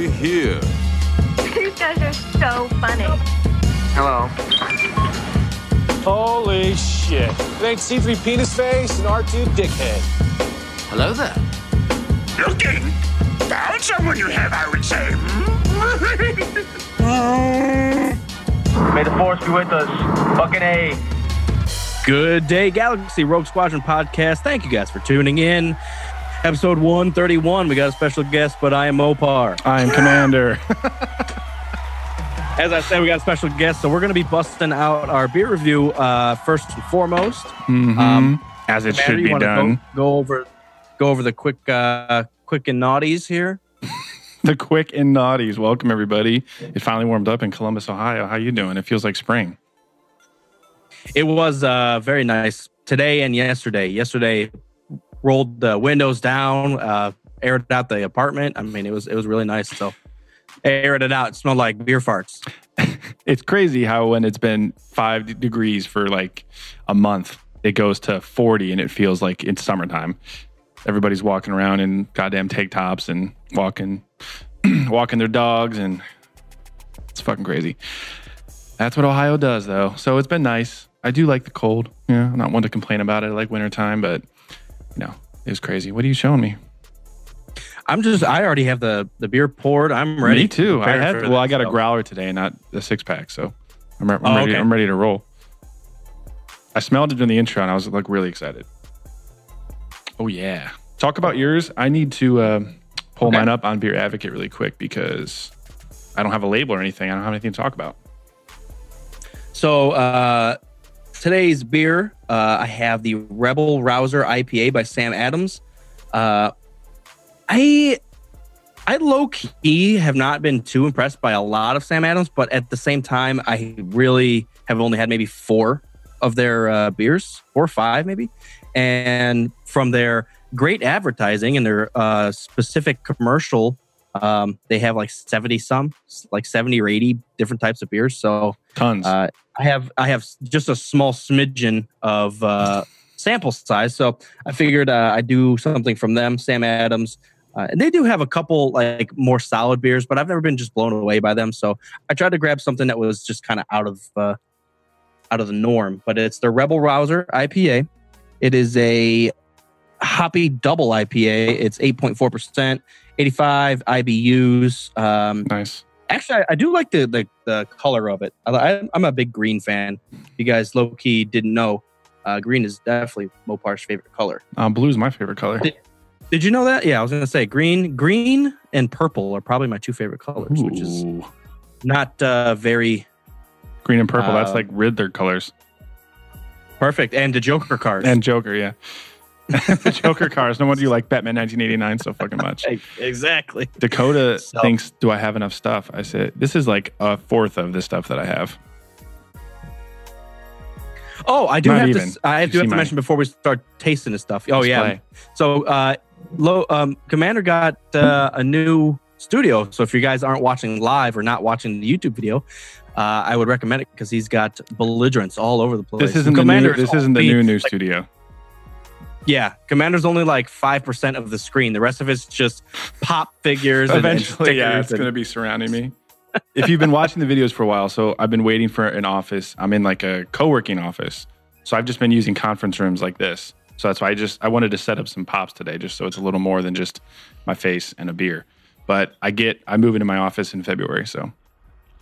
what we here? These guys are so funny. Hello. Holy shit. It ain't C3 penis face and R2 dickhead. Hello there. Looking? Found someone you have, I would say. May the force be with us. Fucking A. Good day, Galaxy Rogue Squadron podcast. Thank you guys for tuning in. Episode 131. We got a special guest, but I am Mopar. I am Commander. As I said, we got a special guest, so we're going to be busting out our beer review uh, first and foremost. Mhm. Um, As it Commander, should be done. Go, go over, go over the quick, uh, quick and naughties here. The quick and naughties. Welcome everybody. It finally warmed up in Columbus, Ohio. How you doing? It feels like spring. It was uh, very nice today and yesterday. Yesterday, rolled the windows down, uh, aired out the apartment. I mean, it was it was really nice. So, aired it out. It smelled like beer farts. It's crazy how when it's been five degrees for like a month, it goes to 40 and it feels like it's summertime. Everybody's walking around in goddamn tank tops and walking walking their dogs and it's fucking crazy. That's what Ohio does though. So it's been nice. I do like the cold. Yeah, I'm not one to complain about it. I like wintertime, but know, it was crazy. What are you showing me? I'm just. I already have the the beer poured. I'm ready. Me too. I had. Well, I got a growler today, not a six pack. So I'm, I'm Oh, ready. okay. I'm ready to roll. I smelled it during the intro, and I was like really excited. Oh yeah! Talk about yours. I need to uh, pull Okay. mine up on Beer Advocate really quick because I don't have a label or anything. I don't have anything to talk about. So uh, today's beer, uh, I have the Rebel Rouser IPA by Sam Adams. Uh, I I low key have not been too impressed by a lot of Sam Adams, but at the same time, I really have only had maybe four of their uh, beers, four or five maybe, and from their great advertising and their uh, specific commercial. Um, they have like 70 some, like 70 or 80 different types of beers. So, Tons. uh, I have I have just a small smidgen of uh, sample size, so I figured uh, I'd do something from them. Sam Adams, uh, and they do have a couple like more solid beers, but I've never been just blown away by them. So I tried to grab something that was just kind of out of uh, out of the norm. But it's the Rebel Rouser IPA. It is a hoppy double IPA. It's eight point four percent, eighty five IBUs. Um, nice. Actually, I, I do like the, the the color of it. I, I'm a big green fan. If you guys low key didn't know, uh, green is definitely Mopar's favorite color. Uh, blue is my favorite color. Did- Did you know that? Yeah, I was gonna say green, green and purple are probably my two favorite colors, which is not uh, very green and purple. that's uh, like Riddler colors. perfect. And the Joker cards. And Joker, yeah. the Joker cars. No wonder you like Batman 1989 so fucking much. exactly. Dakota So- thinks, "Do I have enough stuff?" I said, "This is like a fourth of the stuff that I have." Oh, I do Not have even. to. I do have to mine. mention before we start tasting this stuff. Oh yeah. So, uh, low um, Commander got uh, a new studio. So if you guys aren't watching live or not watching the YouTube video, uh, I would recommend it because he's got belligerents all over the place. This isn't the Commander new, this isn't the new new studio. Yeah, Commander's only like five percent of the screen. The rest of it's just pop figures. and- and Eventually, yeah, it's and- going to be surrounding me. if you've been watching the videos for a while, so I've been waiting for an office. I'm in like a co-working office, so I've just been using conference rooms like this. So that's why I just I wanted to set up some pops today, just so it's a little more than just my face and a beer. But I get I move into my office in February, so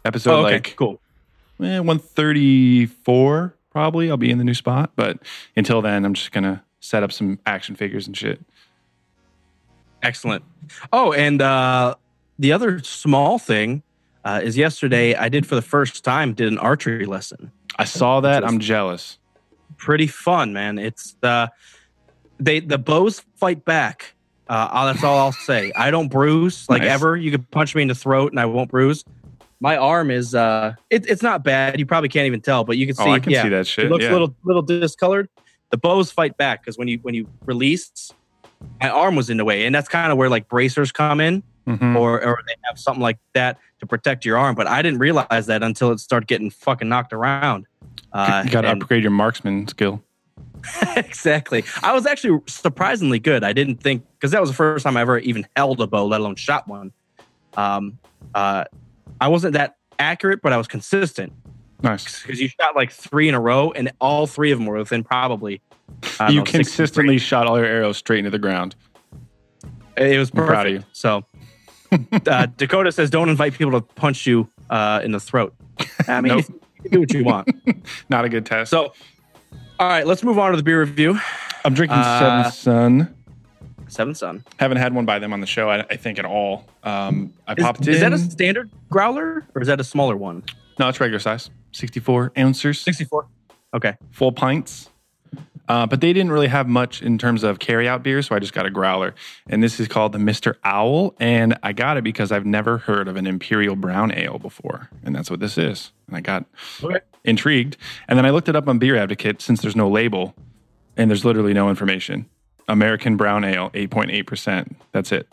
episode Oh, okay, like cool. eh, 134 probably. I'll be in the new spot, but until then, I'm just gonna set up some action figures and shit. Excellent. Oh, and uh, the other small thing uh, is yesterday I did for the first time did an archery lesson. I saw that. I'm jealous. Pretty fun, man. It's the they the bows fight back. Uh, uh, that's all I'll say. I don't bruise like Nice. ever. You could punch me in the throat and I won't bruise. My arm is uh, it, it's not bad. You probably can't even tell, but you can see. oh, I can yeah, see that shit. it looks yeah. a little little discolored. The bows fight back because when you when you release, my arm was in the way, and that's kind of where like bracers come in, Mhm. or or they have something like that to protect your arm. But I didn't realize that until it started getting fucking knocked around. Uh, you got to upgrade your marksman skill. exactly. I was actually surprisingly good. I didn't think because that was the first time I ever even held a bow, let alone shot one. Um, uh, I wasn't that accurate, but I was consistent Nice. because you shot like three in a row, and all three of them were within probably. I You know, six to three. consistently shot all your arrows straight into the ground. It was I'm proud of you. So uh, Dakota says, "Don't invite people to punch you uh, in the throat." I mean, Nope. you can do what you want. Not a good test. So, all right, let's move on to the beer review. I'm drinking uh, Seventh Son. Seventh Son. Haven't had one by them on the show, I, I think, at all. Um, I Is, popped is in. that a standard growler or is that a smaller one? no, it's regular size, 64 ounces, Sixty-four. Okay. full pints. Uh, but they didn't really have much in terms of carry-out beer, so I just got a growler. And this is called the Mr. Owl, and I got it because I've never heard of an Imperial Brown Ale before, and that's what this is. And I got Okay. intrigued, and then I looked it up on Beer Advocate since there's no label, and there's literally no information. American Brown Ale, 8.8%. That's it.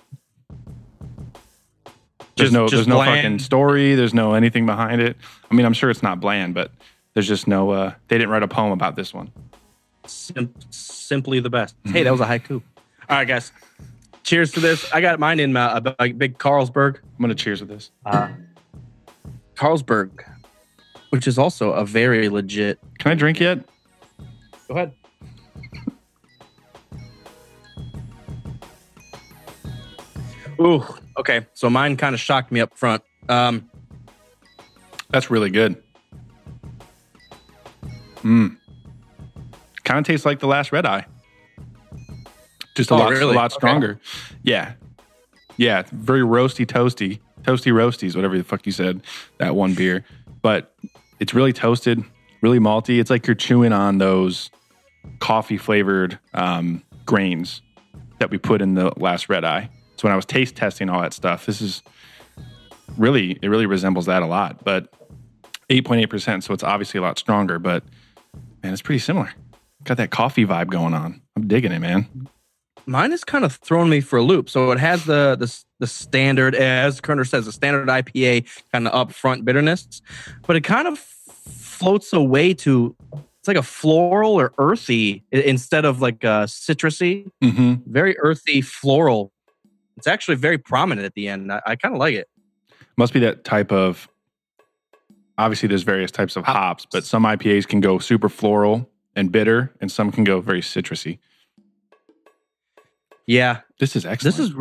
There's Just- no, just there's no bland. fucking story. There's no anything behind it. I mean, I'm sure it's not bland, but there's just no. Uh, they didn't write a poem about this one. Sim- simply the best. Hey, that was a haiku. All right, guys. Cheers to this. I got mine in uh, a, a big Carlsberg. I'm gonna cheers with this. Uh, Carlsberg, which is also a very legit. Can I drink yet? Go ahead. Ooh, okay. So mine kind of shocked me up front. Um, That's really good. Mmm. Kind of tastes like the last red eye. Just a Oh, lot, really? a lot Okay. stronger. Yeah, yeah. Very roasty, toasty, toasty roasties, whatever the fuck you said. That one beer, but it's really toasted, really malty. It's like you're chewing on those coffee flavored um, grains that we put in the last red eye. So when I was taste testing all that stuff, this is really it really resembles that a lot. But 8.8%, so it's obviously a lot stronger, but man, it's pretty similar. Got that coffee vibe going on. I'm digging it, man. mine is kind of throwing me for a loop. So it has the the, the standard, as Kerner says, the standard IPA kind of upfront bitterness, but it kind of floats away to it's like a floral or earthy instead of like a citrusy, Mm-hmm. very earthy floral. It's actually very prominent at the end. I, I kind of like it. Must be that type of. Obviously, there's various types of hops, but some IPAs can go super floral and bitter, and some can go very citrusy. Yeah, This is excellent. this is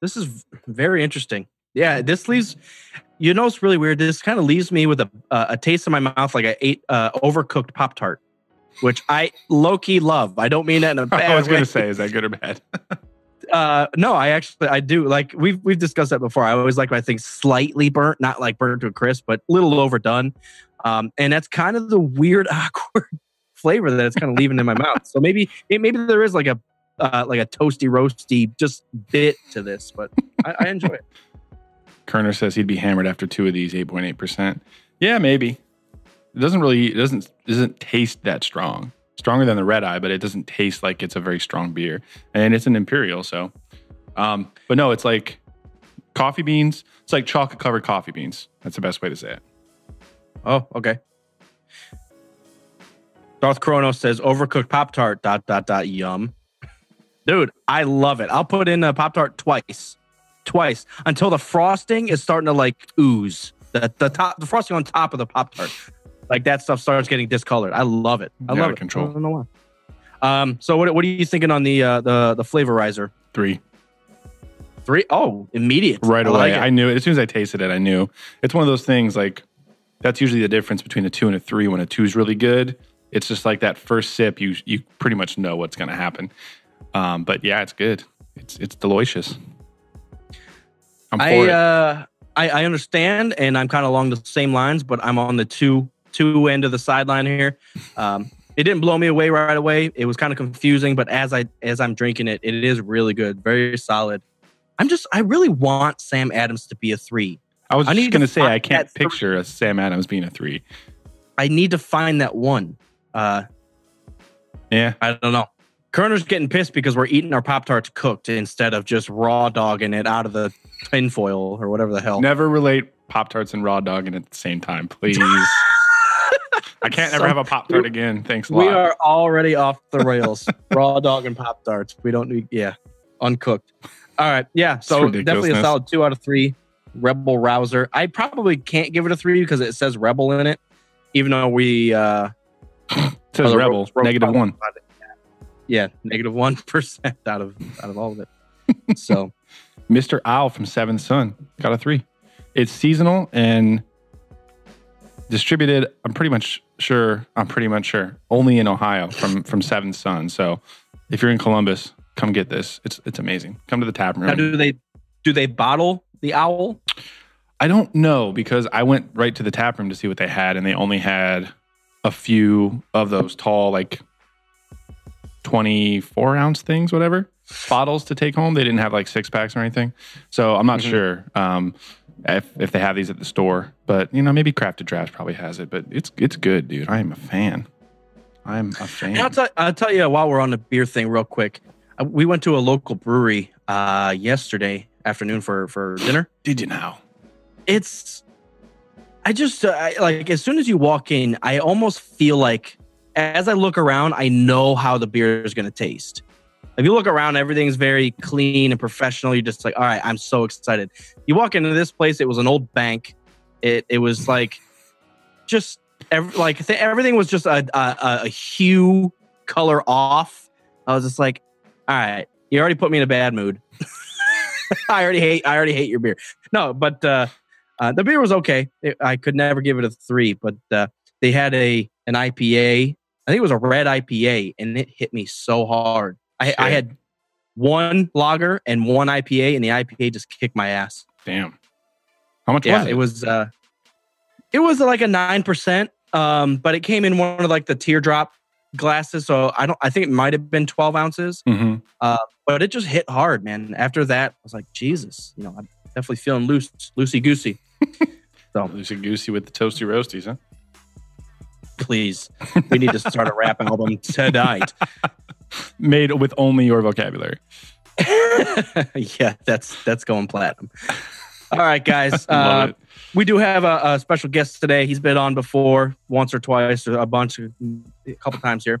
this is very interesting. Yeah, this leaves you know it's really weird. This kind of leaves me with a uh, a taste in my mouth like I ate uh, overcooked Pop Tart, which I low key love. I don't mean that in a bad I was going to say, is that good or bad? Uh, no, I actually I do like we've we've discussed that before. I always like my things slightly burnt, not like burnt to a crisp, but a little overdone. Um, and that's kind of the weird, awkward flavor that it's kind of leaving in my mouth. So maybe maybe there is like a uh, like a toasty, roasty just bit to this, but I, I enjoy it. Kerner says he'd be hammered after two of these, 8.8%. Yeah, maybe. It doesn't really, it doesn't, doesn't taste that strong. Stronger than the red eye, but it doesn't taste like it's a very strong beer. And it's an imperial, so. Um, but no, it's like coffee beans. It's like chocolate covered coffee beans. That's the best way to say it. Oh, okay. Darth Chronos says overcooked Pop Tart. Dot dot dot. Yum, dude. I love it. I'll put in a Pop Tart twice, twice until the frosting is starting to like ooze. The the top, the frosting on top of the Pop Tart, like that stuff starts getting discolored. I love it. I Out love of it. control. I don't know why. Um. So what what are you thinking on the uh, the the flavorizer? Three. Three. Oh, immediate. Right I away. like. I knew it. As soon as I tasted it, I knew. It's one of those things like that's usually the difference between a two and a three. When a two is really good, it's just like that first sip, you you pretty much know what's going to happen. Um, but yeah, it's good. It's it's delicious. I'm for I it. uh I, I understand and I'm kind of along the same lines, but I'm on the two two end of the sideline here. Um it didn't blow me away right away. It was kind of confusing, but as I as I'm drinking it, it is really good, very solid. I'm just I really want Sam Adams to be a three. I was I just going to say I can't picture a Sam Adams being a three. I need to find that one. Uh Yeah, I don't know. Kerner's getting pissed because we're eating our Pop Tarts cooked instead of just raw dogging it out of the tinfoil or whatever the hell. never relate Pop Tarts and raw dogging at the same time, please. I can't ever have a Pop Tart again. Thanks a We are already off the rails. Raw dog and pop tarts. We don't need, yeah, uncooked. All right, yeah. So definitely a solid two out of three. Rebel Rouser. I probably can't give it a three because it says Rebel in it, even though we uh, It says Rebel, negative about one. Yeah, negative one percent out of out of all of it. So Mr. Owl from Seventh Son got a three. It's seasonal and distributed. I'm pretty much sure. I'm pretty much sure only in Ohio from from Seventh Son. So if you're in Columbus, come get this. It's it's amazing. Come to the tap room. now, do they do they bottle the owl? I don't know because I went right to the tap room to see what they had, and they only had a few of those tall, like 24 ounce things, whatever, bottles to take home. They didn't have like six packs or anything. So I'm not Mhm. sure um, if, if they have these at the store, but you know, maybe Crafted Drafts probably has it, but it's, it's good, dude. I am a fan. I'm a fan. And I'll, tell, I'll tell you while we're on the beer thing, real quick. Uh, We went to a local brewery uh, yesterday afternoon for for dinner. Did you now? It's, I just uh, I, like as soon as you walk in, I almost feel like as I look around, I know how the beer is going to taste. If you look around, everything's very clean and professional. You're just like, all right, I'm so excited. You walk into this place, it was an old bank. It it was like just ev- like th- everything was just a, a a- a hue color off. I was just like, all right, you already put me in a bad mood. I already hate I already hate your beer. No, but uh, uh, the beer was okay. It, I could never give it a three, but uh, they had a an IPA. I think it was a red IPA, and it hit me so hard. I, I had one lager and one IPA, and the IPA just kicked my ass. Damn. How much Yeah, was it? it was. Uh, it was like a nine percent, um, but it came in one of like the teardrop glasses. So I don't. I think it might have been twelve ounces, Mhm. but it just hit hard, man. After that, I was like, Jesus, you know, I'm definitely feeling loose, loosey goosey. so loosey Goosey with the toasty roasties, huh? please, we need to start a rap album tonight. Made with only your vocabulary. yeah, that's that's going platinum. All right, guys. Uh, we do have a, a special guest today. He's been on before, once or twice, or a bunch, a couple times here.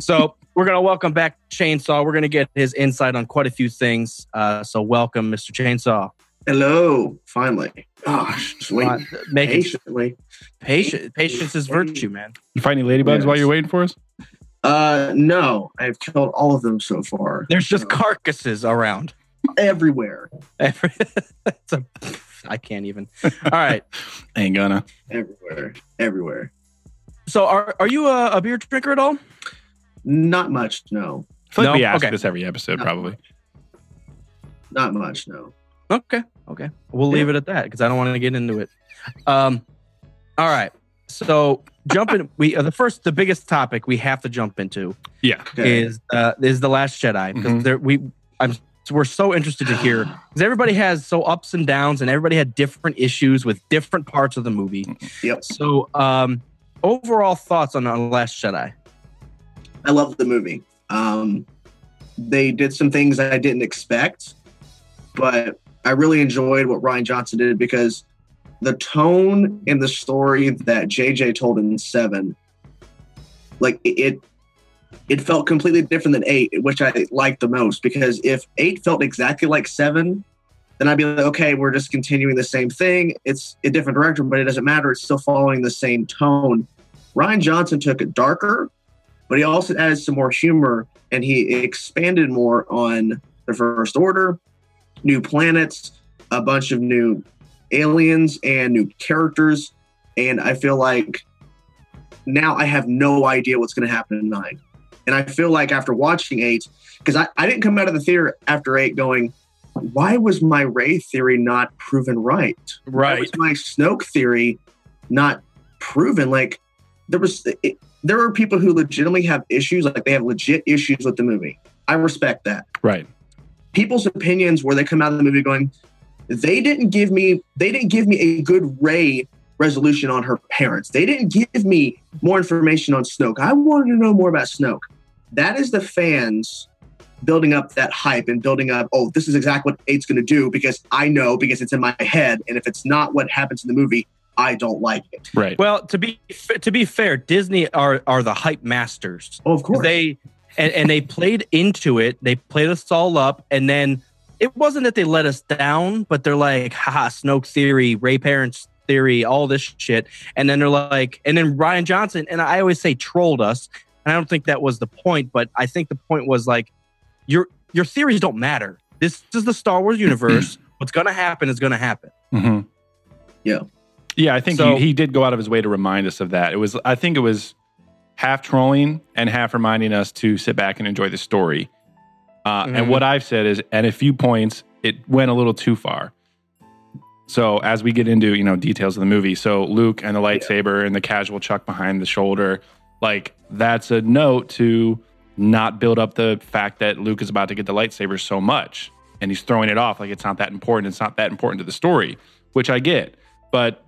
So we're gonna welcome back Chainsaw. We're gonna get his insight on quite a few things. Uh, so welcome, Mr. Chainsaw. Hello, finally. Gosh, just Uh, waiting patiently. patience, patience is virtue, man. You find any ladybugs Yes. while you're waiting for us? Uh, no, I've killed all of them so far. There's just So, carcasses around. everywhere, Every- it's a, I can't even. All right. Ain't gonna. everywhere, everywhere. So are are you a, a beer drinker at all? Not much, no, I feel like No? we ask Okay. this every episode, No. probably. not much, no. Okay. Okay. We'll leave it at that because I don't want to get into it. Um. All right. So jumping, we uh, the first, the biggest topic we have to jump into Yeah. Okay. is uh is the Last Jedi because Mhm. there we I'm we're so interested to hear because everybody has so ups and downs and everybody had different issues with different parts of the movie. Yep, So um, overall thoughts on the Last Jedi? I love the movie. Um, they did some things I didn't expect, but I really enjoyed what Rian Johnson did because the tone in the story that JJ told in seven, like it, it felt completely different than eight, which I liked the most because if eight felt exactly like seven, then I'd be like, okay, we're just continuing the same thing. It's a different direction, but it doesn't matter. It's still following the same tone. Rian Johnson took it darker, but he also added some more humor and he expanded more on the First Order, new planets, a bunch of new aliens, and new characters. And I feel like now I have no idea what's going to happen in nine. And I feel like after watching eight, because I, I didn't come out of the theater after eight going, why was my Rey theory not proven right? Why was my Snoke theory not proven? Like there was, it, there are people who legitimately have issues, like they have legit issues with the movie. I respect that. Right. People's opinions where they come out of the movie going, they didn't give me, they didn't give me a good Rey resolution on her parents. They didn't give me more information on Snoke. I wanted to know more about Snoke. That is the fans building up that hype and building up, oh, this is exactly what eight's going to do because I know because it's in my head. And if it's not what happens in the movie, I don't like it. Right. Well, to be to be fair, Disney are are the hype masters. Oh, of course. They and, and they played into it. They played us all up, and then it wasn't that they let us down, but they're like, haha, Snoke theory, Rey parents theory, all this shit. And then they're like, and then Rian Johnson, and I always say trolled us. And I don't think that was the point, but I think the point was like, your your theories don't matter. This is the Star Wars universe. What's gonna happen is gonna happen. Mhm. Yeah. Yeah, I think So- he, he did go out of his way to remind us of that. It was, I think it was half trolling and half reminding us to sit back and enjoy the story. Uh, Mhm. And what I've said is, at a few points, it went a little too far. So as we get into you know details of the movie, so Luke and the lightsaber and the casual chuck behind the shoulder, like that's a note to not build up the fact that Luke is about to get the lightsaber so much, and he's throwing it off like it's not that important. It's not that important to the story, which I get, but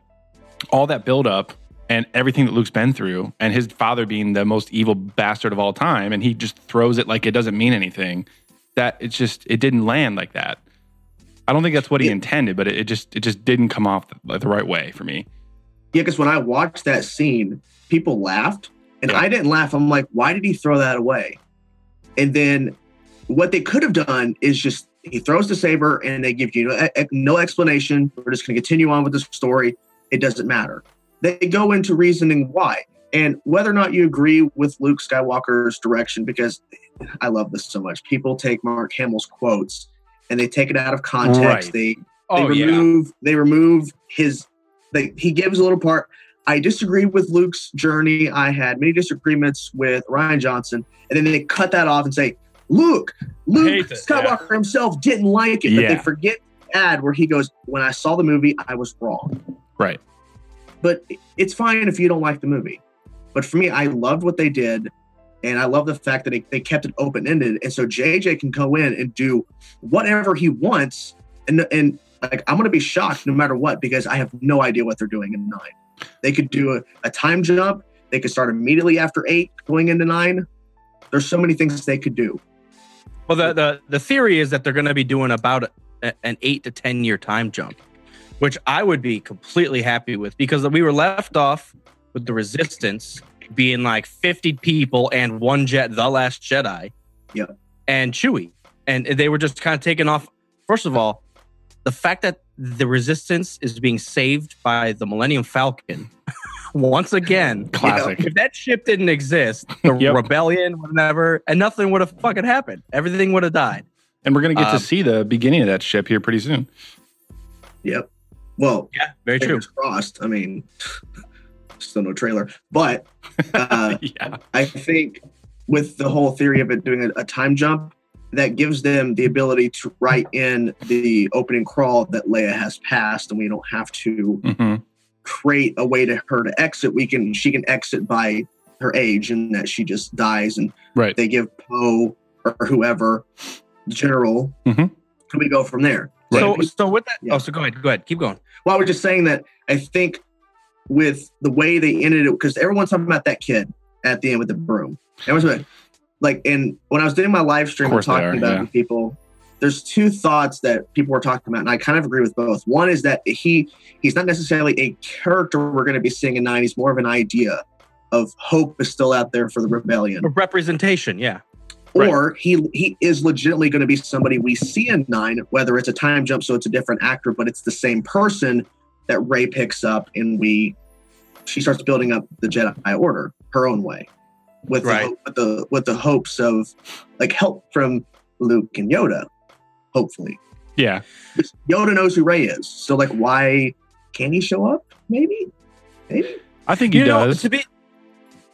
all that build up and everything that Luke's been through, and his father being the most evil bastard of all time, and he just throws it like it doesn't mean anything. That it's just it didn't land like that. I don't think that's what he Yeah. intended, but it, it just it just didn't come off the, like, the right way for me. Yeah, because when I watched that scene, people laughed, and Yeah. I didn't laugh. I'm like, why did he throw that away? And then what they could have done is just he throws the saber, and they give you no, no explanation. We're just going to continue on with the story. It doesn't matter. They go into reasoning why, and whether or not you agree with Luke Skywalker's direction, because I love this so much. People take Mark Hamill's quotes and they take it out of context. Right. They they Oh yeah. remove they remove his they, he gives a little part i disagree with luke's journey i had many disagreements with rian johnson and then they cut that off and say luke luke skywalker himself didn't like it but Yeah. they forget to add where he goes when i saw the movie i was wrong Right. but it's fine if you don't like the movie but for me i loved what they did and i love the fact that they, they kept it open-ended. And so jj can go in and do whatever he wants and and like i'm gonna be shocked no matter what because i have no idea what they're doing in nine. They could do a, a time jump. They could start immediately after eight going into nine. There's so many things they could do. Well, the, the the theory is that they're going to be doing about a, an eight to ten year time jump, which I would be completely happy with because we were left off with the Resistance being like fifty people and one jet, the Last Jedi, Yep. and Chewie, and they were just kind of taking off. First of all, the fact that the Resistance is being saved by the Millennium Falcon. Once again, Classic. if that ship didn't exist, the Yep. rebellion would never, and nothing would have fucking happened. Everything would have died. And we're gonna get Um, to see the beginning of that ship here pretty soon. yep well Yeah, very true. fingers crossed i mean still no trailer but uh yeah. I think with the whole theory of it doing a, a time jump, that gives them the ability to write in the opening crawl that Leia has passed, and we don't have to hmm create a way to her to exit. We can she can exit by her age, and that she just dies, and Right. they give Poe or whoever general. Mhm. Can we go from there? So, so with that, Yeah. oh, so go ahead, go ahead, keep going. Well, I was just saying that I think with the way they ended it, because everyone's talking about that kid at the end with the broom. Everyone's like, like, and when I was doing my live stream Of and talking are, about yeah. people, there's two thoughts that people were talking about, and I kind of agree with both. One is that he he's not necessarily a character we're going to be seeing in nine. He's more of an idea of hope is still out there for the rebellion A representation, yeah. Right. or he he is legitimately going to be somebody we see in nine, whether it's a time jump, so it's a different actor, but it's the same person that Rey picks up, and we she starts building up the Jedi Order her own way, with Right. the, with the with the hopes of like help from Luke and Yoda, hopefully. Yeah. Yoda knows who Rey is, so like, why can he show up? Maybe, maybe. I think he You know, does. to be,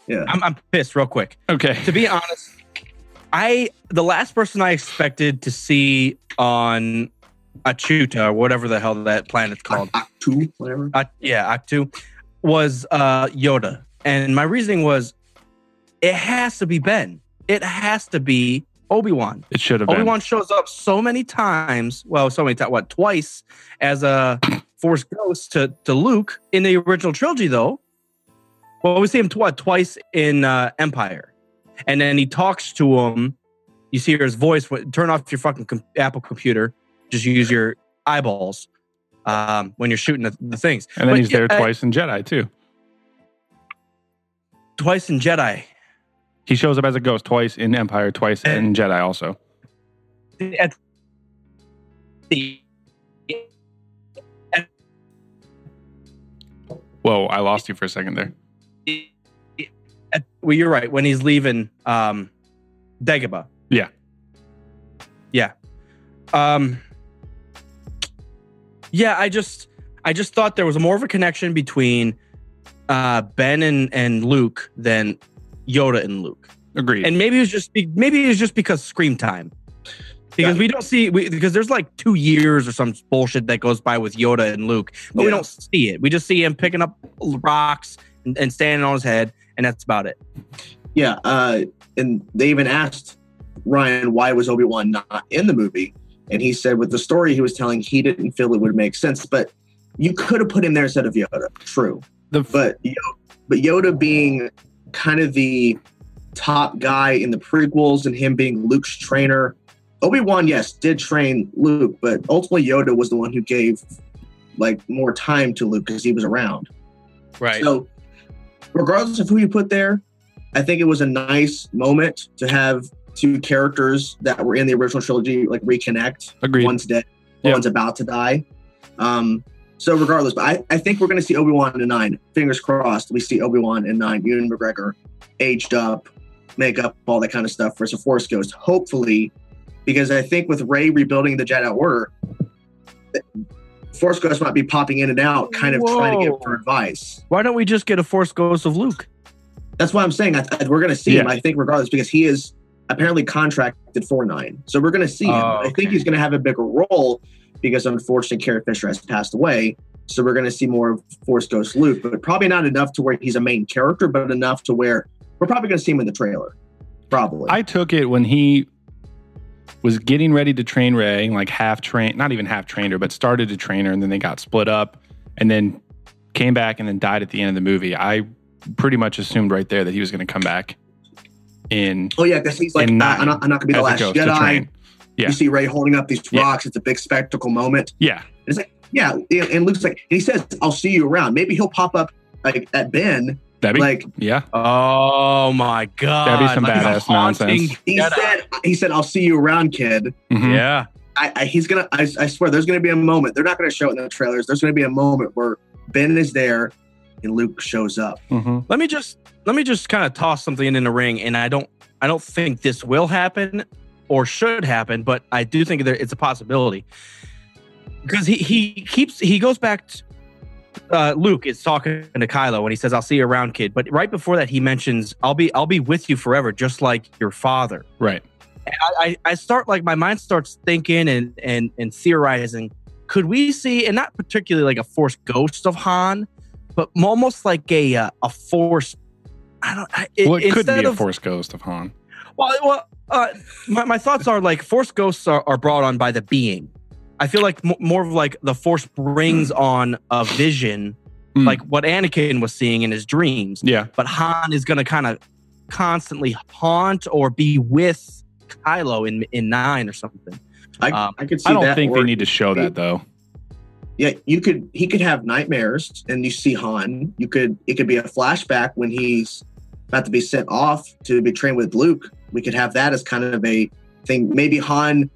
Yeah. I'm, I'm pissed real quick. okay. To be honest, I the last person I expected to see on Achuta or whatever the hell that planet's called, Two, whatever. uh, yeah, Ahch-To, was uh, Yoda, and my reasoning was, it has to be Ben. It has to be Obi Wan. It should have been. Obi Wan shows up so many times. Well, so many times. What twice as a Force ghost to to Luke in the original trilogy, though. Well, we see him what twice in uh, Empire, and then he talks to him. You see his voice. Turn off your fucking com- Apple computer. Just use your eyeballs um, when you're shooting the, the things. and then But, he's there yeah, twice in Jedi too. Twice in Jedi. He shows up as a ghost twice in Empire, twice And- in Jedi also. At Whoa, I lost you for a second there. well, you're right. When he's leaving um, Dagobah. Yeah. Yeah. Um. Yeah, I just, I just thought there was more of a connection between uh, Ben and and Luke than Yoda and Luke. Agreed. And maybe it was just, maybe it was just because scream time. Because Yeah. we don't see, we, because there's like two years or some bullshit that goes by with Yoda and Luke, but we don't see it. We just see him picking up rocks and, and standing on his head, and that's about it. Yeah, uh, and they even asked Rian why was Obi Wan not in the movie, and he said with the story he was telling, he didn't feel it would make sense. But you could have put him there instead of Yoda. True, the but but Yoda being kind of the top guy in the prequels and him being Luke's trainer. Obi Wan, yes, did train Luke, but ultimately Yoda was the one who gave like more time to Luke because he was around. Right. So, regardless of who you put there, I think it was a nice moment to have two characters that were in the original trilogy like reconnect. Agreed. One's dead, Yeah. one's about to die. Um, so regardless, but I, I think we're going to see Obi Wan in nine. Fingers crossed, we see Obi Wan in nine. Ewan McGregor, aged up, makeup, all that kind of stuff versus a Force Ghost. Hopefully, because I think with Rey rebuilding the Jedi Order, Force Ghost might be popping in and out, kind of trying to Whoa. for advice. Why don't we just get a Force Ghost of Luke? That's why I'm saying I, I- we're going to see him. I think regardless because he is apparently contracted for nine, so we're going to see him. Oh, I think he's going to have a bigger role because unfortunately Carrie Fisher has passed away. So we're going to see more of Force Ghost Luke, but probably not enough to where he's a main character, but enough to where we're probably going to see him in the trailer. Probably. I took it when he was getting ready to train Rey, like half train, not even half trained her, but started to train her, and then they got split up, and then came back and then died at the end of the movie. I pretty much assumed right there that he was going to come back in oh yeah, because he's like, "Ah, nine I'm not, I'm not going to be the last Jedi. Yeah. You see Rey holding up these Yeah. rocks. It's a big spectacle moment. Yeah, It's like, yeah, and and Luke's like, and he says, "I'll see you around." Maybe he'll pop up like at Ben, that'd be like yeah. Oh my god! That'd be some Like badass nonsense. he Jedi. said. He said, "I'll see you around, kid." Mhm. Yeah. I, I he's gonna. I, I swear, there's gonna be a moment. They're not gonna show it in the trailers. There's gonna be a moment where Ben is there, and Luke shows up. Mhm. Let me just let me just kind of toss something in the ring, and I don't I don't think this will happen or should happen, but I do think there it's a possibility because he he keeps he goes back. To, uh, Luke is talking to Kylo and he says, "I'll see you around, kid." But right before that, he mentions, "I'll be I'll be with you forever, just like your father." Right. I, I, I start like my mind starts thinking and and and theorizing. Could we see, and not particularly like a force ghost of Han, but almost like a uh, a force. I don't. I, Well, it could instead be a of- Force Ghost of Han. Well, well, uh, my my thoughts are like force ghosts are, are brought on by the being. I feel like m- more of like the force brings on a vision, Mm. like what Anakin was seeing in his dreams Yeah. but Han is going to kind of constantly haunt or be with Kylo in in nine or something. I, Um, I could see I don't that. think or- they need to show that though. Yeah, you could. He could have nightmares, and you see Han. You could. It could be a flashback when he's about to be sent off to be trained with Luke. We could have that as kind of a thing. Maybe Han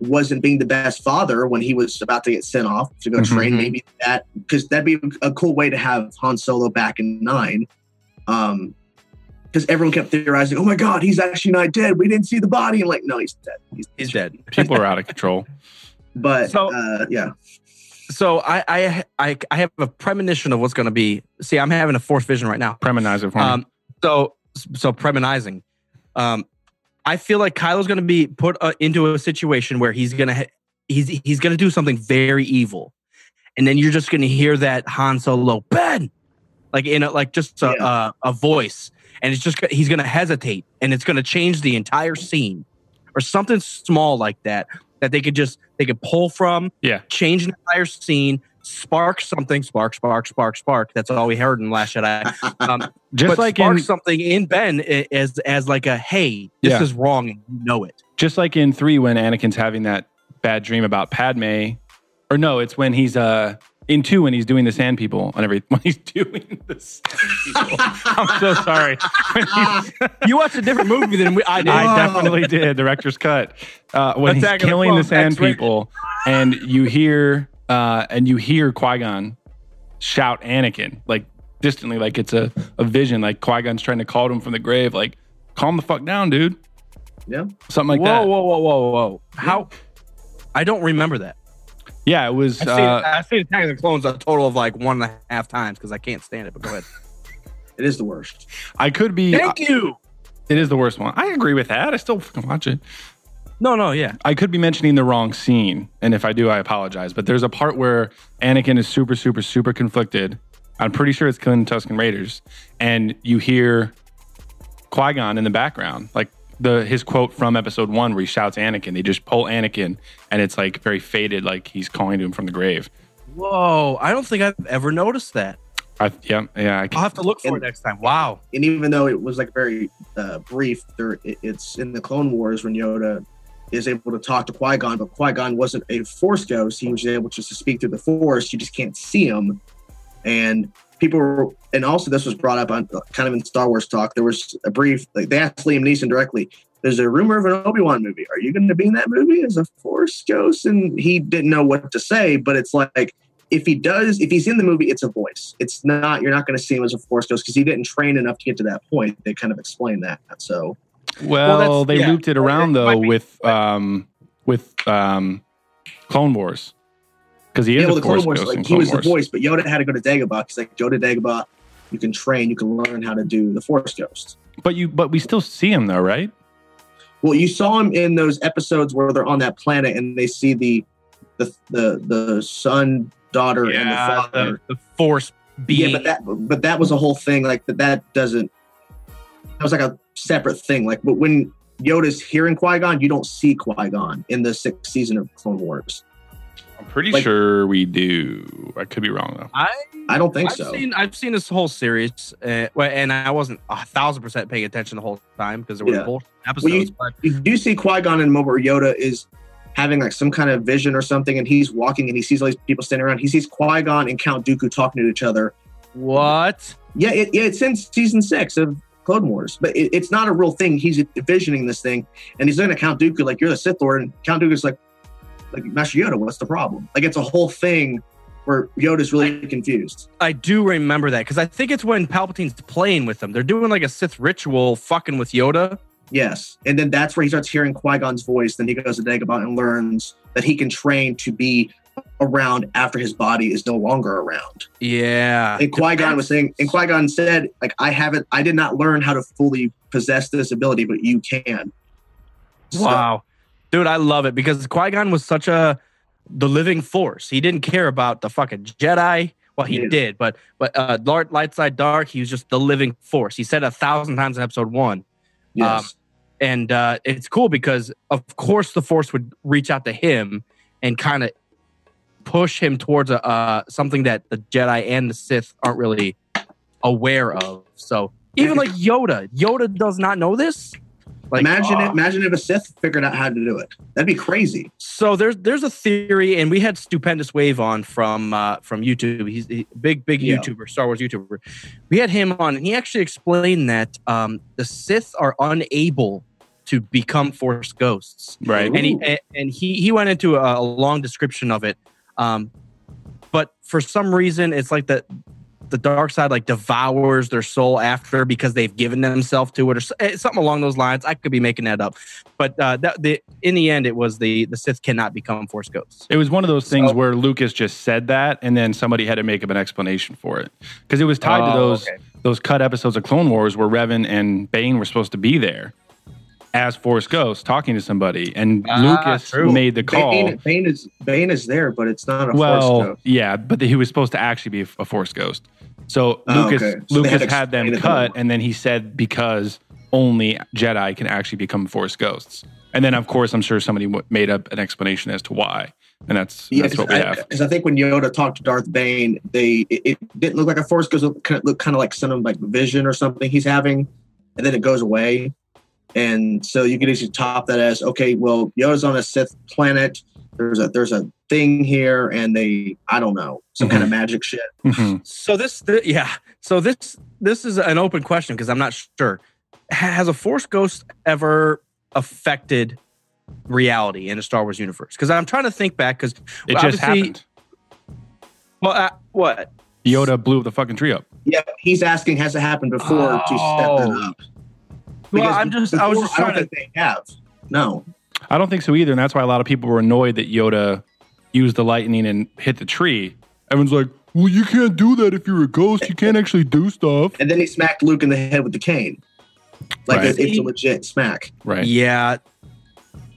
wasn't being the best father when he was about to get sent off to go train. Mhm. Maybe that because that'd be a cool way to have Han Solo back in nine. Um, because everyone kept theorizing, "Oh my God, he's actually not dead. We didn't see the body." And like, no, he's dead. He's, He's dead. People are out of control. but So- uh, yeah, So I I I, I have a premonition of what's going to be. See, I'm having a fourth vision right now. Premonizer for me. Um, so so premonizing. Um, I feel like Kylo's going to be put uh, into a situation where he's going to ha- he's he's going to do something very evil, and then you're just going to hear that Han Solo Ben, like in a, like just a, Yeah. a a voice, and it's just he's going to hesitate, and it's going to change the entire scene, or something small like that that they could just they could pull from, Yeah. change an entire scene, spark something, spark, spark, spark, spark. That's all we heard in Last Jedi. Um, just like spark in something in Ben as as like a hey, this Yeah. is wrong and you know it. just like in three when Anakin's having that bad dream about Padme, or no, it's when he's uh In two, when he's doing the sand people and everything, when he's doing the sand people, I'm so sorry. You watched a different movie than we, I did. I definitely did. Director's cut. Uh, when Attack he's killing the Clones, sand X-rated. people, and you hear uh, and you hear Qui Gon shout Anakin like distantly, like it's a, a vision. Like Qui Gon's trying to call to him from the grave, like calm the fuck down, dude. Yeah. Something like whoa, that. Whoa, whoa, whoa, whoa, whoa! How? I don't remember that. Yeah, it was. I've seen, Uh, I've seen Attack of the Clones a total of like one and a half times because I can't stand it. But go ahead. It is the worst. I could be. Thank you. It is the worst one. I agree with that. I still fucking watch it. No, no, yeah. I could be mentioning the wrong scene, and if I do, I apologize. But there's a part where Anakin is super, super, super conflicted. I'm pretty sure it's killing the Tuscan Raiders, and you hear Qui Gon in the background, like the his quote from Episode One, where he shouts Anakin. They just pull Anakin, and it's like very faded, like he's calling to him from the grave. Whoa! I don't think I've ever noticed that. I, yeah, yeah. I, I'll have to look for it next time. Wow. And even though it was like very uh, brief, there it, it's in the Clone Wars when Yoda is able to talk to Qui Gon, but Qui Gon wasn't a Force ghost. He was able just to speak through the Force. You just can't see him. And people were, and also this was brought up on kind of in Star Wars talk. There was a brief, like they asked Liam Neeson directly. There's a rumor of an Obi Wan movie. Are you going to be in that movie as a Force ghost? And he didn't know what to say. But it's like if he does, if he's in the movie, it's a voice. It's not. You're not going to see him as a Force ghost because he didn't train enough to get to that point. They kind of explained that. So well, that's- they yeah. looped it around though might with um with um Clone Wars because he is yeah, well, the Clone Wars, like he Clone was Wars. the voice, but Yoda had to go to Dagobah. He's like Yoda Dagobah. You can train. You can learn how to do the Force ghost. But you, but we still see him though, right? Well, you saw him in those episodes where they're on that planet and they see the the the, the son, daughter, and the father. the, the Force being. Yeah, but that but that was a whole thing. Like that that doesn't. That was like a separate thing. Like, but when Yoda's hearing Qui Gon, you don't see Qui Gon in the sixth season of Clone Wars. I'm pretty Like- sure we do. I could be wrong though. I I don't think I've so. seen I've seen this whole series, uh, and I wasn't a thousand percent paying attention the whole time because there were Yeah. bullshit episodes. Well, you- but you do see Qui Gon in a moment where Yoda is having like some kind of vision or something, and he's walking and he sees all these people standing around. He sees Qui Gon and Count Dooku talking to each other. what? Yeah, it, yeah, it's in season six of Clone Wars, but it, it's not a real thing. He's envisioning this thing, and he's looking at Count Dooku like you're the Sith Lord, and Count Dooku's like, like Master Yoda, what's the problem? Like it's a whole thing where Yoda's really confused. I do remember that because I think it's when Palpatine's playing with them. They're doing like a Sith ritual, fucking with Yoda. Yes, and then that's where he starts hearing Qui Gon's voice. Then he goes to Dagobah and learns that he can train to be around after his body is no longer around. Yeah, And Qui Gon was saying, and Qui Gon said, like, I haven't, I did not learn how to fully possess this ability, but you can. So- Wow. Dude, I love it because Qui Gon was such a the living force. He didn't care about the fucking Jedi. Well, he Yeah. did, but but uh Light Side Dark, he was just the living force. He said a thousand times in episode one. yes. Um, And uh it's cool because of course the force would reach out to him and kind of push him towards a uh something that the Jedi and the Sith aren't really aware of. So even like Yoda, Yoda does not know this. Like imagine uh, it. Imagine if a Sith figured out how to do it. That'd be crazy. So there's there's a theory, and we had Stupendous Wave on from uh, from YouTube. He's a big big Yeah. YouTuber, Star Wars YouTuber. We had him on, and he actually explained that um, the Sith are unable to become Force ghosts, Right. and he and- and he he went into a, a long description of it. Um, but for some reason, it's like the the dark side like devours their soul after because they've given themselves to it or eh, something along those lines. I could be making that up, but uh, that, the in the end, it was the the Sith cannot become Force ghosts. It was one of those things So- where Lucas just said that, and then somebody had to make up an explanation for it because it was tied to Oh, those okay. those cut episodes of Clone Wars where Revan and Bane were supposed to be there as Force Ghost talking to somebody, and Ah, Lucas true. made the call. Bane, Bane is Bane is there, but it's not a Force well, ghost. yeah, but he was supposed to actually be a Force Ghost. So Oh, Lucas okay. So Lucas had had them cut, more. and then he said because only Jedi can actually become Force Ghosts. And then, of course, I'm sure somebody w- made up an explanation as to why, and that's Yeah, that's what we have. Because I, think when Yoda talked to Darth Bane, they it, it didn't look like a Force ghost. It looked kind of like some like vision or something he's having, and then it goes away. And so you could easily top that as okay, well, Yoda's on a Sith planet. there's a there's a thing here, and they I don't know some kind of magic shit. Mhm. So this, th- yeah. So this, this is an open question because I'm not sure. Has a Force ghost ever affected reality in a Star Wars universe? Because I'm trying to think back. Because It Well, just happened. well, uh, what? Yoda blew the fucking tree up. Yeah, he's asking has it happened before to step that Oh. Up? Well, I'm just, I was before, just I don't trying to. think they have. No, I don't think so either, and that's why a lot of people were annoyed that Yoda used the lightning and hit the tree. Everyone's like, "Well, you can't do that if you're a ghost. You can't actually do stuff." and then he smacked Luke in the head with the cane. Like Right. it's, it's a legit smack. Right. Yeah.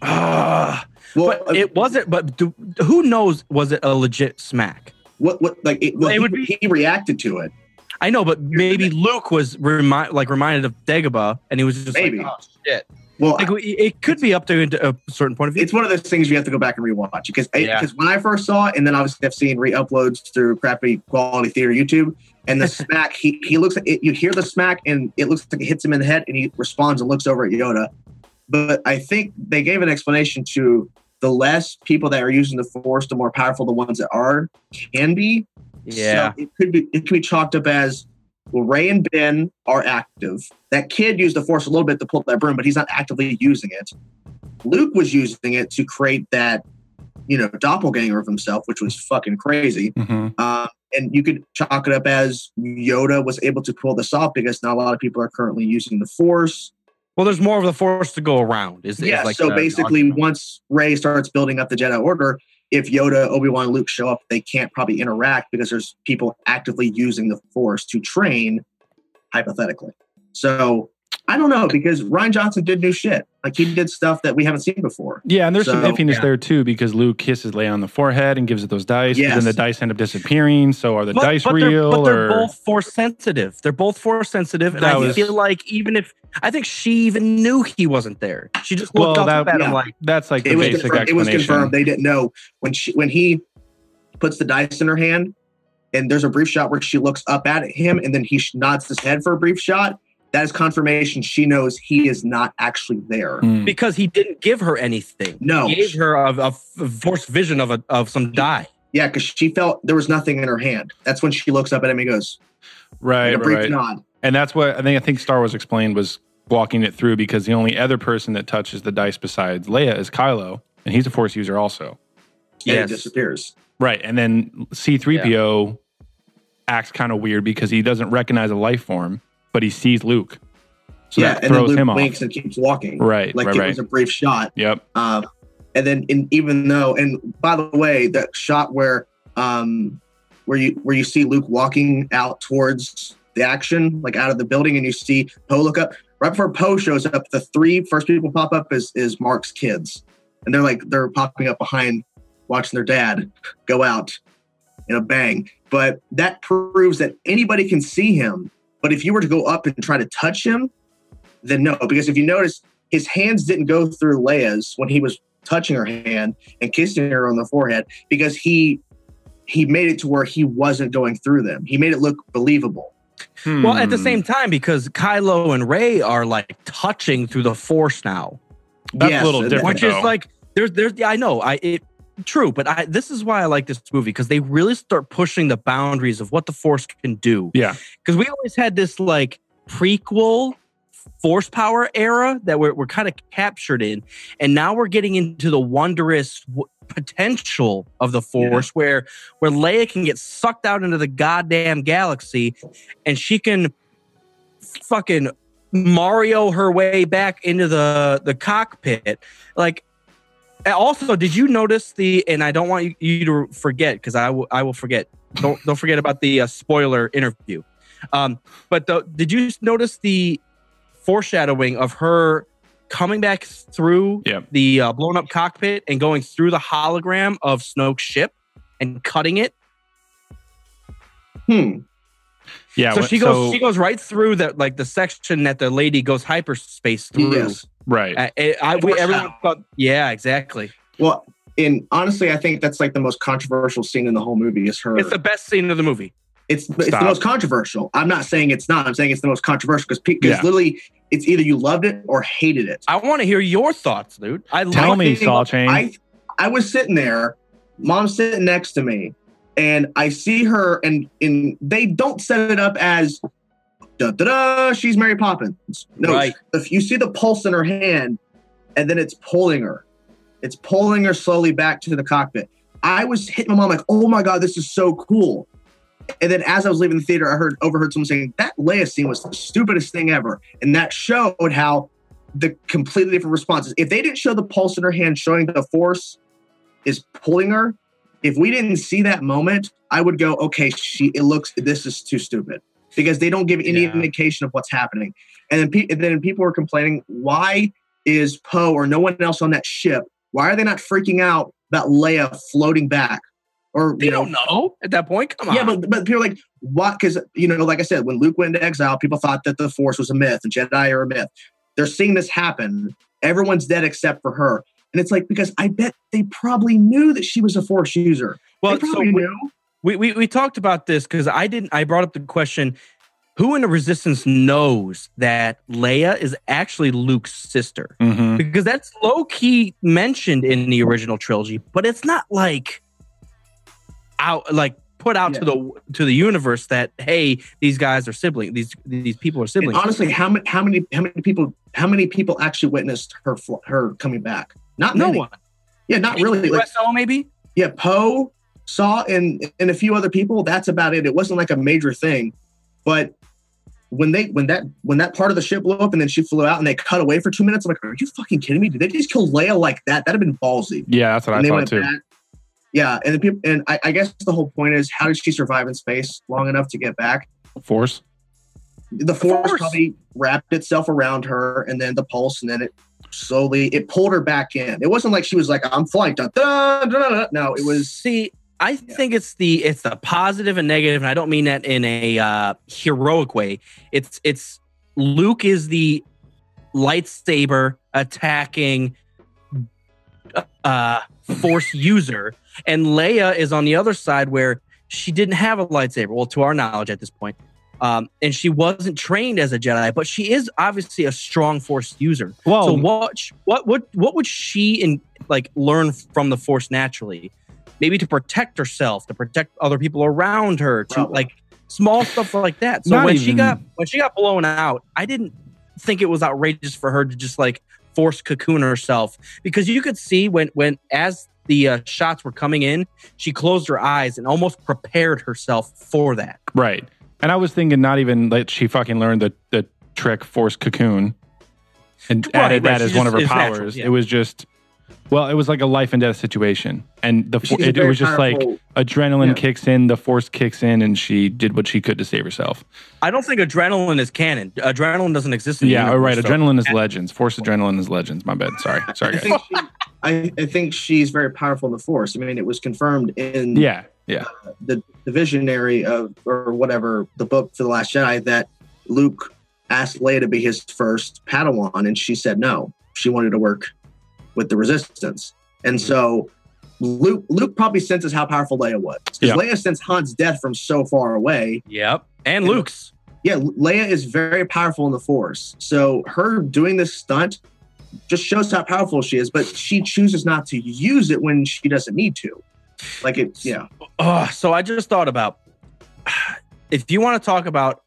Ah, Well, but uh, it wasn't. But do, who knows? Was it a legit smack? what what like it, well, It he, would be- he reacted to it. I know, but maybe Luke was remind like reminded of Dagobah, and he was just Maybe. like, "Oh shit!" Well, Like it it could be up to a certain point of view. it's one of those things you have to go back and rewatch because Yeah. because when I first saw it, and then obviously I've seen re-uploads through crappy quality theater YouTube, and the smack he he looks at it, you hear the smack and it looks like it hits him in the head, and he responds and looks over at Yoda. But I think they gave an explanation to the less people that are using the Force, the more powerful the ones that are can be. Yeah, So it could be it could be chalked up as well, Rey and Ben are active. That kid used the force a little bit to pull that broom, but he's not actively using it. Luke was using it to create that, you know, doppelganger of himself, which was fucking crazy. hmm Um, and you could chalk it up as Yoda was able to pull this off because not a lot of people are currently using the force. well, there's more of the force to go around. Is, is Yeah. like so basically, once Rey starts building up the Jedi Order, if Yoda, Obi Wan, Luke show up, they can't probably interact because there's people actively using the Force to train, hypothetically. So I don't know because Rian Johnson did new shit. Like he did stuff that we haven't seen before. Yeah, and there's some So, iffiness yeah. there too because Luke kisses Leia on the forehead and gives it those dice, and then the dice end up disappearing. So are the but, dice but they're, real but they're or both force sensitive. They're both force sensitive, and That I was- feel like even if I think she even knew he wasn't there, she just well, looked up that, at him like, that's like the It was, basic confirmed, it was confirmed. They didn't know when she when he puts the dice in her hand, and there's a brief shot where she looks up at him, and then he nods his head for a brief shot. That is confirmation. She knows he is not actually there. Hmm. because he didn't give her anything. No. he gave her a force vision of a of some die. Yeah, because she felt there was nothing in her hand. That's when she looks up at him and goes, Right, a right, brief right. nod. And that's what I think. I think Star Wars explained was walking it through because the only other person that touches the dice besides Leia is Kylo, and he's a Force user also. Yeah, Yes. it disappears. Right, and then C-3PO acts kind of weird because he doesn't recognize a life form, but he sees Luke, so yeah, that and then Luke him off. winks and keeps walking. Right, Like right, it right. was a brief shot. Yep. Um, and then in, even though, and by the way, that shot where um, where you where you see Luke walking out towards the action, like out of the building, and you see Poe look up. Right before Poe shows up, the three first people pop up is is Mark's kids, and they're like they're popping up behind, watching their dad go out in a bang. But that proves that anybody can see him. But if you were to go up and try to touch him, then no, because if you notice, his hands didn't go through Leia's when he was touching her hand and kissing her on the forehead because he he made it to where he wasn't going through them. He made it look believable. Well, at the Hmm. same time, because Kylo and Rey are like touching through the force now, that's Yes, a little different. which is like there's there's yeah, I know I it true, but I this is why I like this movie because they really start pushing the boundaries of what the force can do. yeah, because we always had this like prequel force power era that we're, we're kind of captured in and now we're getting into the wondrous w- potential of the force where where leia can get sucked out into the goddamn galaxy and she can fucking mario her way back into the the cockpit. Like also did you notice the and i don't want you, you to forget because i will i will forget don't don't forget about the uh, spoiler interview um, but the, did you notice the foreshadowing of her coming back through Yep. the uh, blown up cockpit and going through the hologram of Snoke's ship and cutting it? Hmm. Yeah. so she goes so- she goes right through that like the section that the lady goes hyperspace through. Yes. right. Uh, I, I- we, everyone thought, yeah, exactly. Well, and honestly, I think that's like the most controversial scene in the whole movie is her. It's the best scene of the movie. It's it's the most controversial. I'm not saying it's not. I'm saying it's the most controversial because because Yeah. literally it's either you loved it or hated it. I want to hear your thoughts, dude. I Tell like me, it. Saul Chain. I I was sitting there, mom's sitting next to me, and I see her, and and they don't set it up as da da da. She's Mary Poppins. No, Right. if you see the pulse in her hand, and then it's pulling her, it's pulling her slowly back to the cockpit. I was hitting my mom like, "Oh my god, this is so cool!" And then as I was leaving the theater, I heard overheard someone saying that Leia scene was the stupidest thing ever, and that showed how the completely different responses. If they didn't show the pulse in her hand showing the force is pulling her, if we didn't see that moment, I would go, okay, she it looks this is too stupid because they don't give any Yeah. indication of what's happening. And then, pe- and then people are complaining, why is Poe or no one else on that ship? Why are they not freaking out about Leia floating back? Or They you know, don't know at that point. Come on. yeah, but but people are like, what? Because you know, like I said, when Luke went into exile, people thought that the Force was a myth and Jedi are a myth. They're seeing this happen. Everyone's dead except for her, and it's like because I bet they probably knew that she was a Force user. well, they so probably we, knew. we, we we talked about this because I didn't. I brought up the question: Who in the Resistance knows that Leia is actually Luke's sister? Mhm. Because that's low key mentioned in the original trilogy, but it's not like out like put out to the to the universe that hey, these guys are siblings. These these people are And siblings. honestly, how many how many how many people how many people actually witnessed her fl- her coming back? Not no many. one. Yeah, not really. Like, USO maybe. yeah, Poe saw and and a few other people. That's about it. It wasn't like a major thing, but when they when that when that part of the ship blew up and then she flew out and they cut away for two minutes, I'm like, are you fucking kidding me? Did they just kill Leia like that? That'd have been ballsy. Yeah, that's what and I they thought went too. back. Yeah, and the people and I, I guess the whole point is how did she survive in space long enough to get back? Force. The force, Force. probably wrapped itself around her, and then the pulse, and then it slowly it pulled her back in. It wasn't like she was like, "I'm flying." Dun, dun, dun. No, it was See, I think it's the it's the positive and negative, and I don't mean that in a uh, heroic way. It's it's Luke is the lightsaber attacking uh force user, and Leia is on the other side where she didn't have a lightsaber. Well, to our knowledge at this point. Um, and she wasn't trained as a Jedi, but she is obviously a strong Force user. Well, so what what what what would she in like learn from the force naturally maybe to protect herself to protect other people around her to Probably. like small stuff like that so Not when she got when she got blown out i didn't think it was outrageous for her to just like force cocoon herself because you could see when when as the uh, shots were coming in she closed her eyes and almost prepared herself for that Right. And I was thinking not even that she fucking learned the, the trick force cocoon and Right, added right. that She as one of her powers. natural, yeah. It was just well, it was like a life and death situation. And the she's it, it very was just like adrenaline Yeah. kicks in, the force kicks in, and she did what she could to save herself. i don't think adrenaline is canon adrenaline doesn't exist in the Yeah, universe, right. so- Adrenaline is legends. Force adrenaline is legends. My bad. Sorry. Sorry, I think, she, I, I think she's very powerful in the force. I mean, it was confirmed in Yeah. Yeah. the, the visionary of or whatever the book for the Last Jedi that Luke asked Leia to be his first Padawan, and she said no. She wanted to work with the Resistance, and so Luke Luke probably senses how powerful Leia was because Yeah. Leia sensed Han's death from so far away. yep and Yeah. luke's Yeah, Leia is very powerful in the Force, so her doing this stunt just shows how powerful she is. But she chooses not to use it when she doesn't need to. Like it, yeah. Oh, so I just thought about if you want to talk about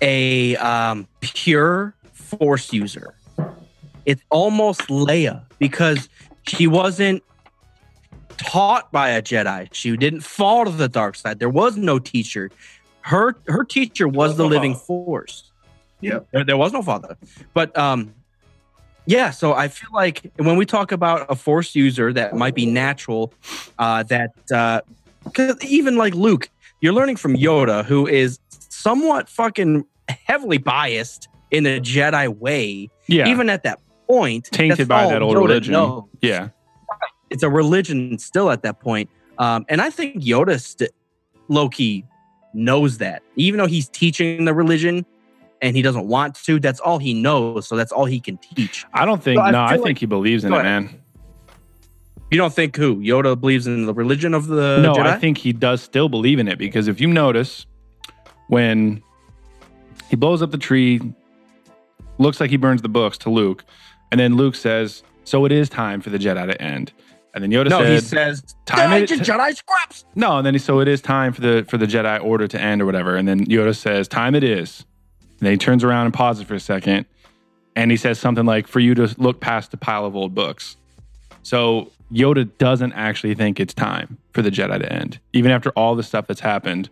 a um, pure force user, it's almost Leia because she wasn't taught by a Jedi. She didn't fall to the dark side. There was no teacher. Her her teacher was the living force. Yeah, There, there was no father. But um yeah, so I feel like when we talk about a force user that might be natural, uh, that uh, even like Luke, you're learning from Yoda, who is somewhat fucking heavily biased in the Jedi way. Yeah. Even at that point, tainted by that old Yoda religion. knows. Yeah. it's a religion still at that point. Um, and I think Yoda, st- low key, knows that, even though he's teaching the religion and he doesn't want to. That's all he knows, so that's all he can teach. I don't think So no, I think like- he believes in it, man. You don't think who Yoda believes in the religion of the no, Jedi? I think he does still believe in it because if you notice, when he blows up the tree, looks like he burns the books to Luke, and then Luke says, "So it is time for the Jedi to end." And then Yoda No, said, he says, "Time "Die it- to Jedi scraps." No, and then he, so it is time for the for the Jedi Order to end or whatever. And then Yoda says, "Time it is." And then he turns around and pauses for a second, and he says something like, "For you to look past the pile of old books." So Yoda doesn't actually think it's time for the Jedi to end, even after all the stuff that's happened.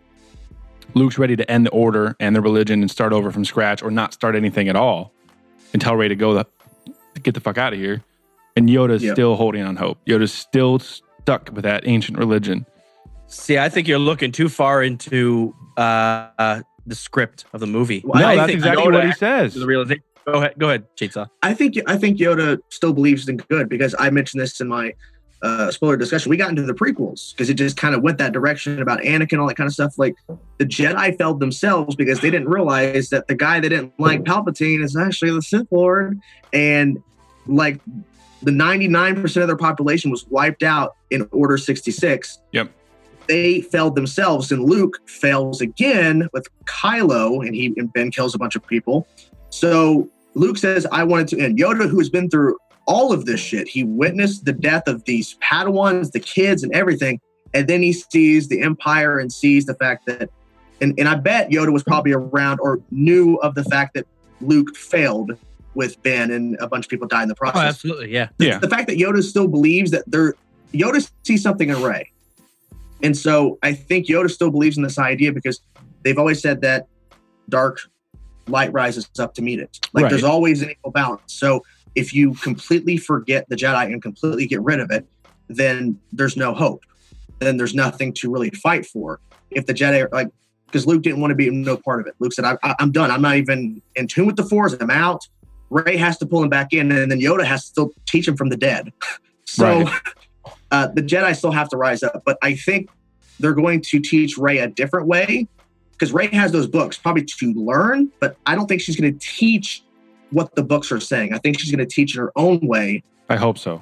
Luke's ready to end the Order and the religion and start over from scratch, or not start anything at all, and tell Rey to go the, get the fuck out of here. And Yoda's Yep. still holding on hope. Yoda's still stuck with that ancient religion. See, I think you're looking too far into uh, uh, the script of the movie. Well, No, I that's think exactly Yoda what he says. The realization. Go ahead, go ahead, Chainsaw. I think I think Yoda still believes in good because I mentioned this in my uh, spoiler discussion. We got into the prequels because it just kind of went that direction about Anakin, all that kind of stuff. Like the Jedi failed themselves because they didn't realize that the guy they didn't like, Palpatine, is actually the Sith Lord, and like the ninety nine percent of their population was wiped out in Order sixty six. Yep. They failed themselves, and Luke fails again with Kylo, and he and Ben kills a bunch of people. So Luke says, I wanted to end. Yoda, who has been through all of this shit, he witnessed the death of these Padawans, the kids, and everything. And then he sees the Empire and sees the fact that, and, and I bet Yoda was probably around or knew of the fact that Luke failed with Ben and a bunch of people died in the Oh, process. absolutely, yeah. Yeah. The fact that Yoda still believes that there, Yoda sees something in Rey. And so I think Yoda still believes in this idea because they've always said that dark light rises up to meet it. Like Right. there's always an equal balance. So if you completely forget the Jedi and completely get rid of it, then there's no hope. Then there's nothing to really fight for. If the Jedi are like, because Luke didn't want to be no part of it. Luke said, I, "I'm done. I'm not even in tune with the Force. I'm out." Rey has to pull him back in, and then Yoda has to still teach him from the dead. So Right. uh, the Jedi still have to rise up, but I think they're going to teach Rey a different way because Rey has those books probably to learn, but I don't think she's going to teach what the books are saying. I think she's going to teach in her own way I hope so.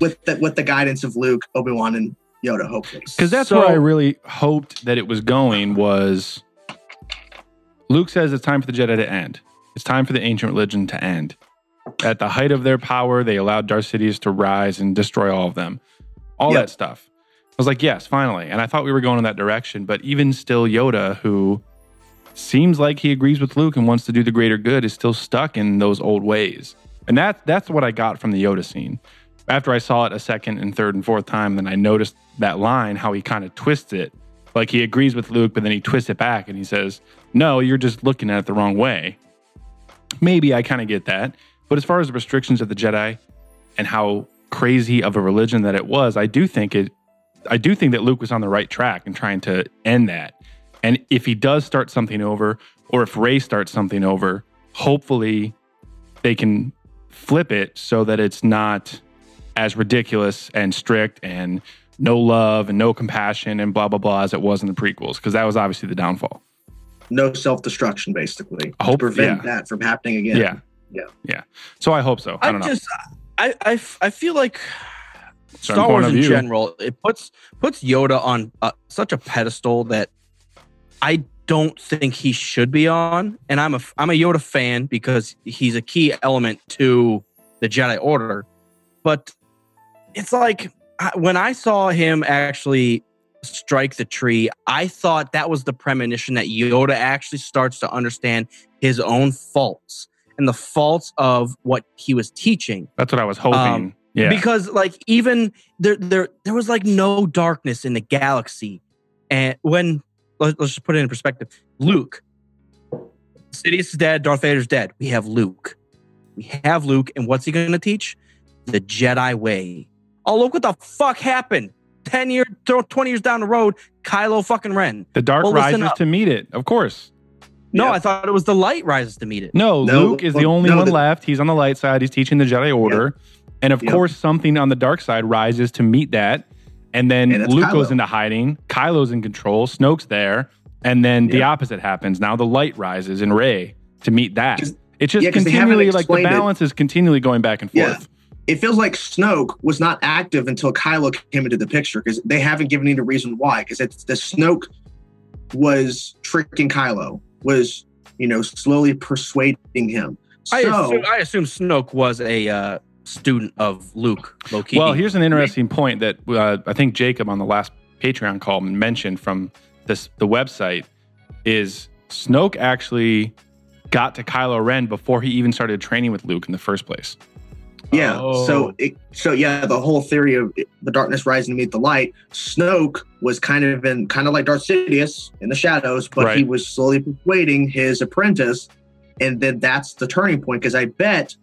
with the, with the guidance of Luke, Obi Wan, and Yoda. Hopefully, Because that's So- where I really hoped that it was going was Luke says it's time for the Jedi to end. It's time for the ancient religion to end. At the height of their power, they allowed Darth Sidious to rise and destroy all of them. All Yep. that stuff. I was like, yes, finally. And I thought we were going in that direction. But even still, Yoda, who seems like he agrees with Luke and wants to do the greater good, is still stuck in those old ways. And that, that's what I got from the Yoda scene. After I saw it a second and third and fourth time, then I noticed that line, how he kind of twists it. Like he agrees with Luke, but then he twists it back and he says, No, you're just looking at it the wrong way. Maybe I kind of get that. But as far as the restrictions of the Jedi and how crazy of a religion that it was, I do think it I do think that Luke was on the right track in trying to end that. And if he does start something over, or if Rey starts something over, hopefully they can flip it so that it's not as ridiculous and strict and no love and no compassion and blah blah blah as it was in the prequels because that was obviously the downfall. no self destruction, basically, I hope- to prevent yeah. that from happening again. Yeah. Yeah. Yeah. So I hope so. I I, don't know. just, I, I, f- I feel like Certain Star Wars in view. general it puts puts Yoda on uh, such a pedestal that I don't think he should be on. And I'm a I'm a Yoda fan because he's a key element to the Jedi Order. But it's like when I saw him actually strike the tree, I thought that was the premonition that Yoda actually starts to understand his own faults and the faults of what he was teaching. That's what I was hoping. Um, yeah. Because like even there there there was like no darkness in the galaxy. And when let, us just put it in perspective. Luke. Sidious is dead, Darth Vader's dead. We have Luke. We have Luke, and what's he gonna teach? The Jedi way. Oh, look what the fuck happened. 10 years, 20 years down the road, Kylo fucking Ren. the dark well, rises up. to meet it, of course. No, Yeah. I thought it was the light rises to meet it. No, No, Luke is the only no, one the- left. He's on the light side. He's teaching the Jedi Order. And of Yep. course, something on the dark side rises to meet that. And then And Luke Kylo. goes into hiding. Kylo's in control. Snoke's there. And then the opposite happens. Now the light rises in Rey to meet that. It's just yeah, 'cause continually like the balance is continually going back and Yeah. forth. It feels like Snoke was not active until Kylo came into the picture because they haven't given any reason why. Because it's the Snoke was tricking Kylo, was you know slowly persuading him. So I, assume, I assume Snoke was a uh, student of Luke. Low key. Well, here's an interesting point that uh, I think Jacob on the last Patreon call mentioned from this the website is Snoke actually got to Kylo Ren before he even started training with Luke in the first place. Yeah. Oh. So, it, so yeah, the whole theory of the darkness rising to meet the light. Snoke was kind of in kind of like Darth Sidious in the shadows, but he was slowly persuading his apprentice, and then that's the turning point. Because I bet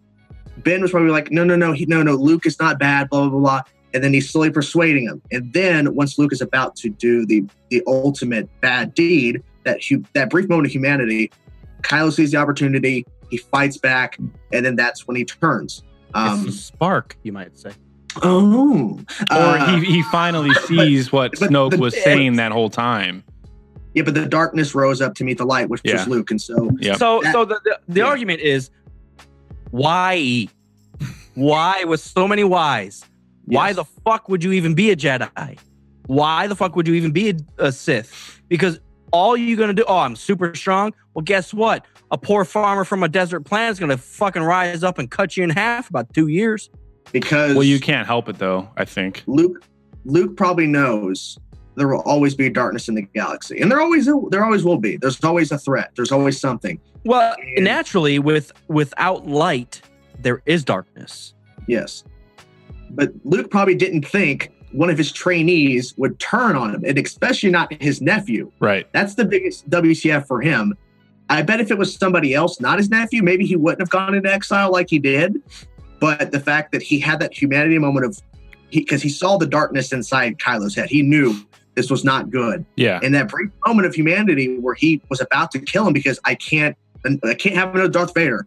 Ben was probably like, no, no, no, he, no, no, Luke is not bad, blah blah blah, blah. and then he's slowly persuading him. And then once Luke is about to do the the ultimate bad deed, that hu- that brief moment of humanity, Kylo sees the opportunity, he fights back, and then that's when he turns. It's Um, the spark, you might say. Oh, Or Uh, he, he finally sees what but Snoke the- was saying that whole time. yeah, but the darkness rose up to meet the light, which Yeah. was Luke, and so Yep. So, That- so the the, the yeah. argument is why, why with so many whys? Why Yes. the fuck would you even be a Jedi? Why the fuck would you even be a, a Sith? Because all you're gonna do, oh, I'm super strong. Well, guess what? A poor farmer from a desert planet is gonna fucking rise up and cut you in half about two years. because Well, you can't help it though. I think. Luke, Luke probably knows there will always be darkness in the galaxy, and there always there always will be. There's always a threat. There's always something. Well, And- naturally, with without light, there is darkness. Yes, but Luke probably didn't think one of his trainees would turn on him, and especially not his nephew. Right. That's the biggest WCF for him. I bet if it was somebody else, not his nephew, maybe he wouldn't have gone into exile like he did. But the fact that he had that humanity moment of, because he, saw the darkness inside Kylo's head, he knew this was not good. Yeah. And that brief moment of humanity where he was about to kill him because I can't, I can't have another Darth Vader.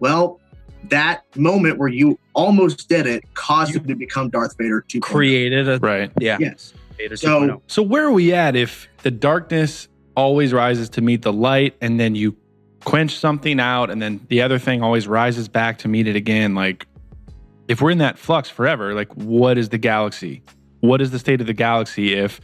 Well, that moment where you almost did it caused him to become Darth Vader To oh. Created a Right. yeah. Yes. Vader So- 2.0. So where are we at if the darkness always rises to meet the light and then you quench something out and then the other thing always rises back to meet it again. Like if we're in that flux forever like what is the galaxy? What is the state of the galaxy if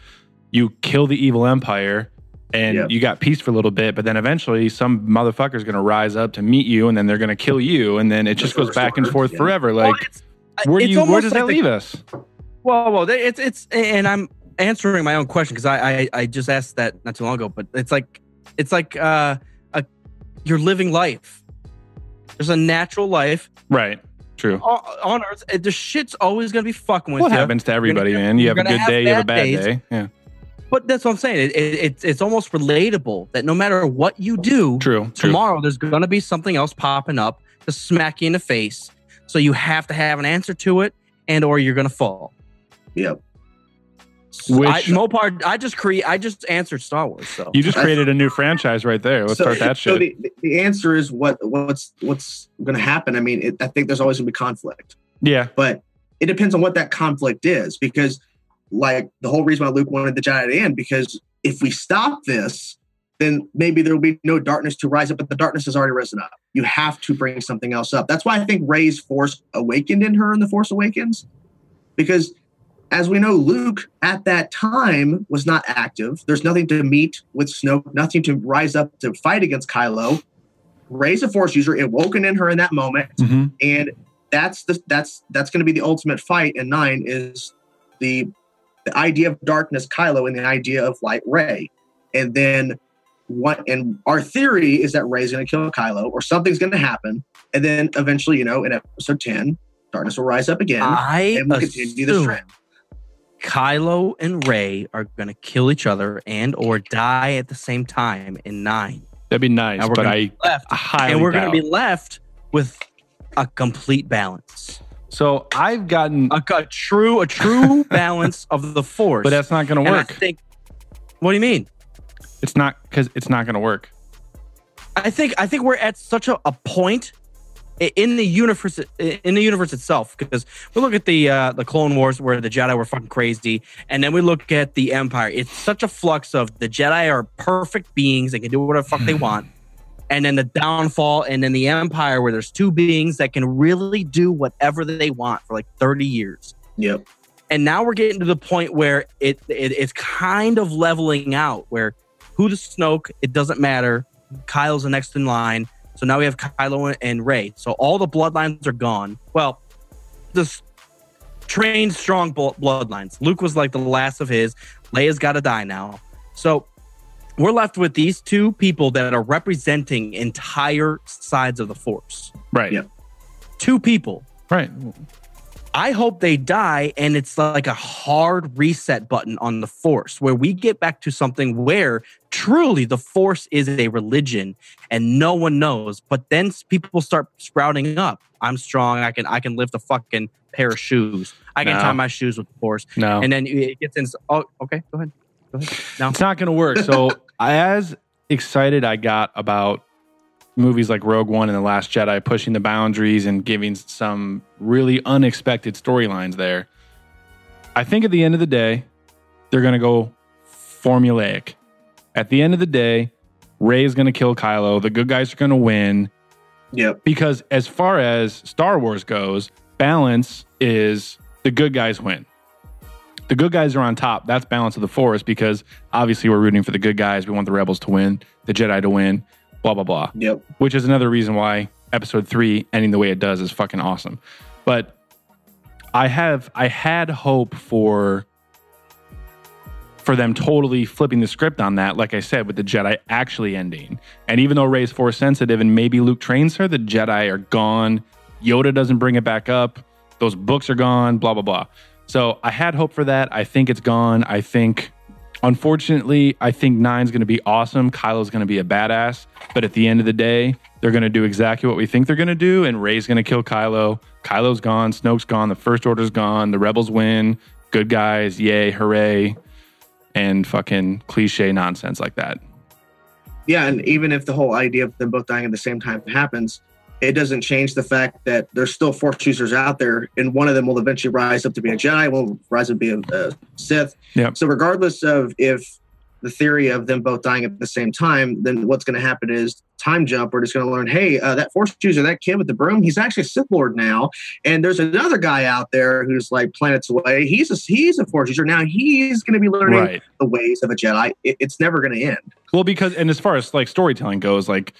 you kill the evil empire and Yep. you got peace for a little bit but then eventually some motherfucker's going to rise up to meet you and then they're going to kill you and then it The just goes First back and forth yeah. forever. Like it's- uh, where do you where does like that the- leave us? Well, well, it's it's, and I'm answering my own question because I, I I just asked that not too long ago, but it's like it's like uh, a you're living life. There's a natural life right true on, on Earth. and The shit's always gonna be fucking with what you. haves to everybody, gonna- man? You have a good have day, you have a bad bad days. day. Yeah, But that's what I'm saying. It, it, it's it's almost relatable that no matter what you do, true. true. tomorrow there's gonna be something else popping up to smack you in the face. So you have to have an answer to it, and or you're gonna fall. Yep. Which I, Mopar, I just create. I just answered Star Wars. So you just created a new franchise right there. Let's start that so shit. the, the answer is what what's what's going to happen. I mean, it, I think there's always going to be conflict, yeah, but it depends on what that conflict is. Because, like the whole reason why Luke wanted the Jedi to end, because if we stop this, then maybe there will be no darkness to rise up. But the darkness has already risen up. You have to bring something else up. That's why I think Rey's Force awakened in her in the Force Awakens, because as we know, Luke at that time was not active. There's nothing to meet with Snoke, nothing to rise up to fight against Kylo. Rey's a Force user. It woken in her in that moment, Mhm. and that's the that's that's going to be the ultimate fight. in nine is the the idea of darkness, Kylo, and the idea of light, Rey, and then what? And our theory is that Rey's going to kill Kylo, or something's going to happen, and then eventually, you know, in episode ten, darkness will rise up again, I and we'll continue this trend. Kylo and Rey are gonna kill each other and or die at the same time in nine. that'd be nice, And we're but gonna I be left, highly and we're doubt. gonna be left with a complete balance, so I've gotten, a, a true, a true balance of the Force. but that's not going to And I work. think. What do you mean? It's not because it's not going to work. I think I think we're at such a, a point i- in the universe in the universe itself because we look at the uh, the Clone Wars where the Jedi were fucking crazy, and then we look at the Empire. It's such a flux of the Jedi are perfect beings; they can do whatever the fuck they want, and then the downfall, and then the Empire where there's two beings that can really do whatever they want for like thirty years. Yep. And now we're getting to the point where it, it it's kind of leveling out where who the Snoke, it doesn't matter. Kyle's the next in line. So now we have Kylo and Rey. So all the bloodlines are gone. Well, the s- trained, strong bloodlines. Luke was like the last of his. Leia's got to die now. So we're left with these two people that are representing entire sides of the Force. Right. Yeah. Two people. Right. I hope they die and it's like a hard reset button on the force where we get back to something where truly the force is a religion and no one knows but then people start sprouting up. I'm strong. I can I can lift a fucking pair of shoes. I can No. tie my shoes with the force. No. and then it gets in oh okay. Go ahead. Go ahead. No. It's not going to work. So, as excited I got about movies like Rogue One and The Last Jedi pushing the boundaries and giving some really unexpected storylines there, I think at the end of the day, they're going to go formulaic. At the end of the day, Rey is going to kill Kylo. The good guys are going to win Yep. because as far as Star Wars goes, balance is the good guys win. The good guys are on top. That's balance of the force because obviously we're rooting for the good guys. We want the rebels to win, the Jedi to win, blah blah blah. Yep. Which is another reason why episode 3 ending the way it does is fucking awesome. But I have I had hope for for them totally flipping the script on that, like I said, with the Jedi actually ending. And even though Rey's force sensitive and maybe Luke trains her, the Jedi are gone. Yoda doesn't bring it back up. Those books are gone, blah, blah, blah. So I had hope for that. I think it's gone. I think, unfortunately, I think Nine's going to be awesome. Kylo's going to be a badass. But at the end of the day, they're going to do exactly what we think they're going to do. And Rey's going to kill Kylo. Kylo's gone. Snoke's gone. The First Order's gone. The Rebels win. Good guys. Yay. Hooray and fucking cliche nonsense like that. Yeah, and even if the whole idea of them both dying at the same time happens, it doesn't change the fact that there's still force users out there, and one of them will eventually rise up to be a Jedi, will rise up to be a, a Sith. Yep. So regardless of if the theory of them both dying at the same time, then what's going to happen is time jump. We're just going to learn, hey, uh, that force user, that kid with the broom, he's actually a Sith Lord now, and there's another guy out there who's like planets away. He's a he's a force user now. He's going to be learning Right. the ways of a Jedi. It, it's never going to end. Well, because and as far as like storytelling goes, like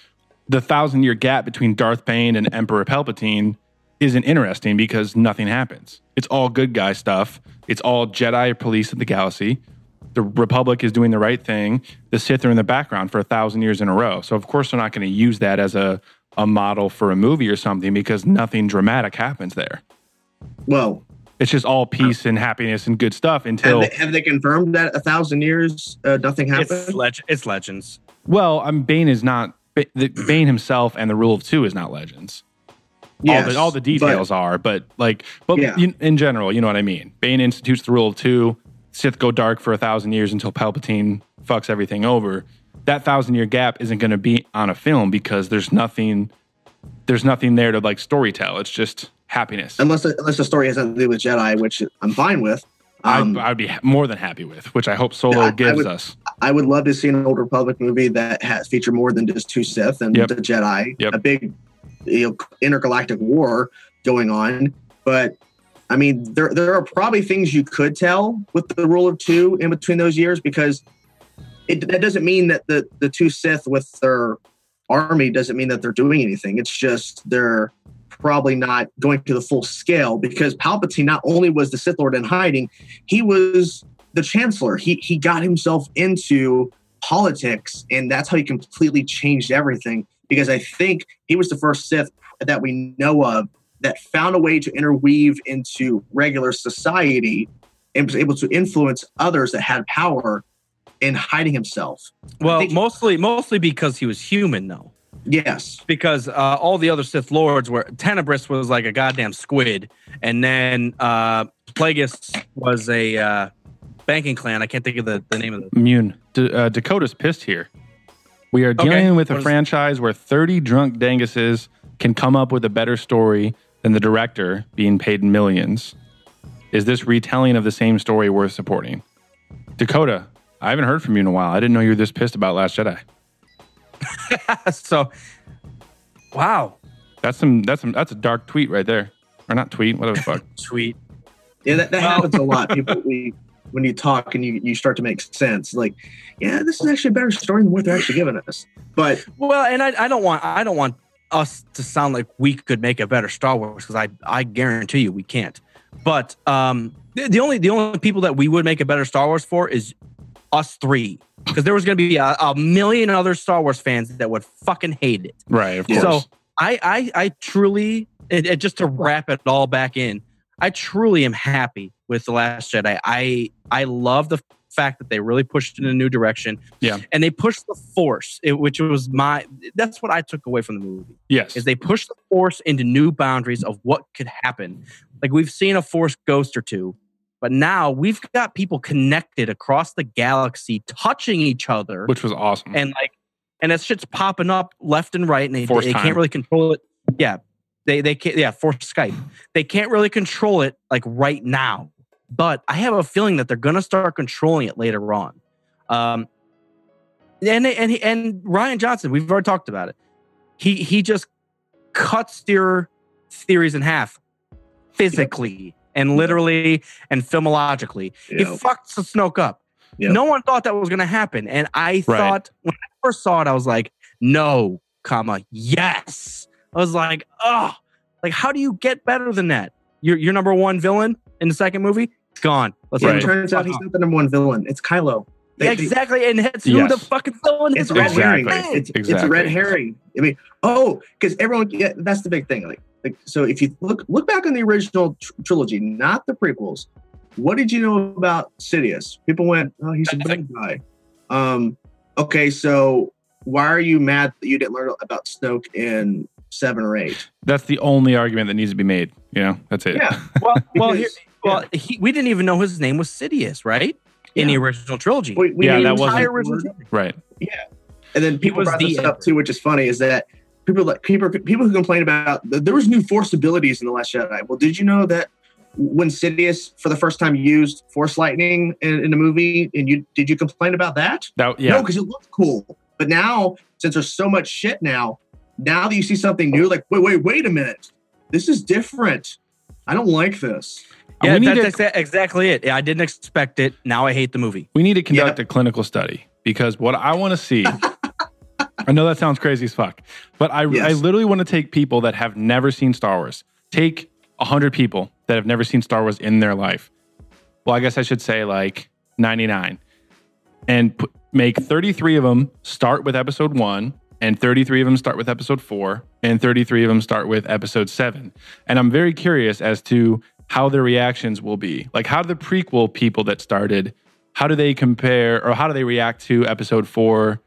the thousand year gap between Darth Bane and Emperor Palpatine isn't interesting because nothing happens. It's all good guy stuff. It's all Jedi police of the galaxy. The Republic is doing the right thing. The Sith are in the background for a thousand years in a row. So of course they're not going to use that as a a model for a movie or something because nothing dramatic happens there. Well, It's just all peace and happiness and good stuff until have they, have they confirmed that a thousand years uh, nothing it's, happened? leg- it's legends well, I'm Bane is not The, Bane himself and the Rule of Two is not Legends. all the all the details are, but like, but Yeah. you, in general, you know what I mean. Bane institutes the rule of two. Sith go dark for a thousand years until Palpatine fucks everything over. That thousand year gap isn't going to be on a film because there's nothing, there's nothing there to like storytell. It's just happiness. unless unless the story has something to do with Jedi, which I'm fine with. Um, I'd, I'd be more than happy with, which I hope Solo I- I gives would- us. I would love to see an old Republic movie that has feature more than just two Sith and Yep. the Jedi, Yep. a big you know, intergalactic war going on. But I mean, there there are probably things you could tell with the rule of two in between those years because it that doesn't mean that the the two Sith with their army doesn't mean that they're doing anything. It's just they're probably not going to the full scale because Palpatine not only was the Sith Lord in hiding, he was the Chancellor. He he got himself into politics, and that's how he completely changed everything. Because I think he was the first Sith that we know of that found a way to interweave into regular society and was able to influence others that had power in hiding himself. well mostly mostly because he was human though Yes. because uh, all the other Sith lords were Tenebrous was like a goddamn squid, and then uh, Plagueis was a uh, banking clan. I can't think of the, the name of the. Immune. D- uh, Dakota's pissed here. We are dealing Okay. with a What is- franchise where 30 drunk danguses can come up with a better story than the director being paid millions. Is this retelling of the same story worth supporting? Dakota, I haven't heard from you in a while. I didn't know you were this pissed about Last Jedi. so, wow, That's some that's some that's a dark tweet right there. Or not tweet, whatever the fuck. sweet. Yeah, that, that happens a lot. People, we, when you talk and you, you start to make sense, like, yeah, this is actually a better story than what they're actually giving us. But Well, and I, I don't want I don't want us to sound like we could make a better Star Wars because I I guarantee you we can't. But um, the, the only the only people that we would make a better Star Wars for is us three because there was going to be a, a million other Star Wars fans that would fucking hate it. Right. Of course. So I I I truly it, it, just to wrap it all back in, I truly am happy with the Last Jedi. I I love the fact that they really pushed in a new direction. Yeah. and they pushed the Force, it, which was my that's what I took away from the movie yes. is they pushed the Force into new boundaries of what could happen. Like we've seen a Force ghost or two. But now we've got people connected across the galaxy, touching each other. Which was awesome. and like and that shit's popping up left and right and they, Force they time. can't really control it. Yeah. They they can't yeah for skype. They can't really control it like right now. But i have a feeling that they're gonna start controlling it later on. Um and and and rian johnson we've already talked about it. He he just cuts your theories in half physically and literally and filmologically he Yeah. fucks the snoke up Yep. no one thought that was going to happen. And I thought when I first saw it, I was like, no, comma, yes. I was like, oh, like how do you get better than that? Your your number one villain in the second movie, it's gone. Let's Yeah, Right. it turns out he's not the number one villain. It's Kylo. They- they- exactly, and it's who the fucking villain it's is. red Exactly. herring. Right. It's, it's red herring. I mean, oh, because everyone. Yeah, that's the big thing. Like, like, so if you look look back on the original tr- trilogy, not the prequels. What did you know about Sidious? People went, "Oh, he's a bad guy." Um, okay, so why are you mad that you didn't learn about Snoke in seven or eight? That's the only argument that needs to be made. You know, that's it. Yeah, Well, well, here, well, he, we didn't even know his name was Sidious, right? In the original trilogy. we, we Yeah, that wasn't- say entire the original trilogy. Right. Yeah, and then people brought the this up too, which is funny, is that people like people people who complain about there was new Force abilities in the Last Jedi. Well, did you know that when Sidious for the first time used Force lightning in, in the movie, and you did you complain about that? That No, yeah. because it looked cool. But now, since there's so much shit now, now that you see something new, like wait, wait, wait a minute, this is different. I don't like this. Yeah, we need that's to exa- exactly it. I didn't expect it. Now I hate the movie. we need to conduct a clinical study because what I want to see. I know that sounds crazy as fuck, but I Yes. I literally want to take people that have never seen Star Wars. Take hundred people that have never seen Star Wars in their life. Well, I guess I should say like ninety nine, and put, make thirty three of them start with Episode one, and thirty three of them start with Episode four, and thirty three of them start with Episode seven. And I'm very curious as to how their reactions will be. Like, how do the prequel people that started, how do they compare, or how do they react to Episode four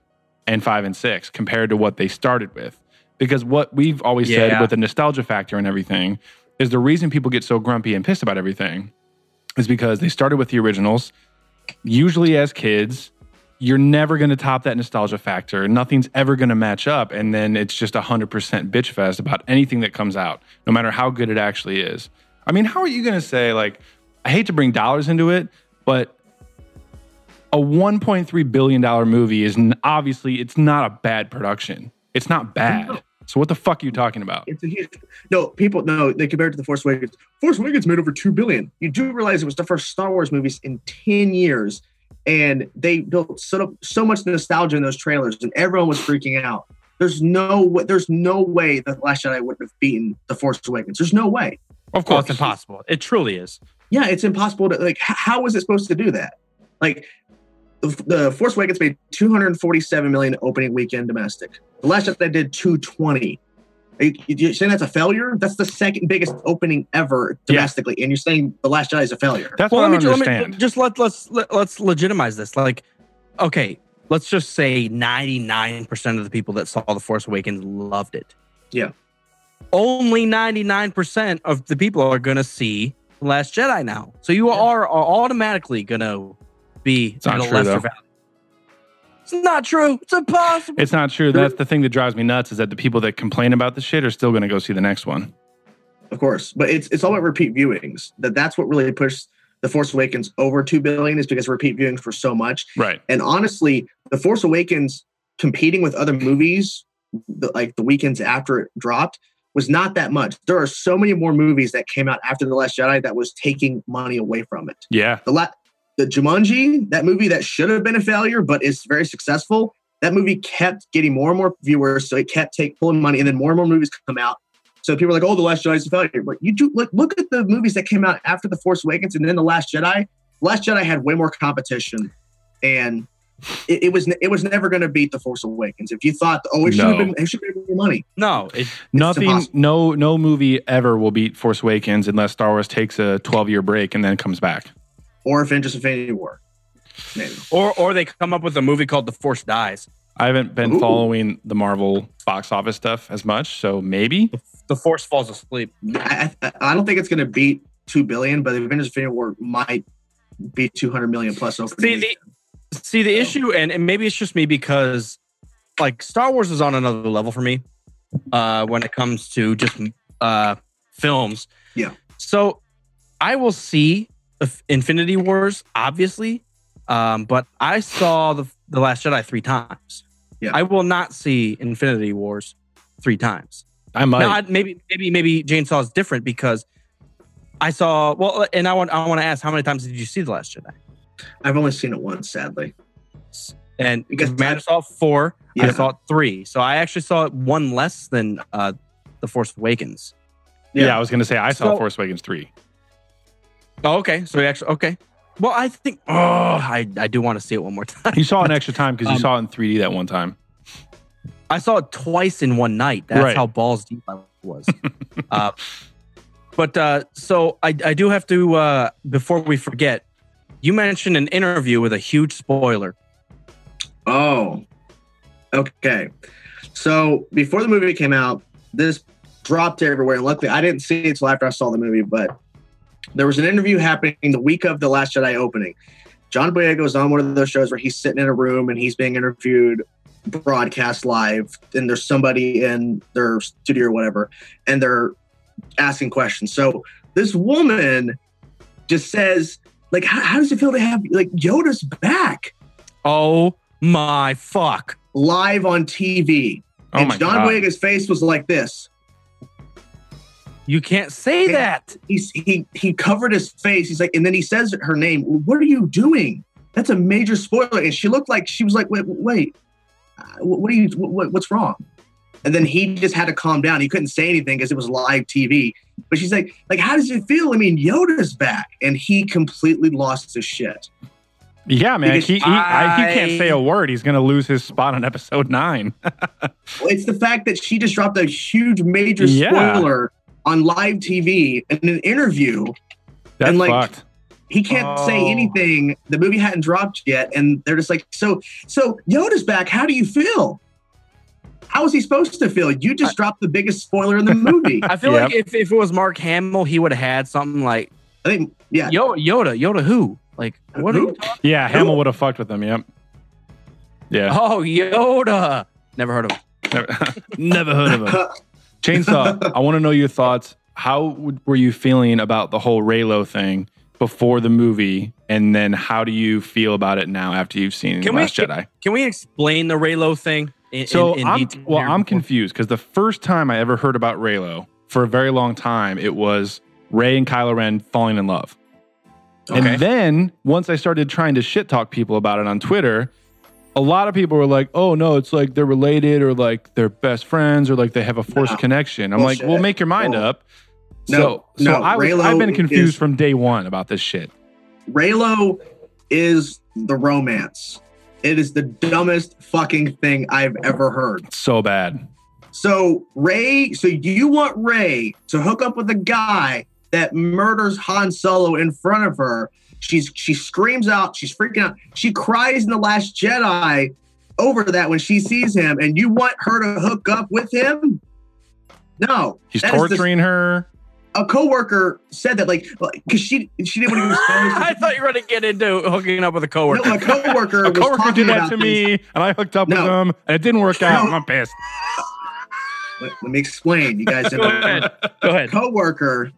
and five and six compared to what they started with? Because what we've always said with the nostalgia factor and everything is the reason people get so grumpy and pissed about everything is because they started with the originals, usually as kids. You're never going to top that nostalgia factor. Nothing's ever going to match up. And then it's just 100% bitch fest about anything that comes out, no matter how good it actually is. I mean, how are you going to say, like, I hate to bring dollars into it, but a 1.3 billion dollar movie is n- obviously it's not a bad production. It's not bad. So what the fuck are you talking about? It's a huge no. People no. They compare it to the Force Awakens. Force Awakens made over two billion. You do realize it was the first Star Wars movies in ten years, and they built so so much nostalgia in those trailers, and everyone was freaking out. There's no way. There's no way that Last Jedi would have beaten the Force Awakens. There's no way. Of course, it's impossible. It truly is. Yeah, it's impossible to like. h- How is it supposed to do that? Like, the, the Force Awakens made 247 million opening weekend domestic. The Last Jedi did 220. Are you, you saying that's a failure? That's the second biggest opening ever Yeah. domestically, and you're saying the Last Jedi is a failure. That's well, what I let don't me, ju- let me understand. just let let's let, let's legitimize this. Like, okay, let's just say ninety nine percent of the people that saw the Force Awakens loved it. Yeah. Only ninety nine percent of the people are gonna see the Last Jedi now. So you are, are automatically gonna be It's not at a true, lesser though. value. It's not true. It's impossible. it's not true. That's the thing that drives me nuts is that the people that complain about the shit are still going to go see the next one. of course, but it's it's all about repeat viewings. That that's what really pushed the Force Awakens over two billion is because repeat viewings were so much. Right. And honestly, The Force Awakens competing with other movies, the, like the weekends after it dropped, was not that much. There are so many more movies that came out after The Last Jedi that was taking money away from it. Yeah. The la- the Jumanji, that movie that should have been a failure but is very successful, that movie kept getting more and more viewers, so it kept take pulling money, and then more and more movies come out. So people are like, "Oh, the Last Jedi is a failure." But you do look look at the movies that came out after the Force Awakens, and then the Last Jedi. Last Jedi had way more competition, and it, it was it was never going to beat the Force Awakens. If you thought, "Oh, it should have been, it should have been more money," No, it, Nothing, impossible. no, no movie ever will beat Force Awakens unless Star Wars takes a 12 year break and then comes back. Or Avengers: Infinity War, maybe. or or they come up with a movie called The Force Dies. I haven't been Ooh. following the Marvel box office stuff as much, so maybe. The Force falls asleep. I, I, I don't think it's going to beat two billion, but Avengers: Infinity War might be two hundred million plus over. See the see the issue, and, and maybe it's just me because like Star Wars is on another level for me uh, when it comes to just uh, films. Yeah. So I will see Inf- Infinity Wars, obviously, um, but I saw the the Last Jedi three times. Yeah. I will not see Infinity Wars three times. I might. Now, I- maybe maybe maybe Chainsaw is different because I saw well, and I want I want to ask how many times did you see the Last Jedi? I've only seen it once, sadly. And Because because Matt saw it four, I saw three, so I actually saw it one less than uh, the Force Awakens. yeah. yeah. I was going to say I saw So- Force Awakens 3. Oh, okay, so you actually okay. Well, I think oh, I I do want to see it one more time. You saw an extra time because you Um, saw it in 3D that one time. I saw it twice in one night. That's Right. how balls deep I was. uh, but uh, so I, I do have to uh, before we forget. You mentioned an interview with a huge spoiler. Oh, okay. So before the movie came out, this dropped everywhere. And luckily, I didn't see it until after I saw the movie. But there was an interview happening the week of the Last Jedi opening. John Boyega was on one of those shows where he's sitting in a room and he's being interviewed, broadcast live, and there's somebody in their studio or whatever, and they're asking questions. So this woman just says, like, how, how does it feel to have like Yoda's back? Oh my fuck! live on TV. Oh and John God. Boyega's face was like this. You can't say Yeah. that. He's he he covered his face. He's like, and then he says her name. What are you doing? That's a major spoiler. And she looked like she was like, wait, wait, uh, what what are you? What, what's wrong? And then he just had to calm down. He couldn't say anything because it was live TV. But she's like, like, how does it feel? I mean, Yoda's back, and he completely lost his shit. Yeah, man. Because He, he, I, he can't say a word. He's going to lose his spot on episode nine. It's the fact that she just dropped a huge major Yeah. spoiler on live TV in an interview That's And, like, fucked. he can't say Oh. anything. The movie hadn't dropped yet, and they're just like, so, so Yoda's back. How do you feel? How is he supposed to feel? You just dropped the biggest spoiler in the movie. I feel Yep. like if, if it was Mark Hamill, he would have had something like I think, yeah, Yoda, Yoda, Yoda. Who? Like what? Who? you talking? Yeah, Hamill would have fucked with him. Yep. Yeah. Oh, Yoda. Never heard of him. Never, never heard of him. Chainsaw, I want to know your thoughts. How would- were you feeling about the whole Reylo thing before the movie? And then how do you feel about it now after you've seen Can we- Last Jedi? Can we explain the Reylo thing? In, So in, in I'm well, I'm confused because the first time I ever heard about Reylo for a very long time, it was Rey and Kylo Ren falling in love. Okay. And then once I started trying to shit talk people about it on Twitter, a lot of people were like, "Oh no, it's like they're related or like they're best friends or like they have a forced No. connection." I'm like, Bullshit. "Well, make your mind No. up." No, so, so no, I, Reylo I've been confused is- from day one about this shit. Reylo is the romance. It is the dumbest fucking thing I've ever heard. So bad. So Rey, so you want Rey to hook up with a guy that murders Han Solo in front of her? She's she screams out, she's freaking out. She cries in the Last Jedi over that when she sees him, and you want her to hook up with him? No, He's That is the- torturing her. a coworker said that, like, because she she didn't want to I thought you were going to get into hooking up with a No, coworker. a coworker A was coworker talking did that about to this. me, and I hooked up with No. him, and it didn't work out. No. I'm pissed. Let, let me explain. You guys Go ahead. Go ahead. coworker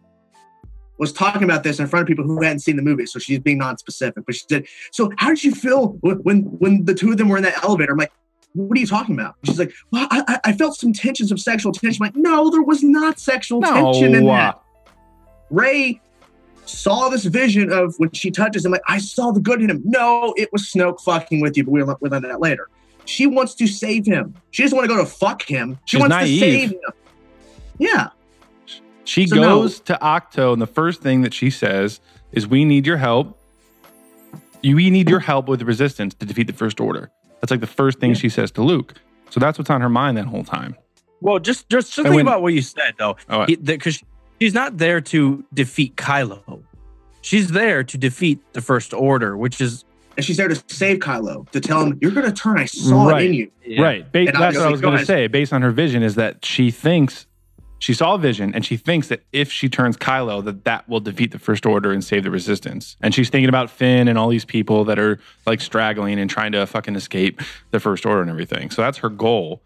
was talking about this in front of people who hadn't seen the movie, so she's being non-specific. But she said, "So how did you feel when when, the two of them were in that elevator?" I'm like, "What are you talking about?" She's like, "Well, I, I- I felt some tension, some sexual tension." I'm like, "No, there was not sexual tension in that." Uh, Rey saw this vision of when she touches him, like, "I saw the good in him." No, it was Snoke fucking with you, but we'll we'll learn that later. she wants to save him. She doesn't want to go to fuck him. She She's wants naive. to save him. Yeah. She So no. goes to Ahch-To, and the first thing that she says is, "We need your help. You, we need your help with the resistance to defeat the First Order." That's like the first thing she says to Luke. So that's what's on her mind that whole time. Well, just just, just think when- about what you said though, Oh, because she's not there to defeat Kylo. She's there to defeat the First Order, which is And she's there to save Kylo, to tell him, You're gonna turn. I saw Right. it in you. Right. Ba- that's what I was going to say. Based on her vision, is that she thinks she saw a vision, and she thinks that if she turns Kylo, that that will defeat the First Order and save the Resistance. And she's thinking about Finn and all these people that are like straggling and trying to fucking escape the First Order and everything. So that's her goal,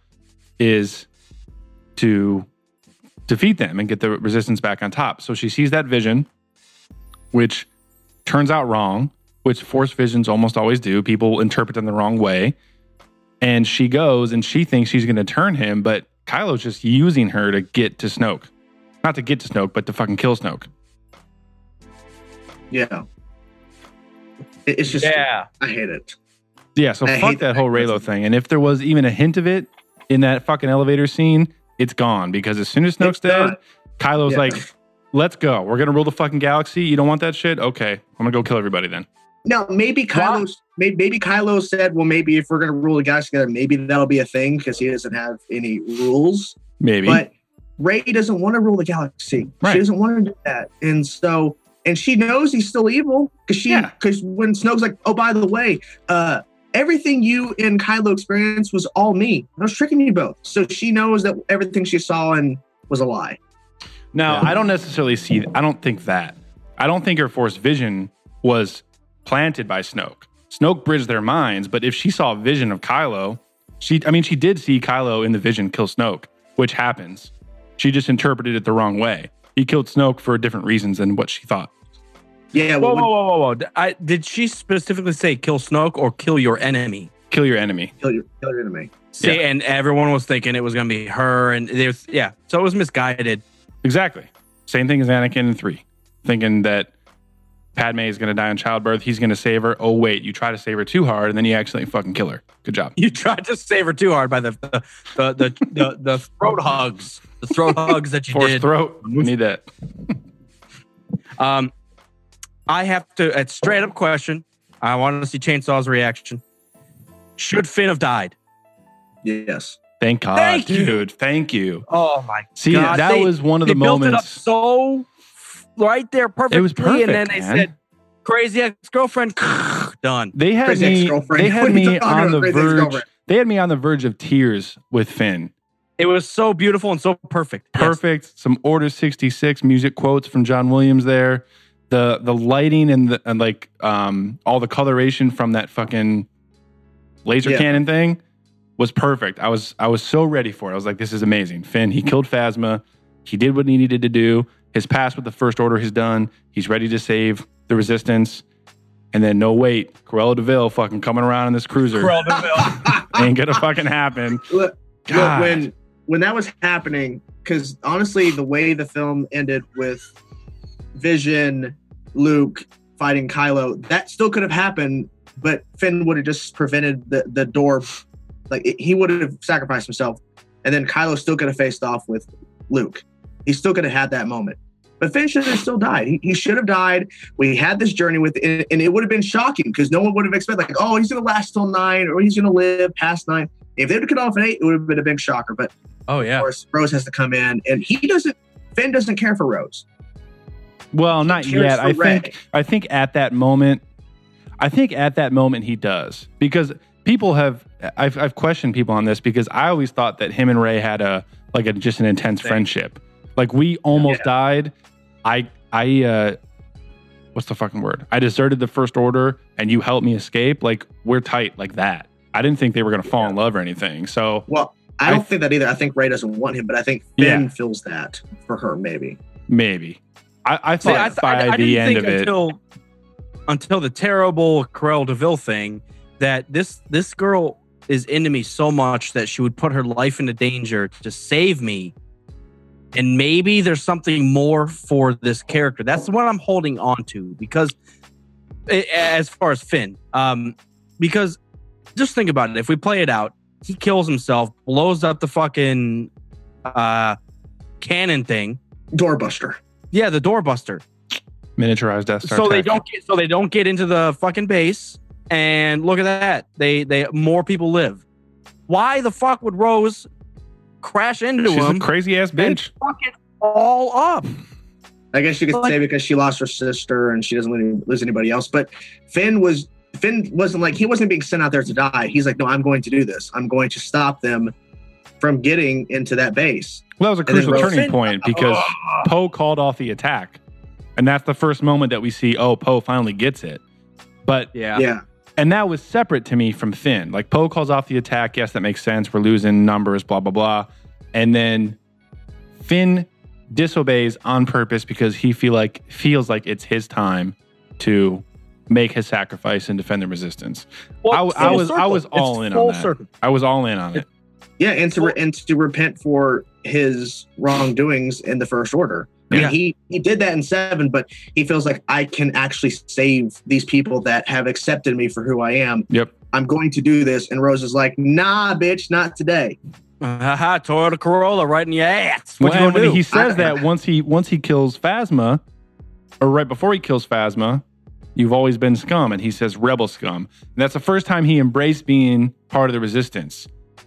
is to defeat them and get the Resistance back on top. So she sees that vision, which turns out wrong, which Force visions almost always do. People interpret them the wrong way and she goes and she thinks she's going to turn him, but Kylo's just using her to get to Snoke. Not to get to Snoke, but to fucking kill Snoke. Yeah. It's just yeah. I hate it. Yeah, so I fuck hate that that whole Reylo thing. And if there was even a hint of it in that fucking elevator scene, it's gone because as soon as Snoke's It's dead, gone. Kylo's Yeah. like, let's go. We're going to rule the fucking galaxy. You don't want that shit? Okay, I'm going to go kill everybody then. Now maybe Kylo maybe, maybe Kylo said, Well, maybe if we're gonna rule the guys together, maybe that'll be a thing because he doesn't have any rules. Maybe. But Rey doesn't want to rule the galaxy. Right. She doesn't want to do that. And so and she knows he's still evil because she Yeah. because when Snoke's like, Oh, by the way, uh everything you and Kylo experienced was all me. I was tricking you both. So she knows that everything she saw and was a lie. Now, Yeah. I don't necessarily see. I don't think that. I don't think her Force vision was planted by Snoke. Snoke bridged their minds, but if she saw a vision of Kylo, she. I mean, she did see Kylo in the vision kill Snoke, which happens. She just interpreted it the wrong way. He killed Snoke for different reasons than what she thought. Yeah, Whoa, whoa, whoa, whoa, whoa! I, did she specifically say kill Snoke or kill your enemy? Kill your enemy. kill your kill your enemy. See, Yeah. and everyone was thinking it was going to be her, and there's yeah, so it was misguided. Exactly. Same thing as Anakin in three, thinking that Padme is going to die in childbirth. He's going to save her. Oh wait, you try to save her too hard, and then you accidentally fucking kill her. Good job. You tried to save her too hard by the the the the, the, the throat hugs, the throat hugs that you Force did. throat. We need that. Um, I have to. It's straight up question. I want to see Chainsaw's reaction. Should Finn have died? Yes. Thank God, Thank you. dude. Thank you. Oh my See, God, See, that they- was one of the they built it up moments. so right there perfectly, was and then perfect, they man. said, "Crazy ex girlfriend." Done. They had Crazy me. They had What are you me on the verge. They had me on the verge of tears with Finn. It was so beautiful and so perfect. Yes. Perfect. Some Order sixty six music quotes from John Williams there. The the lighting and the and like um all the coloration from that fucking laser Yeah. cannon thing was perfect. I was I was so ready for it. I was like, this is amazing. Finn, he killed Phasma. He did what he needed to do. His past with the First Order is done. He's ready to save the Resistance. And then no wait, Cruella de Vil fucking coming around in this cruiser Cruella de Vil. ain't gonna fucking happen. Look, look, when when that was happening, because honestly, the way the film ended with Vision, Luke fighting Kylo, that still could have happened, but Finn would have just prevented the the door. Like it- he would have sacrificed himself, and then Kylo still could have faced off with Luke. He still could have had that moment. But Finn should have still died. He, he should have died. We had this journey with, and, and it would have been shocking because no one would have expected, like, oh, he's going to last till nine or he's going to live past nine. If they would have cut off at eight, it would have been a big shocker. But Oh of yeah. course, Rose has to come in, and he doesn't. Finn doesn't care for Rose. Well, not yet. I Rey. think I think at that moment, I think at that moment he does because people have I've I've questioned people on this because I always thought that him and Rey had a like a just an intense Same. friendship. Like we almost Yeah. died. I I uh what's the fucking word? I deserted the first order and you helped me escape. Like we're tight like that. I didn't think they were gonna fall in love or anything. So Well, I I don't th- think that either. I think Rey doesn't want him, but I think Finn Yeah. feels that for her, maybe. maybe. I, I See, thought I, th- by I, I the didn't end think of it. until until the terrible Corel Deville thing that this this girl is into me so much that she would put her life into danger to save me. And maybe there's something more for this character. That's what I'm holding on to because, as far as Finn, um, because just think about it. If we play it out, he kills himself, blows up the fucking uh, cannon thing. Doorbuster. Yeah, the doorbuster. Miniaturized Death Star. so they don't get so they don't get into the fucking base. And look at that. They they more people live. Why the fuck would Rose crash into She's him a crazy ass and bitch. fuck it all up? I guess you could Like- say because she lost her sister and she doesn't lose- lose anybody else. But Finn was Finn wasn't like he wasn't being sent out there to die. He's like, no, I'm going to do this. I'm going to stop them from getting into that base. Well, that was a crucial Rose- turning Finn- point because Poe called off the attack, and that's the first moment that we see. Oh, Poe finally gets it. But Yeah. Yeah. And that was separate to me from Finn. Like Poe calls off the attack. Yes, that makes sense. We're losing numbers. Blah blah blah. And then Finn disobeys on purpose because he feel like feels like it's his time to make his sacrifice and defend the resistance. Well, I, I full was I was all It's in on that. circle. I was all in on it. Yeah, and to re- and to repent for his wrongdoings in the first order. I mean, Yeah. he he did that in seven, but he feels like I can actually save these people that have accepted me for who I am. Yep. I'm going to do this, and Rose is like, "Nah, bitch, not today." Haha, Toyota Corolla right in your ass. What Well, you gonna do? he says I- that once he once he kills Phasma, or right before he kills Phasma, you've always been scum, and he says rebel scum. And that's the first time he embraced being part of the resistance.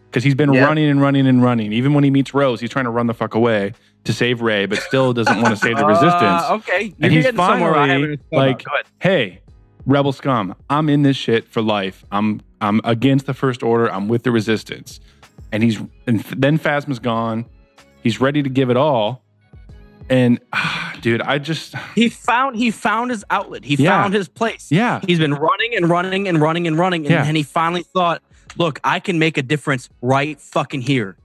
Because he's been Yeah. running and running and running. Even when he meets Rose, he's trying to run the fuck away to save Rey, but still doesn't want to save the resistance. Uh, okay, You're and he's getting somewhere I finally haven't thought about. like, "Hey, rebel scum, I'm in this shit for life. I'm I'm against the First Order. I'm with the Resistance." And he's and then Phasma's gone. He's ready to give it all. And ah, dude, I just he found he found his outlet. He Yeah. found his place. yeah, He's been running and running and running and running, and Yeah. then he finally thought, "Look, I can make a difference right fucking here."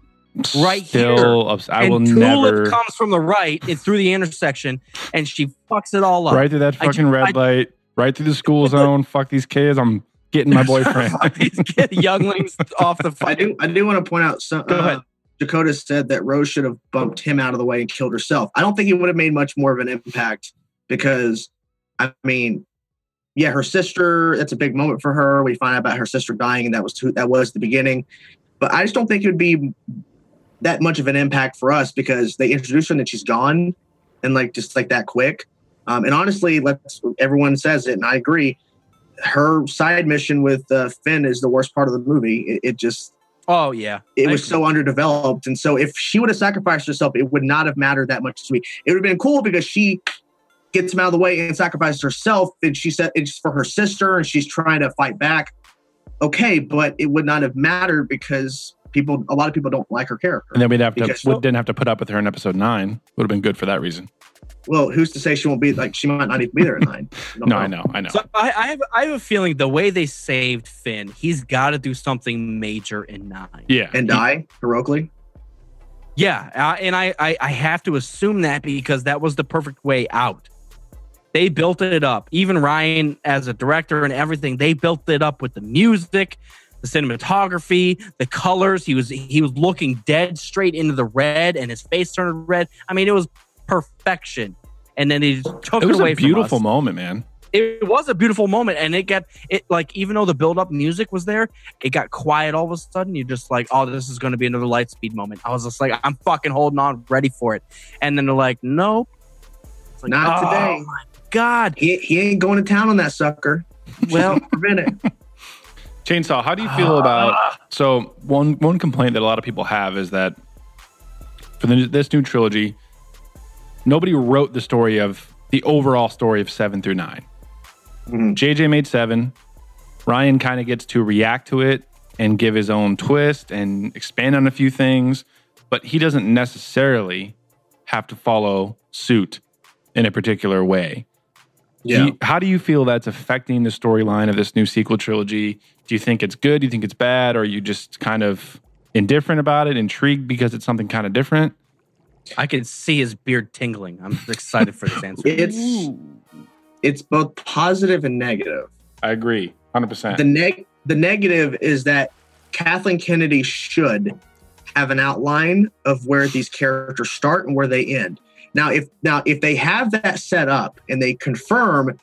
Right still ups- I and will Tulip never comes from the right and through the intersection, and she fucks it all up. right through that I fucking ju- red I- light, right through the school zone. Fuck these kids. I'm getting my boyfriend. These kid younglings off the I fucking. do I do want to point out some. Go ahead. Uh, Dakota said that Rose should have bumped him out of the way and killed herself. I don't think it would have made much more of an impact because, I mean, yeah, her sister. That's a big moment for her. We find out about her sister dying, and that was who, that was the beginning. But I just don't think it would be that much of an impact for us because they introduce her and then she's gone, and like just like that quick. Um, and honestly, let's everyone says it, and I agree. Her side mission with uh, Finn is the worst part of the movie. It, it just Oh yeah, it I was so underdeveloped. And so if she would have sacrificed herself, it would not have mattered that much to me. It would have been cool because she gets him out of the way and sacrifices herself. And she said it's for her sister and she's trying to fight back. Okay, but it would not have mattered because people, a lot of people don't like her character. and then we'd have to Because- we didn't have to put up with her in episode nine. Would have been good for that reason. Well, who's to say she won't be like, she might not even be there at nine. You don't No, I know, I know. So I, I have I have a feeling the way they saved Finn, he's got to do something major in nine. yeah, And die heroically. Yeah, uh, and I, I I have to assume that because that was the perfect way out. They built it up. Even Rian, as a director and everything, they built it up with the music, the cinematography, the colors. He was he was looking dead straight into the red, and his face turned red. I mean, it was perfection. And then he just took it it, was away a beautiful from us. moment, man. It was a beautiful moment, and it got it like even though the build up music was there, it got quiet all of a sudden. You're just like, oh, this is going to be another light speed moment. I was just like, I'm fucking holding on, ready for it. And then they're like, nope, it's like, Not oh, today. my god. He, he ain't going to town on that sucker. Well, Prevent it. Chainsaw, how do you feel about so one one complaint that a lot of people have is that for the, this new trilogy, nobody wrote the story of the overall story of seven through 9 Mhm. JJ made seven. Rian kind of gets to react to it and give his own twist and expand on a few things, but he doesn't necessarily have to follow suit in a particular way. Do Yeah. you- how do you feel that's affecting the storyline of this new sequel trilogy? Do you think it's good? Do you think it's bad? Or are you just kind of indifferent about it, intrigued because it's something kind of different? I can see his beard tingling. I'm excited for this answer. It's it's both positive and negative. I agree, hundred percent. The neg the negative is that Kathleen Kennedy should have an outline of where these characters start and where they end. Now, if now if they have that set up and they confirm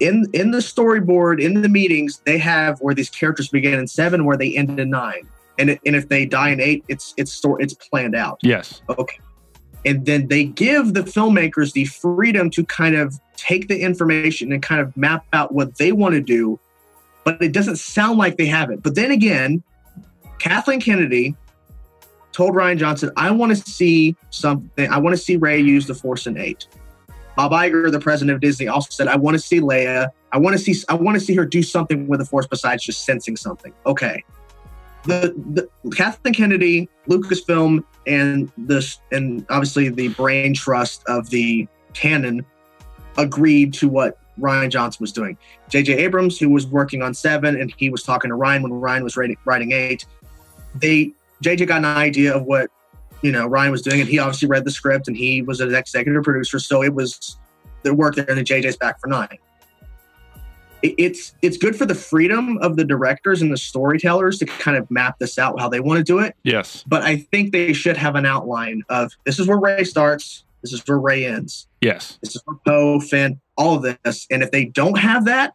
in in the storyboard in the meetings they have where these characters begin in seven where they end in nine. and it, and if they die in eight, it's it's stor- it's planned out. Yes. Okay. And then they give the filmmakers the freedom to kind of take the information and kind of map out what they want to do, but it doesn't sound like they have it. But then again, Kathleen Kennedy told Rian Johnson, I want to see something. I want to see Rey use the Force in eight. Bob Iger, the president of Disney, also said, I want to see Leia. I want to see I want to see her do something with the Force besides just sensing something. Okay. The, the Kathleen Kennedy, Lucasfilm, and this and obviously the brain trust of the canon agreed to what Rian Johnson was doing. J.J. Abrams, who was working on seven, and he was talking to Rian when Rian was writing, writing eight. They J.J. got an idea of what you know Rian was doing, and he obviously read the script, and he was an executive producer, so it was the work there, and then J.J.'s back for nine. It, it's it's good for the freedom of the directors and the storytellers to kind of map this out how they want to do it. Yes. But I think they should have an outline of this is where Rey starts, this is where Rey ends. Yes. This is for Poe, Finn, all of this. And if they don't have that,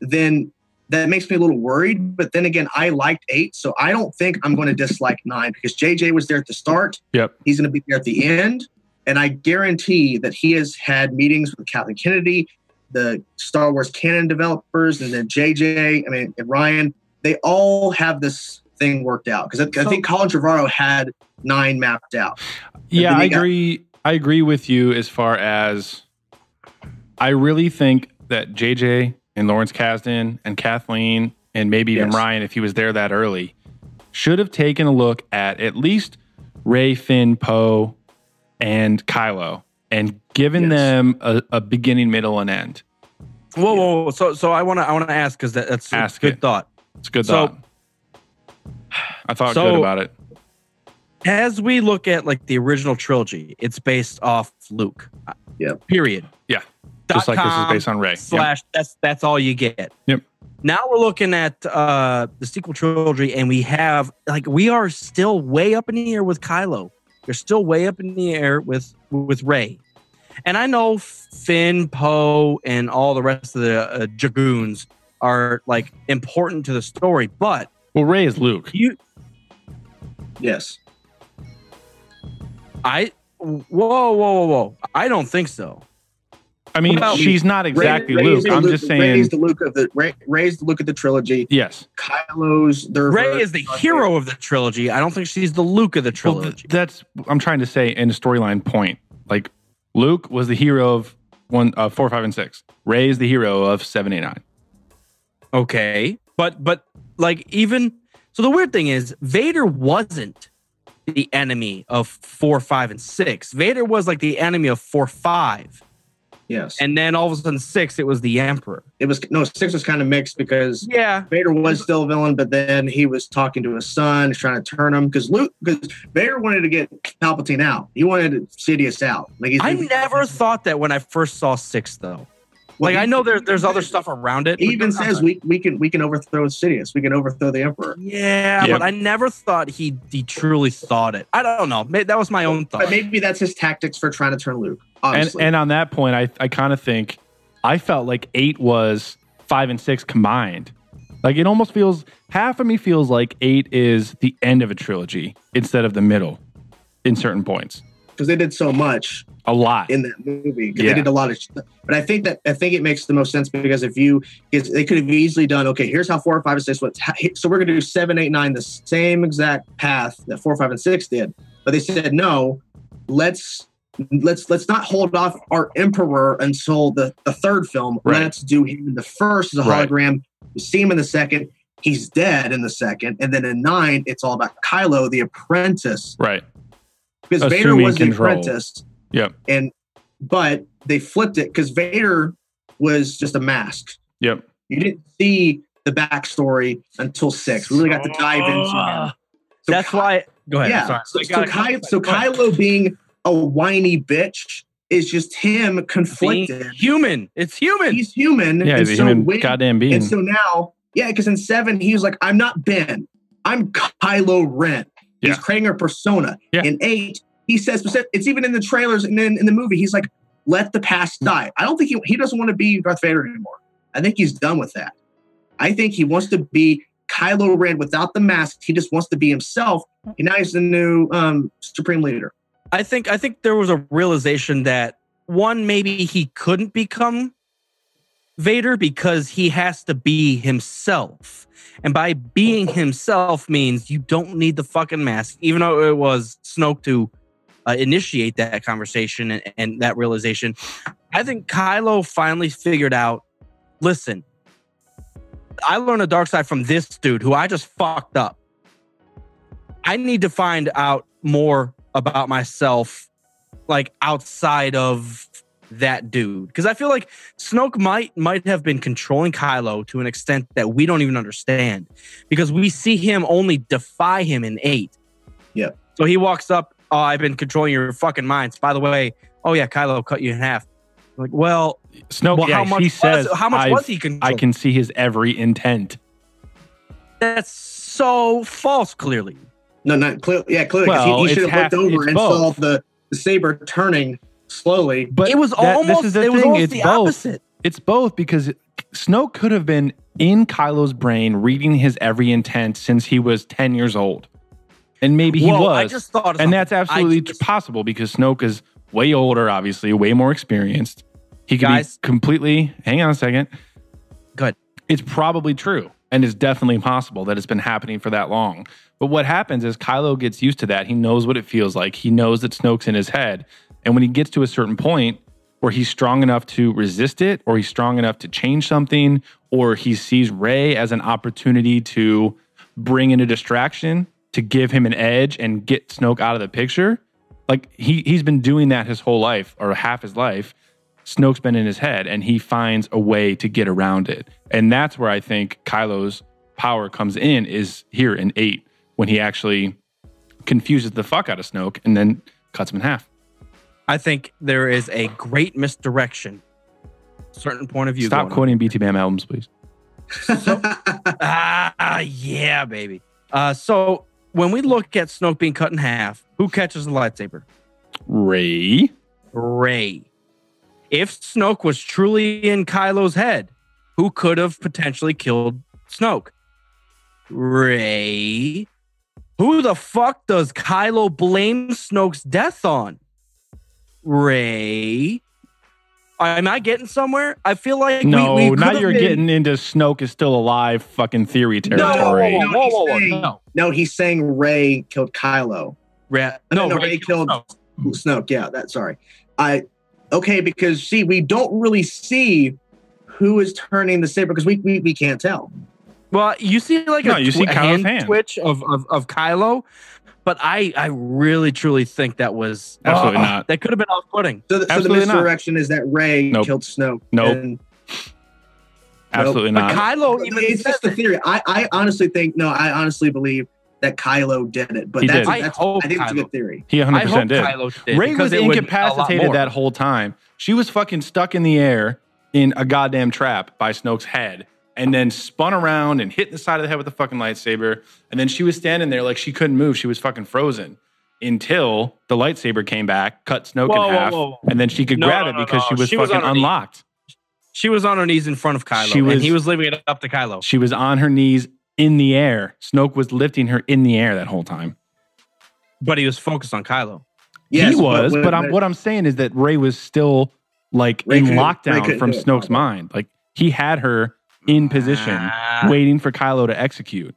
then that makes me a little worried. But then again, I liked eight, so I don't think I'm going to dislike nine because JJ was there at the start. Yep. He's going to be there at the end. And I guarantee that he has had meetings with Kathleen Kennedy, the Star Wars canon developers, and then JJ, I mean, and Rian. They all have this thing worked out because I, I think Colin Trevorrow had nine mapped out. Yeah, I you got- agree. I agree with you as far as I really think that JJ and Lawrence Kasdan and Kathleen and maybe even Yes. Rian, if he was there that early, should have taken a look at at least Rey, Finn, Poe, and Kylo and given Yes. them a, a beginning, middle, and end. Whoa, whoa, whoa. So, so I want to, I want to ask because that, that's a good it. thought. It's a good So- thought. I thought So- good about it. As we look at like the original trilogy, it's based off Luke. Yep. Period. Yeah. Just like this is based on Rey. Yep. Slash. That's that's all you get. Yep. Now we're looking at uh the sequel trilogy, and we have like we are still way up in the air with Kylo. They're still way up in the air with with Rey. And I know Finn, Poe, and all the rest of the uh, Jagoons are like important to the story, but Well, Rey is Luke. you, Yes. I, whoa, whoa, whoa, whoa, I don't think so. I mean, about- she's not exactly Rey- Rey's Luke. the I'm Luke- just saying. Rey's the Luke of the Rey, Rey's the Luke of the trilogy. yes. Kylo's their Rey is the hero of the trilogy. I don't think she's the Luke of the Well, th- trilogy. that's I'm trying to say in a storyline point. Like Luke was the hero of one uh, four, five, and six. Rey is the hero of seven, eight, nine. okay, but but like even so, the weird thing is Vader wasn't the enemy of four, five, and six. Vader was like the enemy of four, five, Yes. and then all of a sudden six, it was the Emperor. it was no six was kind of mixed because Yeah, Vader was still a villain, but then he was talking to his son, trying to turn him because Luke because Vader wanted to get Palpatine out. He wanted Sidious out. Like he's I never thought that when I first saw six, though. Well, Like he- I know there, there's other stuff around it. He even says we we can we can overthrow Sidious. We can overthrow the Emperor. Yeah, Yep. but I never thought he he truly thought it. I don't know. May- That was my own thought. But maybe that's his tactics for trying to turn Luke. And and on that point, I I kind of think I felt like eight was five and six combined. Like it almost feels half of me feels like eight is the end of a trilogy instead of the middle in certain points. Because they did so much A lot. in that movie. Yeah. They did a lot of, stuff. but I think that I think it makes the most sense because if you, because they could have easily done, okay, here's how four, five, and six went. So we're going to do seven, eight, nine, the same exact path that four, five, and six did. But they said no. Let's let's let's not hold off our emperor until the the third film. Right. Let's do him in the first as a Right. hologram. You see him in the second. He's dead in the second, and then in nine, it's all about Kylo, the apprentice, right. Because Vader Assuming was the apprentice Yeah. and but they flipped it because Vader was just a mask. Yep. You didn't see the backstory until six. We really got to dive into him. Ah, So That's Ky- why. Go ahead. yeah. Sorry. So, so, Ky- so. Kylo being a whiny bitch is just him Being conflicted. human. It's human. He's human. Yeah, and he's a so human when- goddamn being. And so now, yeah, because in seven, he was like, I'm not Ben. I'm Kylo Ren. He's Yeah. creating a persona. Yeah. In eight, he says, it's even in the trailers and then in the movie, he's like, let the past die. I don't think he, he doesn't want to be Darth Vader anymore. I think he's done with that. I think he wants to be Kylo Ren without the mask. He just wants to be himself, and now he's the new um, supreme leader. I think I think there was a realization that one maybe he couldn't become Vader because he has to be himself. And by being himself means you don't need the fucking mask, even though it was Snoke to uh, initiate that conversation and, and that realization. I think Kylo finally figured out listen, I learned the dark side from this dude who I just fucked up. I need to find out more about myself, like outside of that dude, because I feel like Snoke might might have been controlling Kylo to an extent that we don't even understand, because we see him only defy him in eight. Yeah. So he walks up. Oh, I've been controlling your fucking minds. By the way, oh yeah, Kylo cut you in half. Like, well, Snoke, well, yeah, how much he was- says, how much "I've- was he controlling? I can see his every intent. That's so false. Clearly, No, not clear. Yeah, clearly. 'cause Well, he, he should have looked over it's and saw the, the saber turning slowly. But it was that- almost. this is the it was thing. It's both. opposite. It's both because Snoke could have been in Kylo's brain, reading his every intent since he was ten years old, and maybe he Whoa, was. I just thought of and that's absolutely just- possible because Snoke is way older, obviously, way more experienced. He could Guys. be completely. Hang on a second. Good. It's probably true, and it's definitely possible that it's been happening for that long. But what happens is Kylo gets used to that. He knows what it feels like. He knows that Snoke's in his head, and when he gets to a certain point where he's strong enough to resist it, or he's strong enough to change something, or he sees Rey as an opportunity to bring in a distraction to give him an edge and get Snoke out of the picture. Like he he's been doing that his whole life or half his life. Snoke's been in his head and he finds a way to get around it. And that's where I think Kylo's power comes in is here in 8 when he actually confuses the fuck out of Snoke and then cuts him in half. I think there is a great misdirection. Certain point of view. Stop going on. quoting BT Bam albums, please. Ah, yeah, baby. Uh, so when we look at Snoke being cut in half, who catches the lightsaber? Rey. Rey. If Snoke was truly in Kylo's head, who could have potentially killed Snoke? Rey. Who the fuck does Kylo blame Snoke's death on? Rey. Am I getting somewhere? I feel like No, we, now you're been- getting into Snoke is still alive fucking theory No, territory. whoa, whoa, whoa, whoa, whoa, he's saying- no. No, he's saying Rey killed Kylo. Ra- No, no, no, Rey killed Snoke. Snoke. Yeah, that's sorry. I okay because see, we don't really see who is turning the saber because we, we we can't tell. Well, you see like No, a, you see a Kylo's hand, hand. twitch of, of of Kylo, but I I really truly think that was Absolutely uh, not. That could have been off putting. So, the, so the Absolutely not. misdirection is that Rey Nope. killed Snoke. Nope. And- Absolutely But not. Kylo even it's just the theory. I, I honestly think no. I honestly believe that Kylo did it. But He that's, did. I that's hope I think it's a good theory. he 100% I hope did. Kylo did. Rey was it would- a lot incapacitated that whole time. She was fucking stuck in the air in a goddamn trap by Snoke's head and then spun around and hit the side of the head with the fucking lightsaber. And then she was standing there like she couldn't move. She was fucking frozen until the lightsaber came back, cut Snoke Whoa, in half, whoa, whoa. and then she could No, grab no, it because no. she was She fucking on her knee. unlocked. She was on her knees in front of Kylo, She was- and he was leaving it up to Kylo. She was on her knees in the air. Snoke was lifting her in the air that whole time. But he was focused on Kylo. Yes, he was, but, but- I'm, what I'm saying is that Rey was still like Rey in couldn't- lockdown couldn't from Snoke's mind. Like he had her in position, Ah. waiting for Kylo to execute.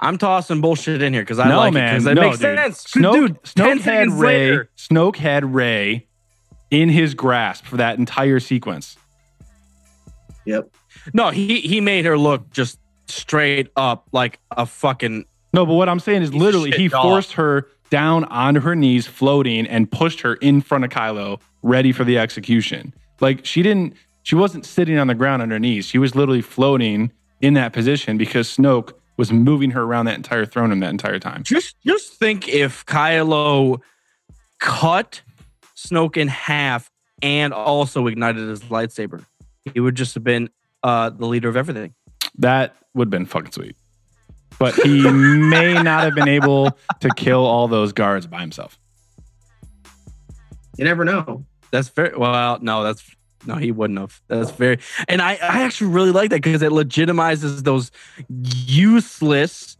I'm tossing bullshit in here because I no, like man, it because it no, makes dude. sense. Snoke, dude, Snoke 10 had Rey. later- Snoke had Rey in his grasp for that entire sequence. Yep. No, he he made her look just straight up like a fucking. No, but what I'm saying is literally shit he dog. forced her down onto her knees, floating, and pushed her in front of Kylo, ready for the execution. Like she didn't, she wasn't sitting on the ground on her knees. She was literally floating in that position because Snoke was moving her around that entire throne room that entire time. Just just think if Kylo cut Snoke in half and also ignited his lightsaber, he would just have been uh, the leader of everything. That would have been fucking sweet. But he may not have been able to kill all those guards by himself. You never know. That's fair. Well, no, that's No, he wouldn't have. That's very, and I, I actually really like that because it legitimizes those useless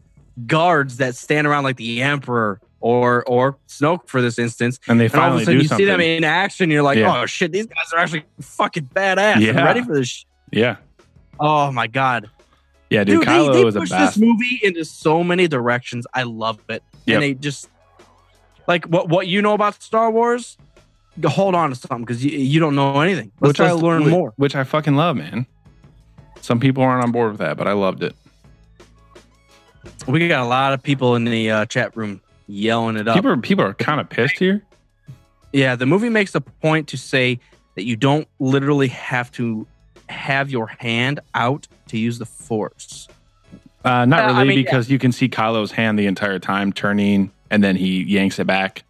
guards that stand around like the Emperor or or Snoke for this instance. And they And all of a sudden, you something. see them in action. You're like, Yeah. oh shit, these guys are actually fucking badass. I'm Yeah. ready for this. Sh- yeah. oh my god, Yeah, dude, dude, Kylo they, they a this movie into so many directions. I love it, Yep. and they just like what what you know about Star Wars. Go Hold on to something because you, you don't know anything. Let's, which I let's learn which- more. Which I fucking love, man. Some people aren't on board with that, but I loved it. We got a lot of people in the uh, chat room yelling it up. People are people are kind of pissed here. Yeah, the movie makes a point to say that you don't literally have to have your hand out to use the force. Uh, not Uh, I really, mean, because you can see Kylo's hand the entire time turning, and then he yanks it back.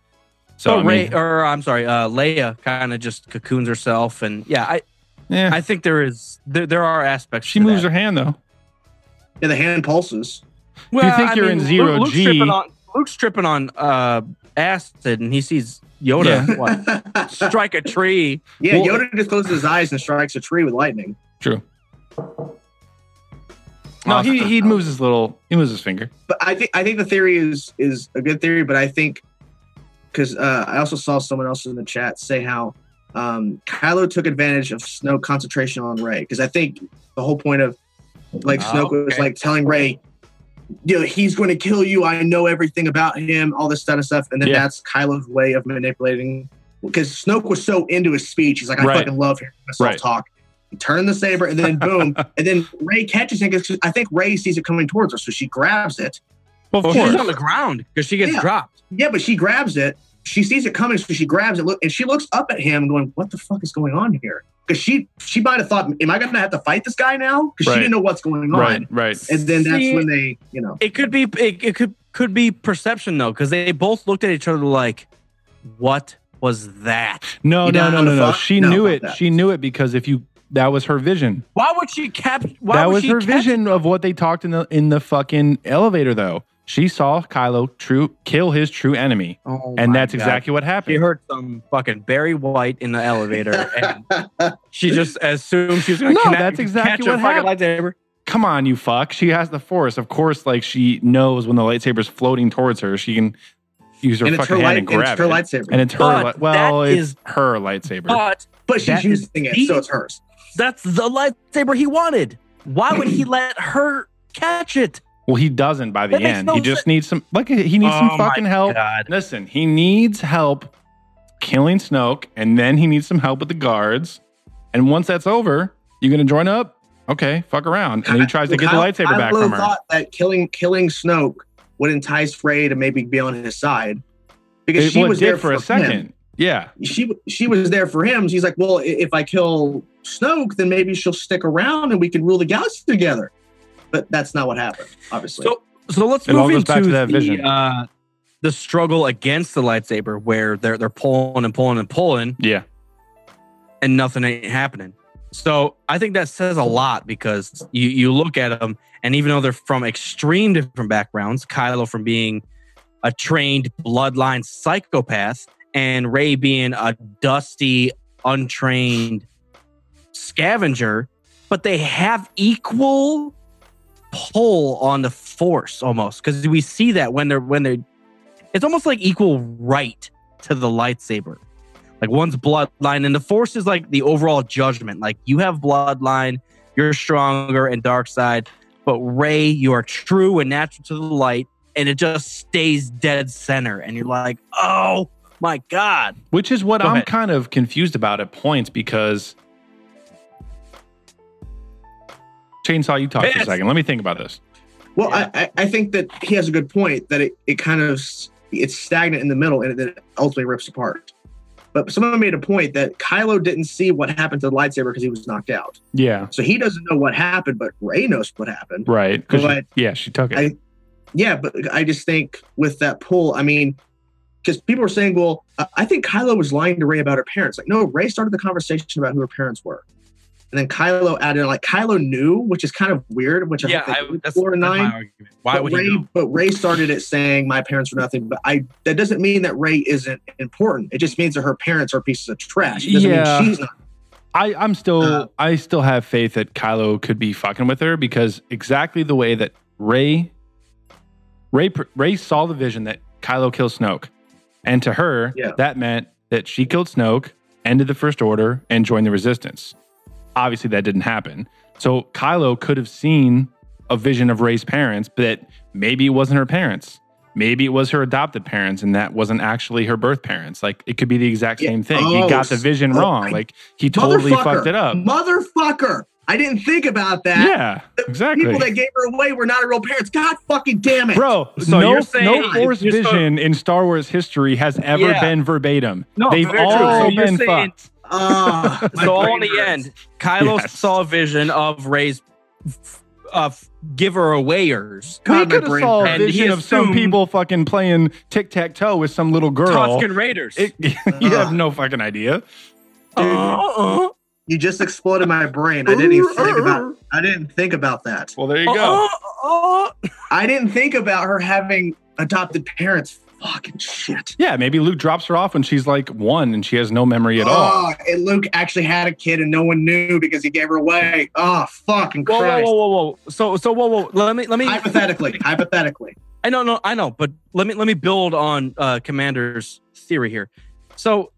So So I Rey, or I'm sorry, uh, Leia kind of just cocoons herself, and yeah, I yeah, I think there is there, there are aspects. she to moves that. her hand though. Yeah, the hand pulses. you think you're in zero Luke- Luke's G- tripping on, Luke's tripping on uh, acid, and he sees Yoda Yeah. what, strike a tree. Yeah, Well- Yoda just closes his eyes and strikes a tree with lightning. True. No, he he moves his little he moves his finger. But I think I think the theory is is a good theory. But I think because uh, I also saw someone else in the chat say how um, Kylo took advantage of Snoke concentration on Rey because I think the whole point of like Oh, Snoke was like telling Rey, you know, he's going to kill you. I know everything about him, all this kind of stuff, and then Yeah. that's Kylo's way of manipulating. Because Snoke was so into his speech, he's like, I Right. fucking love hearing myself Right. talk. He turned the saber, and then boom, and then Rey catches it because I think Rey sees it coming towards her, so she grabs it. Well, of She's course. on the ground because she gets Yeah. dropped. Yeah, but she grabs it. She sees it coming, so she grabs it. Look, and she looks up at him, going, "What the fuck is going on here?" Because she she might have thought, "Am I going to have to fight this guy now?" Because Right. she didn't know what's going on. Right, right. And then that's when they, you know, It could be it, it could could be perception though, because they both looked at each other like, "What was that?" No, You no, no, no, no. She No, knew it. that. She knew it because if you that was her vision. Why would she cap? Why that would was she her catch- vision of what they talked in the in the fucking elevator though. She saw Kylo true kill his true enemy. Oh and that's God. exactly what happened. She heard some fucking Barry White in the elevator, and she just assumed she was going to No, connect, that's exactly catch a what fucking lightsaber. Come on, you fuck. She has the force. Of course, like she knows when the lightsaber's floating towards her, she can use her and it's her fucking hand light, and and grab it's her it. lightsaber. And it's her li- well, that it's is- her lightsaber. But but she's that is using it, the- so it's hers. that's the lightsaber he wanted. Why would he let her catch it? Well, he doesn't by the That end. no he just sense. needs some like he needs Oh some my fucking help. God. Listen, he needs help killing Snoke, and then he needs some help with the guards. And once that's over, you're gonna join up? Okay, fuck around. And he tries to get the Kylo- lightsaber back Kylo from her. thought that killing killing Snoke would entice Frey to maybe be on his side because It, she well, was there for a him. second. Yeah. she she was there for him. She's like, well, if I kill Snoke, then maybe she'll stick around and we can rule the galaxy together. But that's not what happened, obviously. So so let's It move into back to that the, vision. Uh, the struggle against the lightsaber, where they're they're pulling and pulling and pulling, Yeah. and nothing ain't happening. So I think that says a lot because you you look at them, and even though they're from extreme different backgrounds, Kylo from being a trained bloodline psychopath, and Rey being a dusty, untrained scavenger, but they have equal pull on the force almost because we see that when they're when they're it's almost like equal right to the lightsaber. Like one's bloodline and the force is like the overall judgment. Like you have bloodline you're stronger and dark side but Rey you are true and natural to the light and it just stays dead center and you're like oh my god. Which is what Go I'm ahead. kind of confused about at points because Chainsaw, you talk for a second. Let me think about this. well, yeah. I, I I think that he has a good point that it, it kind of it's stagnant in the middle and then it ultimately rips apart. But someone made a point that Kylo didn't see what happened to the lightsaber because he was knocked out, Yeah. so he doesn't know what happened. But Rey knows what happened. Right. 'Cause she- yeah, she took it. I- Yeah, but I just think with that pull, I mean, because people are saying, well, I- I think Kylo was lying to Rey about her parents. Like, no, Rey started the conversation about who her parents were. And then Kylo added, like, Kylo knew, which is kind of weird, which I yeah think I, they did that's, before that's nine. why but would Rey, he know? But Rey started it saying my parents were nothing. But I that doesn't mean that Rey isn't important. It just means that her parents are pieces of trash. It doesn't Yeah. mean she's not. I, I'm still Uh, I still have faith that Kylo could be fucking with her because exactly the way that Rey Rey Rey saw the vision that Kylo killed Snoke, and to her Yeah. that meant that she killed Snoke, ended the First Order, and joined the Resistance. Obviously, that didn't happen. So Kylo could have seen a vision of Rey's parents, but maybe it wasn't her parents. Maybe it was her adopted parents, and that wasn't actually her birth parents. Like it could be the exact same thing. Oh, he got the oh, vision oh, wrong. I- like he totally fucked it up. Motherfucker. I didn't think about that. Yeah, exactly. People that gave her away were not her real parents. God fucking damn it. Bro, So no, you're saying- no Force you're so- vision in Star Wars history has ever Yeah. been verbatim. No, They've very true. all So you're been saying- fucked. Ah, my so all in the hurts. end, Kylo Yes. saw a vision of Rey's uh, giver awayers. We God, my could have saw a hurts. And he vision of some people fucking playing tic tac toe with some little girl. Tusken Raiders. It- you have no fucking idea. Uh-uh. You just exploded my brain. I didn't even think about I didn't think about that. Well, there you go. Uh-uh. I didn't think about her having adopted parents. Fucking shit. Yeah, maybe Luke drops her off when she's like one and she has no memory at all. Oh, and Luke actually had a kid and no one knew because he gave her away. Oh, fucking Whoa, whoa, Christ. whoa, whoa, whoa. So, so, whoa, whoa. Let me, let me. Hypothetically, hypothetically. I know, no, I know, but let me, let me build on uh, Commander's theory here. So,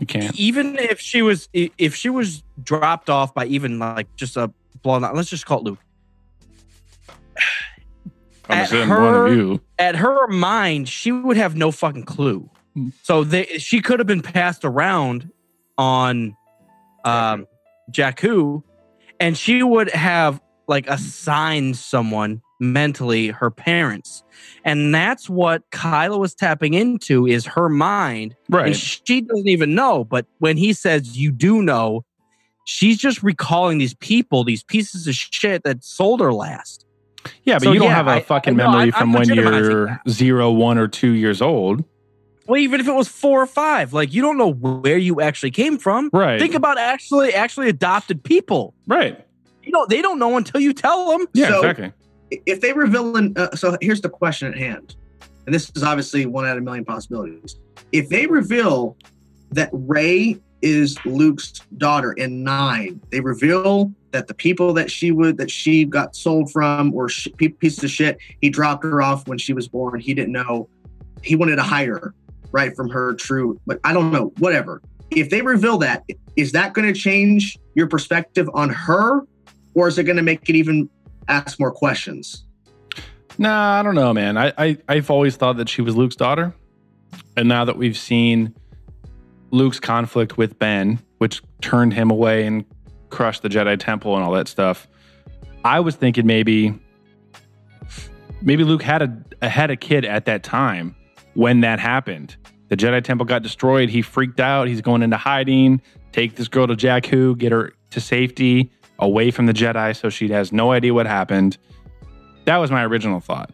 You can't. even if she was, if she was dropped off by even like just a blown, let's just call it Luke. I'm At her- one of you. at her mind, she would have no fucking clue. Hmm. So they, she could have been passed around on um, Jakku, and she would have like assigned someone mentally her parents, and that's what Kylo was tapping into is her mind, and Right. she doesn't even know. But when he says you do know, she's just recalling these people, these pieces of shit that sold her last. Yeah, but So, you don't yeah, have a I- fucking I know, memory I'm- from when you're that. zero, one, or two years old. Well, even if it was four or five, like you don't know where you actually came from. Right. Think about actually actually adopted people. right. You know, they don't know until you tell them. Yeah, So- exactly. if they were villain, uh, so here's the question at hand, and this is obviously one out of a million possibilities. If they reveal that Rey is Luke's daughter in nine, they reveal that the people that she would that she got sold from or sh- pieces of shit, he dropped her off when she was born. He didn't know. He wanted to hide her, right, from her true. But I don't know. Whatever. If they reveal that, is that going to change your perspective on her, or is it going to make it even ask more questions? Nah, I don't know, man. I, I I've always thought that she was Luke's daughter, and now that we've seen Luke's conflict with Ben, which turned him away and crushed the Jedi Temple and all that stuff, I was thinking maybe maybe Luke had a, a had a kid at that time when that happened. The Jedi Temple got destroyed. He freaked out. He's going into hiding. Take this girl to Jakku, get her to safety, away from the Jedi, so she has no idea what happened. That was my original thought.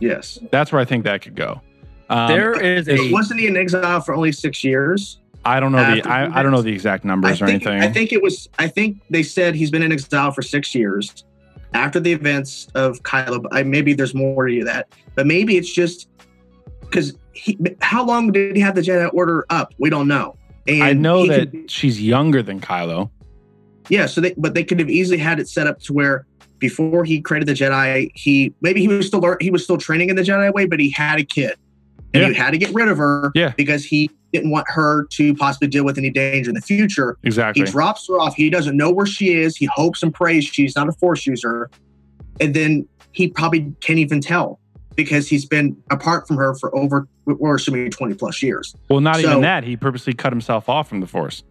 Yes. That's where I think that could go. Um, there is a Wasn't he in exile for only six years? I don't know the I, I don't know the exact I numbers or think, anything. I think it was. I think they said he's been in exile for six years after the events of Kylo. I, maybe there's more to that, but maybe it's just because how long did he have the Jedi Order up? We don't know. And I know that could- she's younger than Kylo. yeah. So they, but they could have easily had it set up to where before he created the Jedi, he maybe he was still he was still training in the Jedi way, but he had a kid, and Yeah. he had to get rid of her Yeah. because he didn't want her to possibly deal with any danger in the future. Exactly. He drops her off. He doesn't know where she is. He hopes and prays she's not a force user. And then he probably can't even tell because he's been apart from her for over, we're assuming 20 plus years. Well, not So- even that. He purposely cut himself off from the Force.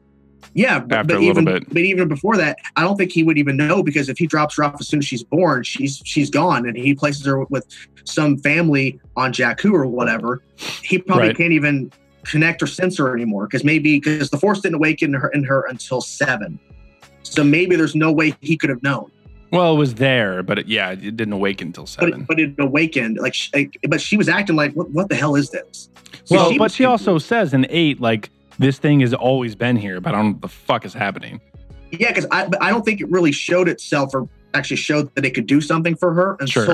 Yeah. But, a little even, bit. but even before that, I don't think he would even know because if he drops her off as soon as she's born, she's, she's gone and he places her with some family on Jakku or whatever. He probably Right. can't even connect her anymore because maybe because the force didn't awaken her in her until seven. So maybe there's no way he could have known. Well, it was there, but it, yeah, it didn't awaken until but seven. it, but it awakened like, sh- like but she was acting like what, what the hell is this So well, but was she also says in eight, like this thing has always been here, but I don't know what the fuck is happening. yeah because I, I don't think it really showed itself or actually showed that it could do something for her Sure.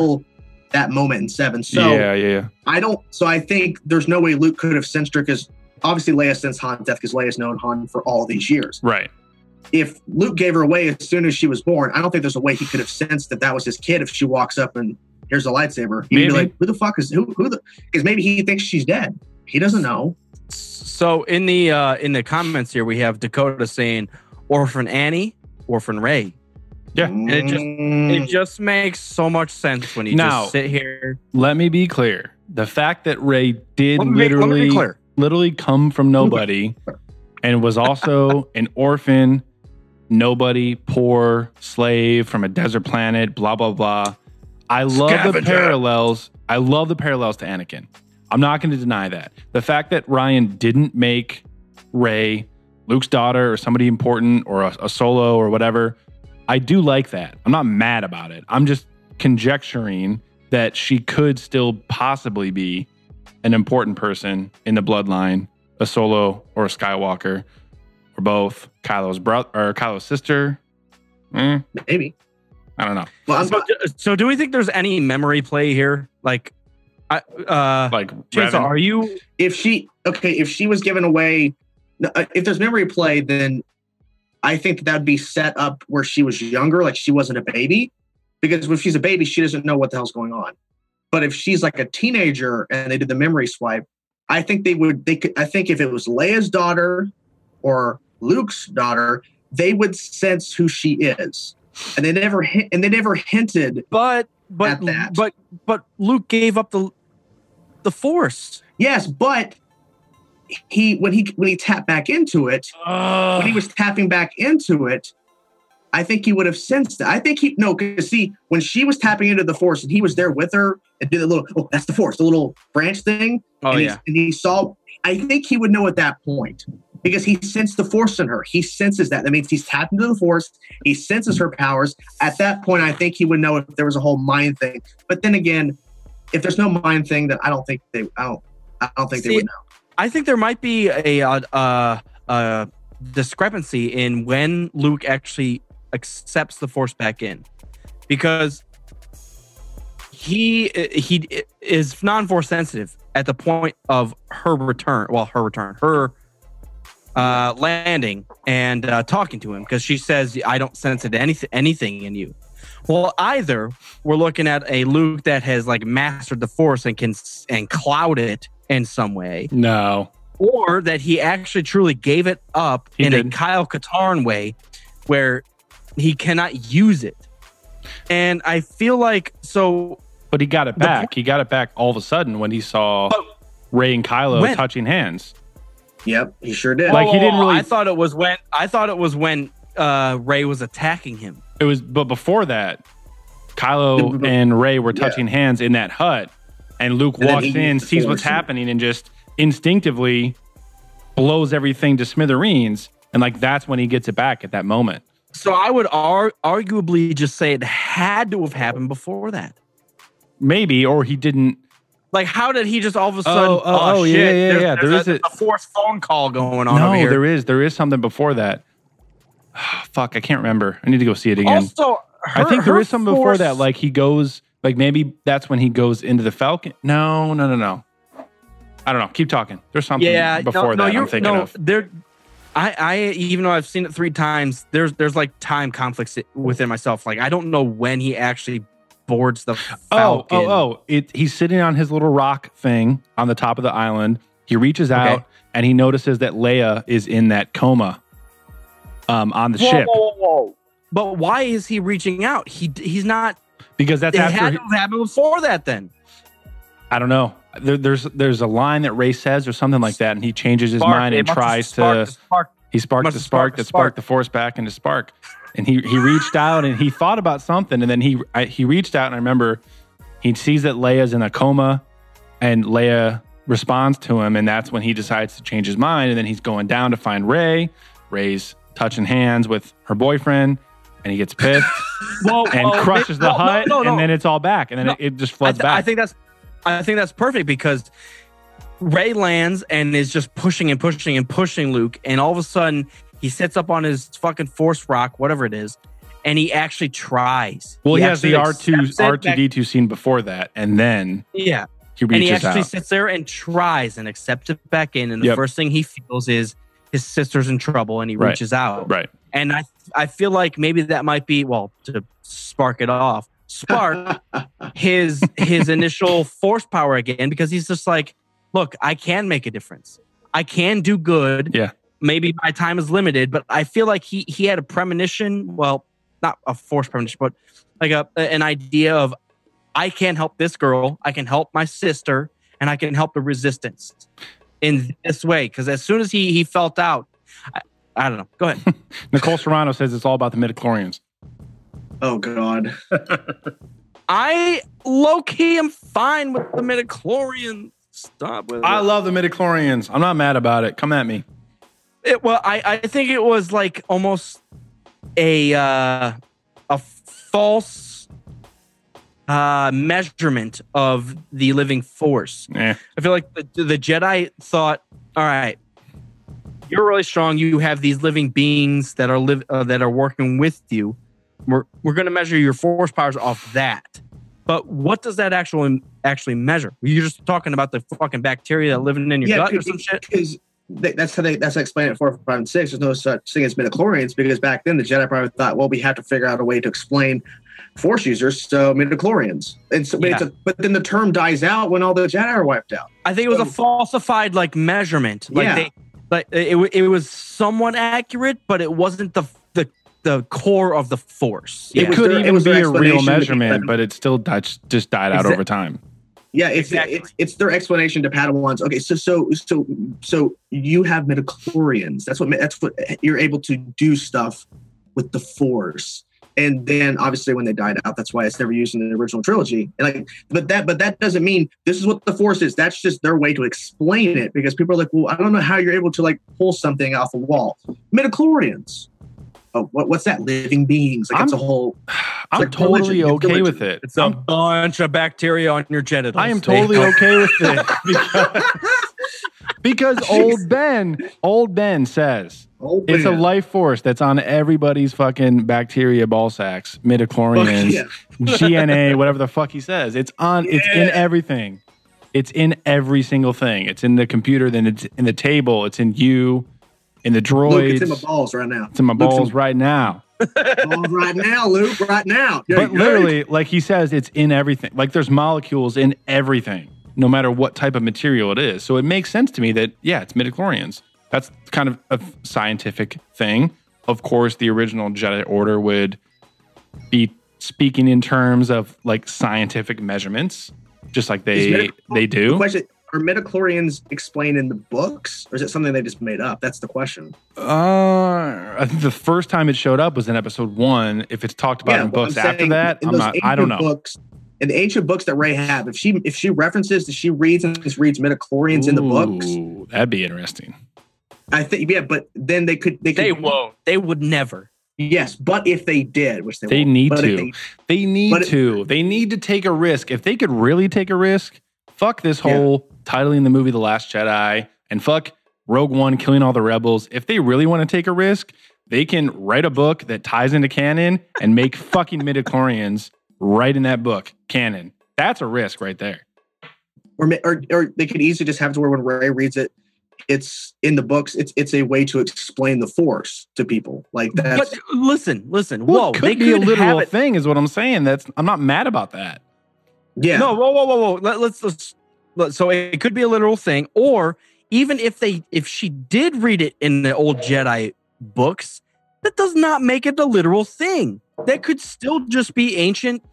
That moment in seven so yeah, yeah, yeah. i don't so i think there's no way luke could have sensed her because obviously leia sensed han's death because leia's known han for all these years Right. if Luke gave her away as soon as she was born, I don't think there's a way he could have sensed that that was his kid if she walks up and here's a lightsaber. He'd Maybe. be like, "Who the fuck is who? Who the?" Because maybe he thinks she's dead. He doesn't know. So in the uh, in the comments here, we have Dakota saying Orphan Annie, Orphan Rey. Yeah. And it just Mm. it just makes so much sense when you Now- just sit here. Let me be clear. The fact that Rey did me, make- let me literally literally come from nobody and was also an orphan, nobody, poor, slave from a desert planet, blah, blah, blah. I love the parallels. I love the parallels to Anakin. I'm not going to deny that. The fact that Rian didn't make Rey Luke's daughter or somebody important or a, a solo or whatever, I do like that. I'm not mad about it. I'm just conjecturing that she could still possibly be an important person in the bloodline, a solo or a Skywalker, or both. Kylo's brother or Kylo's sister. Eh, maybe. I don't know. Well, So, so do we think there's any memory play here? Like, I, uh, Like Chainsaw, Revan- are you? if she okay, if she was given away, uh, if there's memory play, then I think that would be set up where she was younger, like she wasn't a baby, because when she's a baby, she doesn't know what the hell's going on. But if she's like a teenager and they did the memory swipe, I think they would. They could. I think if it was Leia's daughter or Luke's daughter, they would sense who she is, and they never hint, and they never hinted. But but At that. but but Luke gave up the the Force. Yes, but he when he when he tapped back into it, when he was tapping back into it, I think he would have sensed it. I think he no, because see, when she was tapping into the force and he was there with her and did a little, oh, that's the force, the little branch thing. Oh and yeah. He, and he saw. I think he would know at that point because he sensed the force in her. He senses that. That means he's tapped into the force. He senses her powers. At that point, I think he would know if there was a whole mind thing. But then again, if there's no mind thing, then I don't think they. I don't. I don't think See, they would know. I think there might be a uh, uh, discrepancy in when Luke actually accepts the Force back in, because he he is non-force sensitive at the point of her return. Well, her return, her uh, landing and uh, talking to him, because she says, "I don't sense it anything anything in you." Well, either we're looking at a Luke that has like mastered the Force and can and cloud it in some way, No. or that he actually truly gave it up He in a did. Kyle Katarn way where he cannot use it. And I feel like so But he got it The back. He got it back all of a sudden when he saw But Rey and Kylo when? touching hands. Yep, he sure did. Like, he didn't really- I thought it was when I thought it was when uh Rey was attacking him. It was, but before that, Kylo and Rey were yeah. touching hands in that hut, and Luke And walks in, sees what's happening, and just instinctively blows everything to smithereens. And like that's when he gets it back at that moment. So I would ar- arguably just say it had to have happened before that. Maybe, or he didn't. Like, how did he just all of a sudden? Oh, oh, oh, oh yeah, shit, yeah, there's, yeah, There's there is a, a- a fourth phone call going on no, over here. there is, there is something before that. Fuck, I can't remember. I need to go see it again. Also, I think there her is something before that. Like he goes, like maybe that's when he goes into the Falcon. No, no, no, no. I don't know. Keep talking. There's something yeah, before no, no, that you're, I'm thinking no, of. There, I, I, even though I've seen it three times, there's, there's like time conflicts within myself. Like I don't know when he actually boards the Oh, Falcon. oh, oh! It, he's sitting on his little rock thing on the top of the island. He reaches out Okay. and he notices that Leia is in that coma um, on the Whoa, ship whoa, whoa, whoa. But why is he reaching out? He, he's not. Because that's It after. had to have happened before that. Then I don't know. There, there's there's a line that Rey says or something like that, and he changes his Spark, mind and tries to. spark. He sparked the spark that sparked spark. the force back into spark, and he he reached out and he thought about something, and then he I, he reached out and I remember he sees that Leia's in a coma, and Leia responds to him, and that's when he decides to change his mind, and then he's going down to find Rey. Rey's touching hands with her boyfriend, and he gets pissed Whoa, and whoa, crushes the no, hut, no, no. and then it's all back, and then it, it just I, floods th- back. I think that's I think that's perfect because Rey lands and is just pushing and pushing and pushing Luke, and all of a sudden he sits up on his fucking force rock, whatever it is, and he actually tries. well, he, has the R two R two D two scene before that, and then Yeah, he and he actually out. sits there and tries and accepts it back in, and the Yep. first thing he feels is his sister's in trouble, and he Right. reaches out, Right. And I I feel like maybe that might be well to spark it off, spark his his initial force power again because he's just like, look, I can make a difference. I can do good. Yeah. Maybe my time is limited, but I feel like he he had a premonition. Well, not a force premonition, but like a an idea of I can help this girl, I can help my sister, and I can help the resistance in this way. Because as soon as he he felt out, I, I don't know. Go ahead. Nicole Serrano says it's all about the midichlorians. Oh God. I low key am fine with the midichlorian. Stop with I it. love the midichlorians. I'm not mad about it. Come at me. it. Well, I I think it was like almost a uh, a false uh, measurement of the living force. Eh. I feel like the, the Jedi thought, all right, you're really strong. You have these living beings that are live uh, that are working with you. We're we're going to measure your force powers off that. But what does that actually actually measure? You're just talking about the fucking bacteria that living in your gut or some shit. Because that's how they that's how they explain it four, five, and six. There's no such thing as midichlorians because back then the Jedi probably thought, well, we have to figure out a way to explain Force users, so midichlorians. And so, but, it's Yeah. a, but then the term dies out when all the Jedi are wiped out. I think it was a falsified like measurement. Like Yeah. they like it, it was somewhat accurate, but it wasn't the the the core of the force. It Yeah. was could their- it even was be a real measurement, but it still died, just died out Exa- over time. Yeah, it's, Exactly. it's it's their explanation to Padawans. Okay, so so so so you have midichlorians. That's what that's what you're able to do stuff with the Force. And then obviously when they died out, that's why it's never used in the original trilogy. And like, but that but that doesn't mean this is what the Force is. That's just their way to explain it because people are like, well, I don't know how you're able to like pull something off a wall. Midichlorians. Oh, what, what's that? Living beings. Like it's a I'm- whole. I'm like totally religion. Okay with it. It's a I'm- bunch of bacteria on your genitals. I am totally okay with it because, because old Ben, old Ben says Oh, it's a life force that's on everybody's fucking bacteria ball sacks, midichlorians, Yeah. GNA, whatever the fuck he says. It's on. It's in everything. It's in every single thing. It's in the computer. Then it's in the table. It's in you, in the droids. Luke, it's in my balls right now. It's in my Luke's balls right now. balls right now, Luke. Right now. Yeah, but literally, like he says, it's in everything. Like there's molecules in everything, no matter what type of material it is. So it makes sense to me that yeah, it's midichlorians. That's kind of a scientific thing. Of course, the original Jedi Order would be speaking in terms of like scientific measurements, just like they they The do. question: Are midichlorians explained in the books, or is it something they just made up? That's the question. Uh, I think the first time it showed up was in Episode One. If it's talked about in books after that, in I'm not. I don't know. Books, in the ancient books that Rey have, if she if she references, if she reads and just reads midichlorians in the books, that'd be interesting. I think yeah. But then they could they could They won't. They would never. yes. But if they did, which they, They won't, need but if to. they- They need But it- to. They need to take a risk. If they could really take a risk, fuck this Yeah. whole titling the movie The Last Jedi and fuck Rogue One killing all the rebels. If they really want to take a risk, they can write a book that ties into canon and make fucking midichlorians right in that book canon. That's a risk right there. or, or or they could easily just have to where when Rey reads it, it's in the books. It's it's a way to explain the Force to people. Like that. But listen, listen. Well, whoa, it could they be a literal thing, is what I'm saying. That's I'm not mad about that. yeah. No, whoa, whoa, whoa, whoa. Let, let's, let's let, so it could be a literal thing, or even if they if she did read it in the old Jedi books, that does not make it a literal thing. That could still just be ancient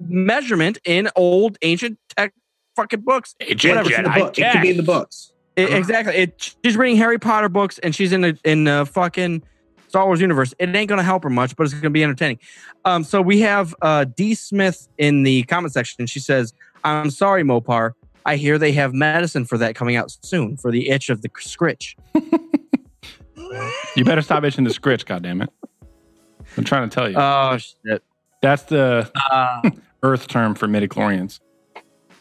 measurement in old ancient tech fucking books. Ancient Whatever. It's in the book. It could be in the books. I- exactly. It, she's reading Harry Potter books and she's in the in the fucking Star Wars universe. It ain't gonna help her much, but it's gonna be entertaining. Um, so we have uh D Smith in the comment section. She says, "I'm sorry, Mopar. I hear they have medicine for that coming out soon for the itch of the scritch." You better stop itching the scritch, goddammit. I'm trying to tell you. Oh shit! That's the Uh, Earth term for midichlorians.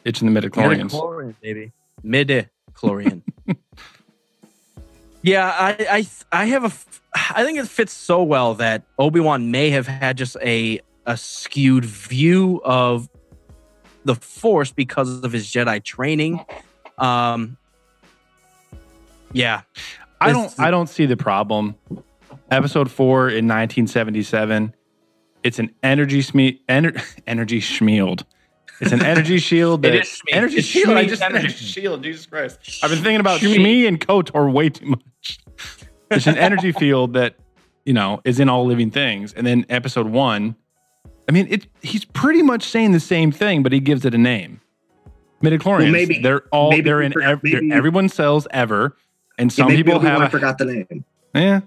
Itching the midichlorians. midichlorian, baby. Midichlorian. yeah, I, I, I have a, f- I think it fits so well that Obi Wan may have had just a a skewed view of the Force because of his Jedi training. Um, yeah, I don't I don't see the problem Episode four in 1977. It's an energy sme- ener- energy schmield. It's an energy shield. It That, is Shmi. energy It's shield. I just energy. shield. Jesus Christ! I've been thinking about Shmi. Shmi and Kotor way too much. It's an energy field that you know is in all living things. And then episode one, I mean, it. He's pretty much saying the same thing, but he gives it a name. Midichlorians. Well, maybe- they're all maybe they're in ev- they're everyone sells ever, and some people have. A, forgot the name. yeah,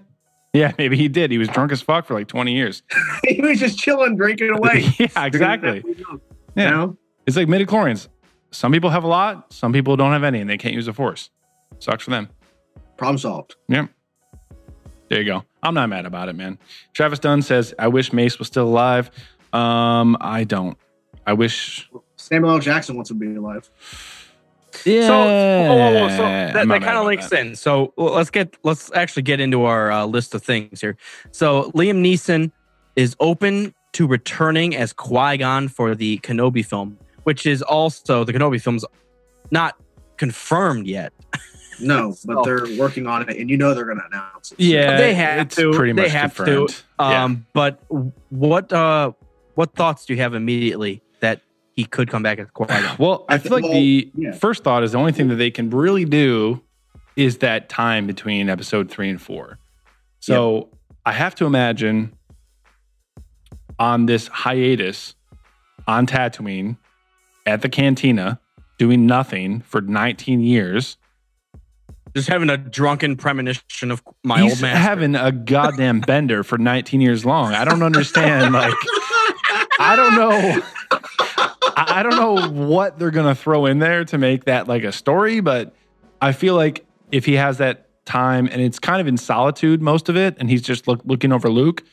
yeah, maybe he did. He was drunk as fuck for like twenty years. he was just chilling, drinking away. yeah, exactly. You Yeah, know? it's like midichlorians. Some people have a lot, some people don't have any, and they can't use the force. Sucks for them. Problem solved. Yeah. There you go. I'm not mad about it, man. Travis Dunn says, "I wish Mace was still alive." Um, I don't. I wish. Samuel L. Jackson wants to be alive. Yeah, So, whoa, whoa, whoa, so that, that kind of about links that. in. So well, let's get let's actually get into our uh, list of things here. So Liam Neeson is open to returning as Qui Gon for the Kenobi film, which is also the Kenobi film's not confirmed yet. No, but they're working on it, and you know they're going to announce it. Yeah, they have it's to. Pretty much they have confirmed. to. Um, but what uh, what thoughts do you have immediately that he could come back as Qui Gon? Well, I I feel like think- the yeah. first thought is the only thing that they can really do is that time between episode three and four. So I have to imagine on this hiatus on Tatooine at the cantina doing nothing for 19 years. Just having a drunken premonition of my He's old man. having a goddamn bender for 19 years long. I don't understand. Like, I don't know. I I don't know what they're gonna throw in there to make that like a story, but I feel like if he has that time and it's kind of in solitude most of it, and he's just look, looking over Luke,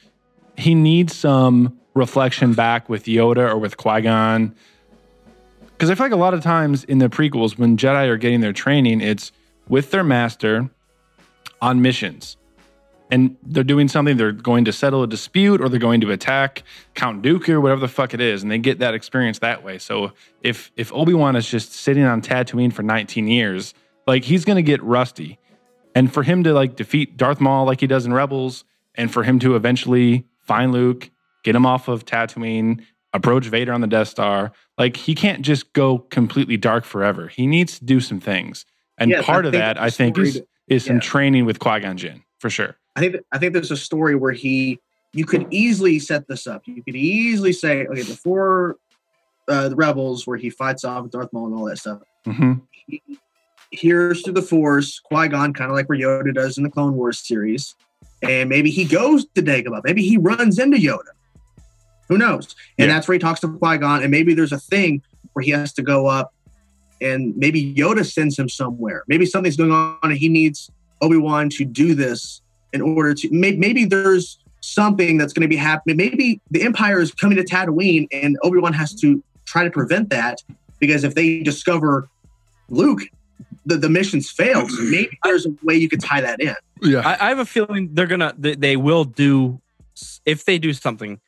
he needs some reflection back with Yoda or with Qui Gon. Because I feel like a lot of times in the prequels, when Jedi are getting their training, it's with their master on missions. And they're doing something, they're going to settle a dispute or they're going to attack Count Dooku or whatever the fuck it is, and they get that experience that way. So if if Obi-Wan is just sitting on Tatooine for 19 years, like he's gonna get rusty. And for him to like defeat Darth Maul like he does in Rebels, and for him to eventually find Luke, get him off of Tatooine, approach Vader on the Death Star, like he can't just go completely dark forever. He needs to do some things. And Yes, part of that, I think, is is some training with Qui Gon Jinn for sure. I think I think there's a story where he you could easily set this up. You could easily say, okay, before uh, the rebels, where he fights off Darth Maul and all that stuff. hmm He hears through the Force, Qui Gon, kind of like where Yoda does in the Clone Wars series, and maybe he goes to Dagobah. Maybe he runs into Yoda. Who knows? And Yeah. that's where he talks to Qui Gon, and maybe there's a thing where he has to go up, and maybe Yoda sends him somewhere. Maybe something's going on, and he needs Obi Wan to do this in order to. Maybe, maybe there's something that's going to be happening. Maybe the Empire is coming to Tatooine, and Obi Wan has to try to prevent that because if they discover Luke, the, the mission's failed. So maybe there's a way you could tie that in. Yeah. I, I have a feeling they're gonna they, they will do if they do something,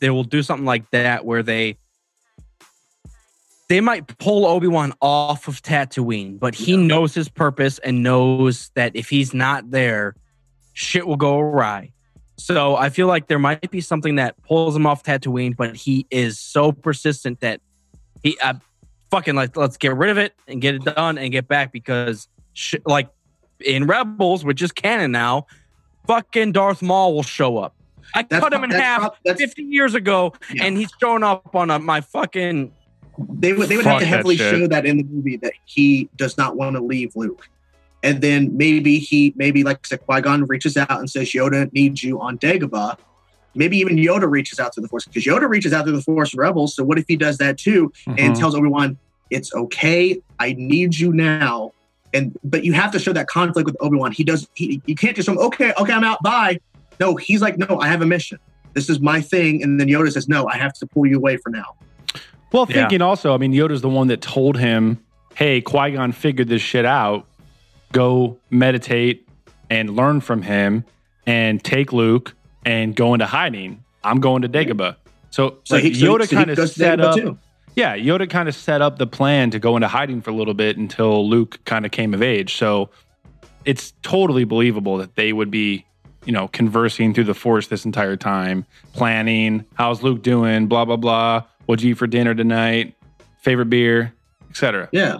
they will do something like that where they they might pull Obi Wan off of Tatooine, but he knows his purpose and knows that if he's not there, shit will go awry. So I feel like there might be something that pulls him off Tatooine, but he is so persistent that he uh, fucking like let's get rid of it and get it done and get back because sh- like in Rebels, which is canon now, fucking Darth Maul will show up. I That's cut him in half pro- 50 years ago, Yeah. and he's showing up on a, my fucking. They would they would have to heavily shit. show that in the movie that he does not want to leave Luke. And then maybe he maybe like I said, Qui Gon reaches out and says Yoda needs you on Dagobah. Maybe even Yoda reaches out to the Force because Yoda reaches out to the Force Rebels. So what if he does that too and Mhm. tells Obi Wan, "It's okay, I need you now." And but you have to show that conflict with Obi Wan. He does. He you can't just show him, "Okay, okay, I'm out, bye." No, he's like, "No, I have a mission. This is my thing." And then Yoda says, "No, I have to pull you away for now." Well, Yeah. thinking also, I mean, Yoda's the one that told him, hey, Qui Gon figured this shit out. Go meditate and learn from him and take Luke and go into hiding. I'm going to Dagobah. So, So he, so he- Yoda so kind of set up. too. Yeah, Yoda kind of set up the plan to go into hiding for a little bit until Luke kind of came of age. So it's totally believable that they would be you know, conversing through the force this entire time, planning, how's Luke doing, blah blah blah. What'd you eat for dinner tonight? Favorite beer, etc. Yeah.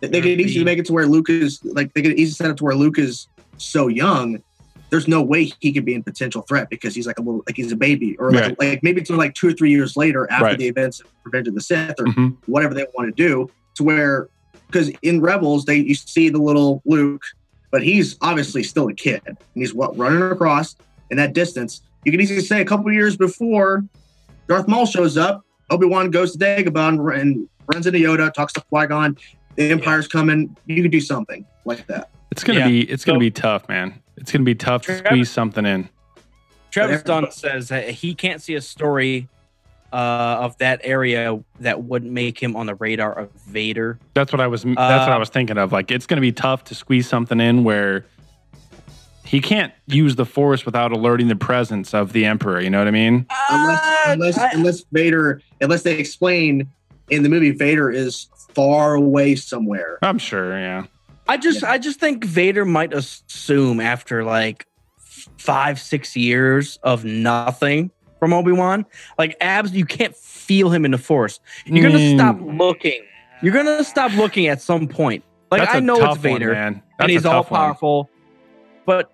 They, they could easily make it to where Luke is like they could easily set it to where Luke is so young. There's no way he could be in potential threat because he's like a little like he's a baby, or like, Right. like maybe it's like two or three years later after Right. the events of Revenge of the Sith or Mhm. whatever they want to do, to where because in Rebels they you see the little Luke, but he's obviously still a kid and he's what running across in that distance. You can easily say a couple years before Darth Maul shows up, Obi Wan goes to Dagobah and, and runs into Yoda, talks to Qui Gon. The Empire's coming. You could do something like that. It's gonna Yeah. be it's gonna be tough, man. It's gonna be tough to Travis- squeeze something in. Travis Whatever. Dunn says that he can't see a story uh, of that area that would make him on the radar of Vader. That's what I was. that's what I Uh, was thinking of. Like, it's going to be tough to squeeze something in where he can't use the force without alerting the presence of the emperor. You know what I mean? Unless Uh, unless I- unless Vader unless they explain in the movie Vader is far away somewhere. I'm sure. Yeah. I just I just think Vader might assume after like five six years of nothing from Obi Wan, like abs, you can't feel him in the Force. You're gonna Mm, stop looking. You're gonna stop looking at some point. Like that's I a know it's Vader one, man. and he's all tough one. powerful, but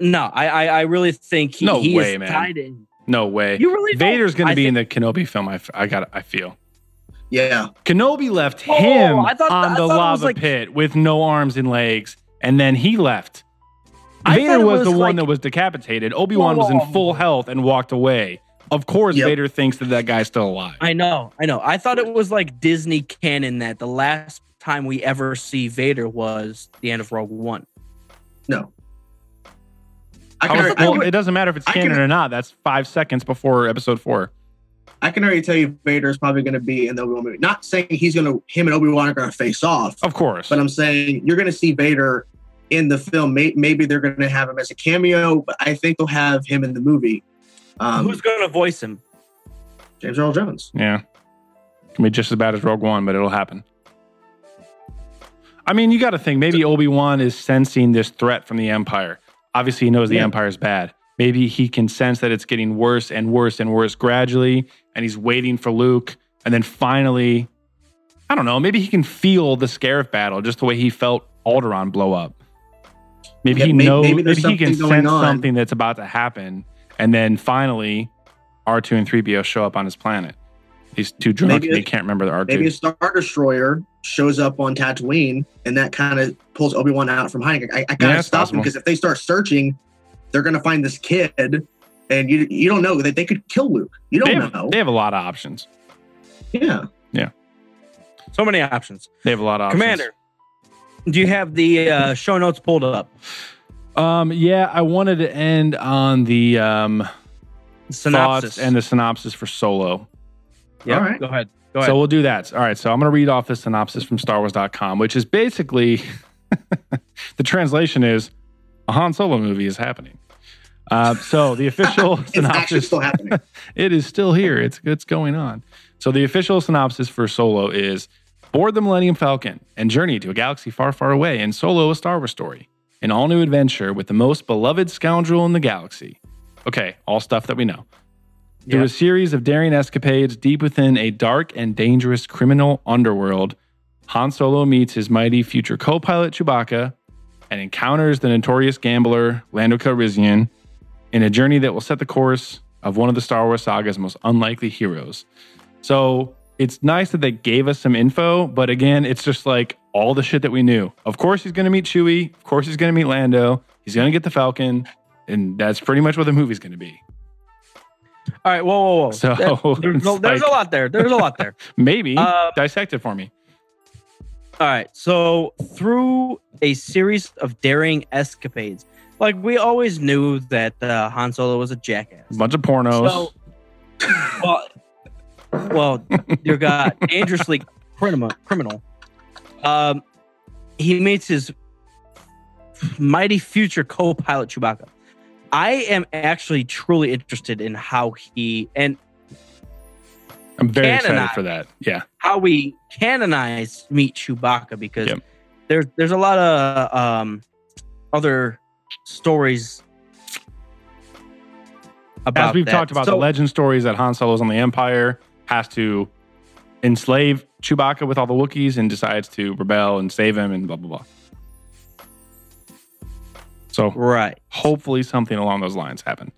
no, I, I I really think he, No he way, is man. tied in. No way. You really don't? Vader's going I to be think- in the Kenobi film. I, I got. I feel Yeah. Kenobi left Oh, him thought- on the lava like- pit with no arms and legs, and then he left. I Vader was, was the one that was decapitated. Obi Wan was in full health and walked away. Of course, Yep. Vader thinks that that guy's still alive. I know, I know. I thought it was like Disney canon that the last time we ever see Vader was the end of Rogue One. No. I How can, is- already, I, well, can, it doesn't matter if it's I canon can- or not. That's five seconds before Episode Four. I can already tell you Vader is probably going to be in the Obi Wan movie. Not saying he's going to him and Obi Wan are going to face off, Of course, but I'm saying you're going to see Vader in the film. May, maybe they're going to have him as a cameo, but I think they'll have him in the movie. Um, Who's going to voice him? James Earl Jones? yeah, can be just as bad as Rogue One, but it'll happen. I mean, you got to think maybe Obi Wan is sensing this threat from the Empire. Obviously, he knows the Yeah. Empire is bad. Maybe he can sense that it's getting worse and worse and worse gradually, and he's waiting for Luke. And then finally, I don't know, maybe he can feel the Scarif battle just the way he felt Alderaan blow up. Maybe Yeah, he knows, maybe maybe, he can sense on. something that's about to happen. And then finally, R2 and 3PO show up on his planet. He's too drunk Maybe and he can't remember the R2. Maybe a Star Destroyer shows up on Tatooine, and that kind of pulls Obi Wan out from hiding. I, I kind of it's stop them because if they start searching, they're going to find this kid, and you you don't know that they could kill Luke. You they, don't have, know. they have a lot of options. yeah. Yeah. So many options. They have a lot of options. Commander, do you have the uh, show notes pulled up? Um, yeah, I wanted to end on the um, Synopsis thoughts and the synopsis for Solo. Yeah, All right. Go ahead. Go ahead. So we'll do that. All right. So I'm going to read off the synopsis from StarWars.com, which is basically the translation is a Han Solo movie is happening. Uh, so the official synopsis still happening. it is still here. It's it's going on. So the official synopsis for Solo is board the Millennium Falcon and journey to a galaxy far, far away in Solo, a Star Wars story, an all new adventure with the most beloved scoundrel in the galaxy. Okay, all stuff that we know. Through a series of daring escapades deep within a dark and dangerous criminal underworld, Han Solo meets his mighty future co-pilot Chewbacca and encounters the notorious gambler Lando Calrissian in a journey that will set the course of one of the Star Wars saga's most unlikely heroes. So it's nice that they gave us some info, but again, it's just like all the shit that we knew. Of course, he's going to meet Chewie. Of course, he's going to meet Lando. He's going to get the Falcon, and that's pretty much what the movie's going to be. All right. Whoa, whoa, whoa. So, there's, no- there's like- a lot there. There's a lot there. Maybe Uh, dissect it for me. All right. So through a series of daring escapades, like we always knew that uh, Han Solo was a jackass. A bunch of pornos. So, well, well, dear God, dangerously criminal. Criminal. Um, he meets his mighty future co-pilot Chewbacca. I am actually truly interested in how he and I'm very excited for that. Yeah. how we canonize meet Chewbacca because Yep. there's there's a lot of um, other stories about As we've that. talked about, So- the legend stories that Han Solo's on the Empire has to enslave Chewbacca with all the Wookiees and decides to rebel and save him and blah blah blah. So right, hopefully something along those lines happen.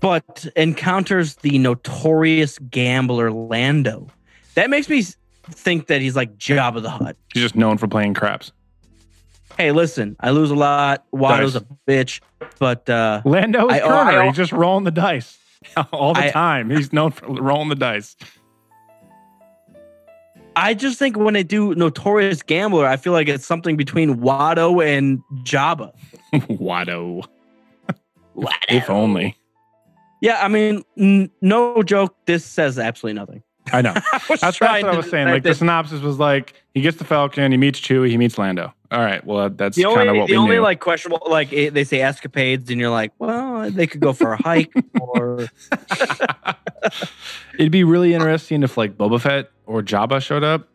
But encounters the notorious gambler Lando. That makes me think that he's like Jabba the Hutt. He's just known for playing craps. Hey, listen, I lose a lot. Watto's Dice. a bitch, but uh, Lando is Turner. He's just rolling the dice all the I- time. He's known for rolling the dice. I just think when they do notorious gambler, I feel like it's something between Watto and Jabba. Watto. If only. Yeah, I mean, n- no joke. This says absolutely nothing. I know. I That's, that's what I was saying. Like the synopsis was like he gets the Falcon, he meets Chewie, he meets Lando. All right, well that's the kind only of what the we only knew. like questionable like it, they say escapades and you're like well they could go for a hike or It'd be really interesting if like Boba Fett or Jabba showed up.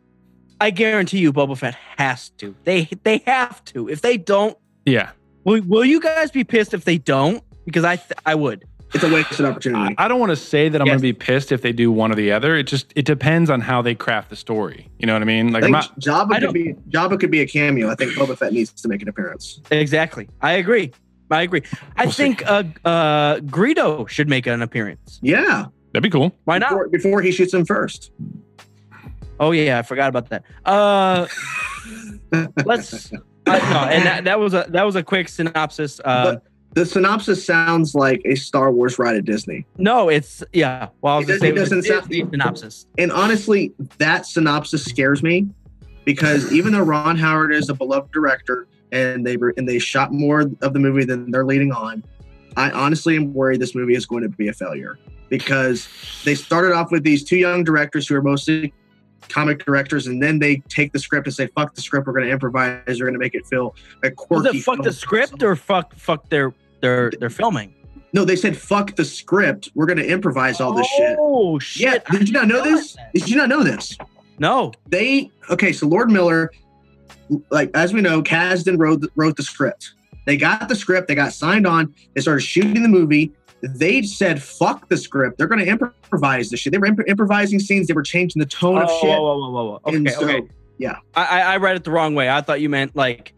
I guarantee you Boba Fett has to they they have to if they don't Yeah, will, will you guys be pissed if they don't because I th- I would It's a wasted opportunity. I, I don't want to say that I'm Yes. going to be pissed if they do one or the other. It just it depends on how they craft the story. You know what I mean? Like I think not. Jabba I could be Jabba could be a cameo. I think Boba Fett needs to make an appearance. exactly I agree I agree I We'll think uh uh Greedo should make an appearance Yeah, That'd be cool. why not before, before he shoots him first. oh yeah I forgot about that uh let's uh, no and that, that was a that was a quick synopsis uh But the synopsis sounds like a Star Wars ride at Disney. no it's yeah well I was It say it was a doesn't sound- Disney synopsis And honestly, that synopsis scares me because even though Ron Howard is a beloved director and they were and they shot more of the movie than they're leading on, I honestly am worried this movie is going to be a failure because they started off with these two young directors who are mostly comic directors, and then they take the script and say, "Fuck the script, we're going to improvise. We're going to make it feel a was quirky." it fuck the script or fuck fuck their their their filming No, they said, "Fuck the script. We're going to improvise all this shit." Oh shit! Yeah, did you not know this? that. Did you not know this? No. they okay so lord miller like as we know kasdan wrote wrote the script they got the script they got signed on they started shooting the movie they said fuck the script they're going to improvise this shit they were imp- improvising scenes they were changing the tone of Oh, shit whoa, whoa, whoa, whoa. Okay, so- okay. yeah. I, I I read it the wrong way. I thought you meant like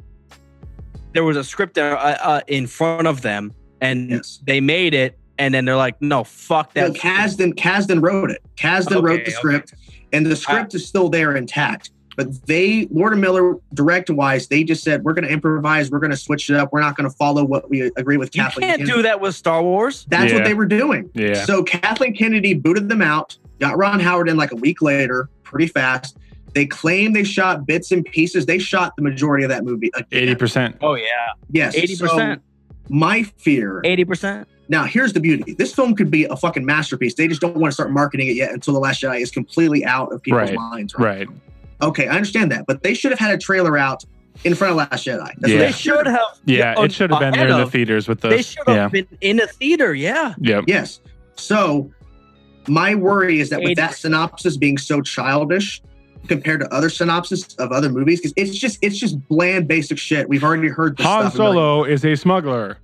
there was a script there uh, uh, in front of them, and Yes. they made it, and then they're like, "No, fuck no, that." kasdan kasdan wrote it kasdan Okay, wrote the okay. script and the script is still there intact but they lord and miller direct wise, they just said we're going to improvise we're going to switch it up we're not going to follow what we agree with you kathleen can't Kennedy. do that with Star Wars. That's Yeah. what they were doing. Yeah. So Kathleen Kennedy booted them out, got Ron Howard in like a week later, pretty fast. They claim they shot bits and pieces. They shot the majority of that movie. Eighty percent. Oh yeah, Yes. eighty percent, So my fear. eighty percent. Now, here's the beauty. This film could be a fucking masterpiece. They just don't want to start marketing it yet until The Last Jedi is completely out of people's Right. minds. Right. Okay, I understand that. But they should have had a trailer out in front of Last Jedi. That's Yeah. They they should have. Yeah, uh, it should have been there in the theaters with the. They should have yeah. been in a theater. Yeah. Yep. Yes. So my worry is that with that synopsis being so childish compared to other synopsis of other movies, because it's just it's just bland basic shit. We've already heard this Han stuff. a million- Solo is a smuggler.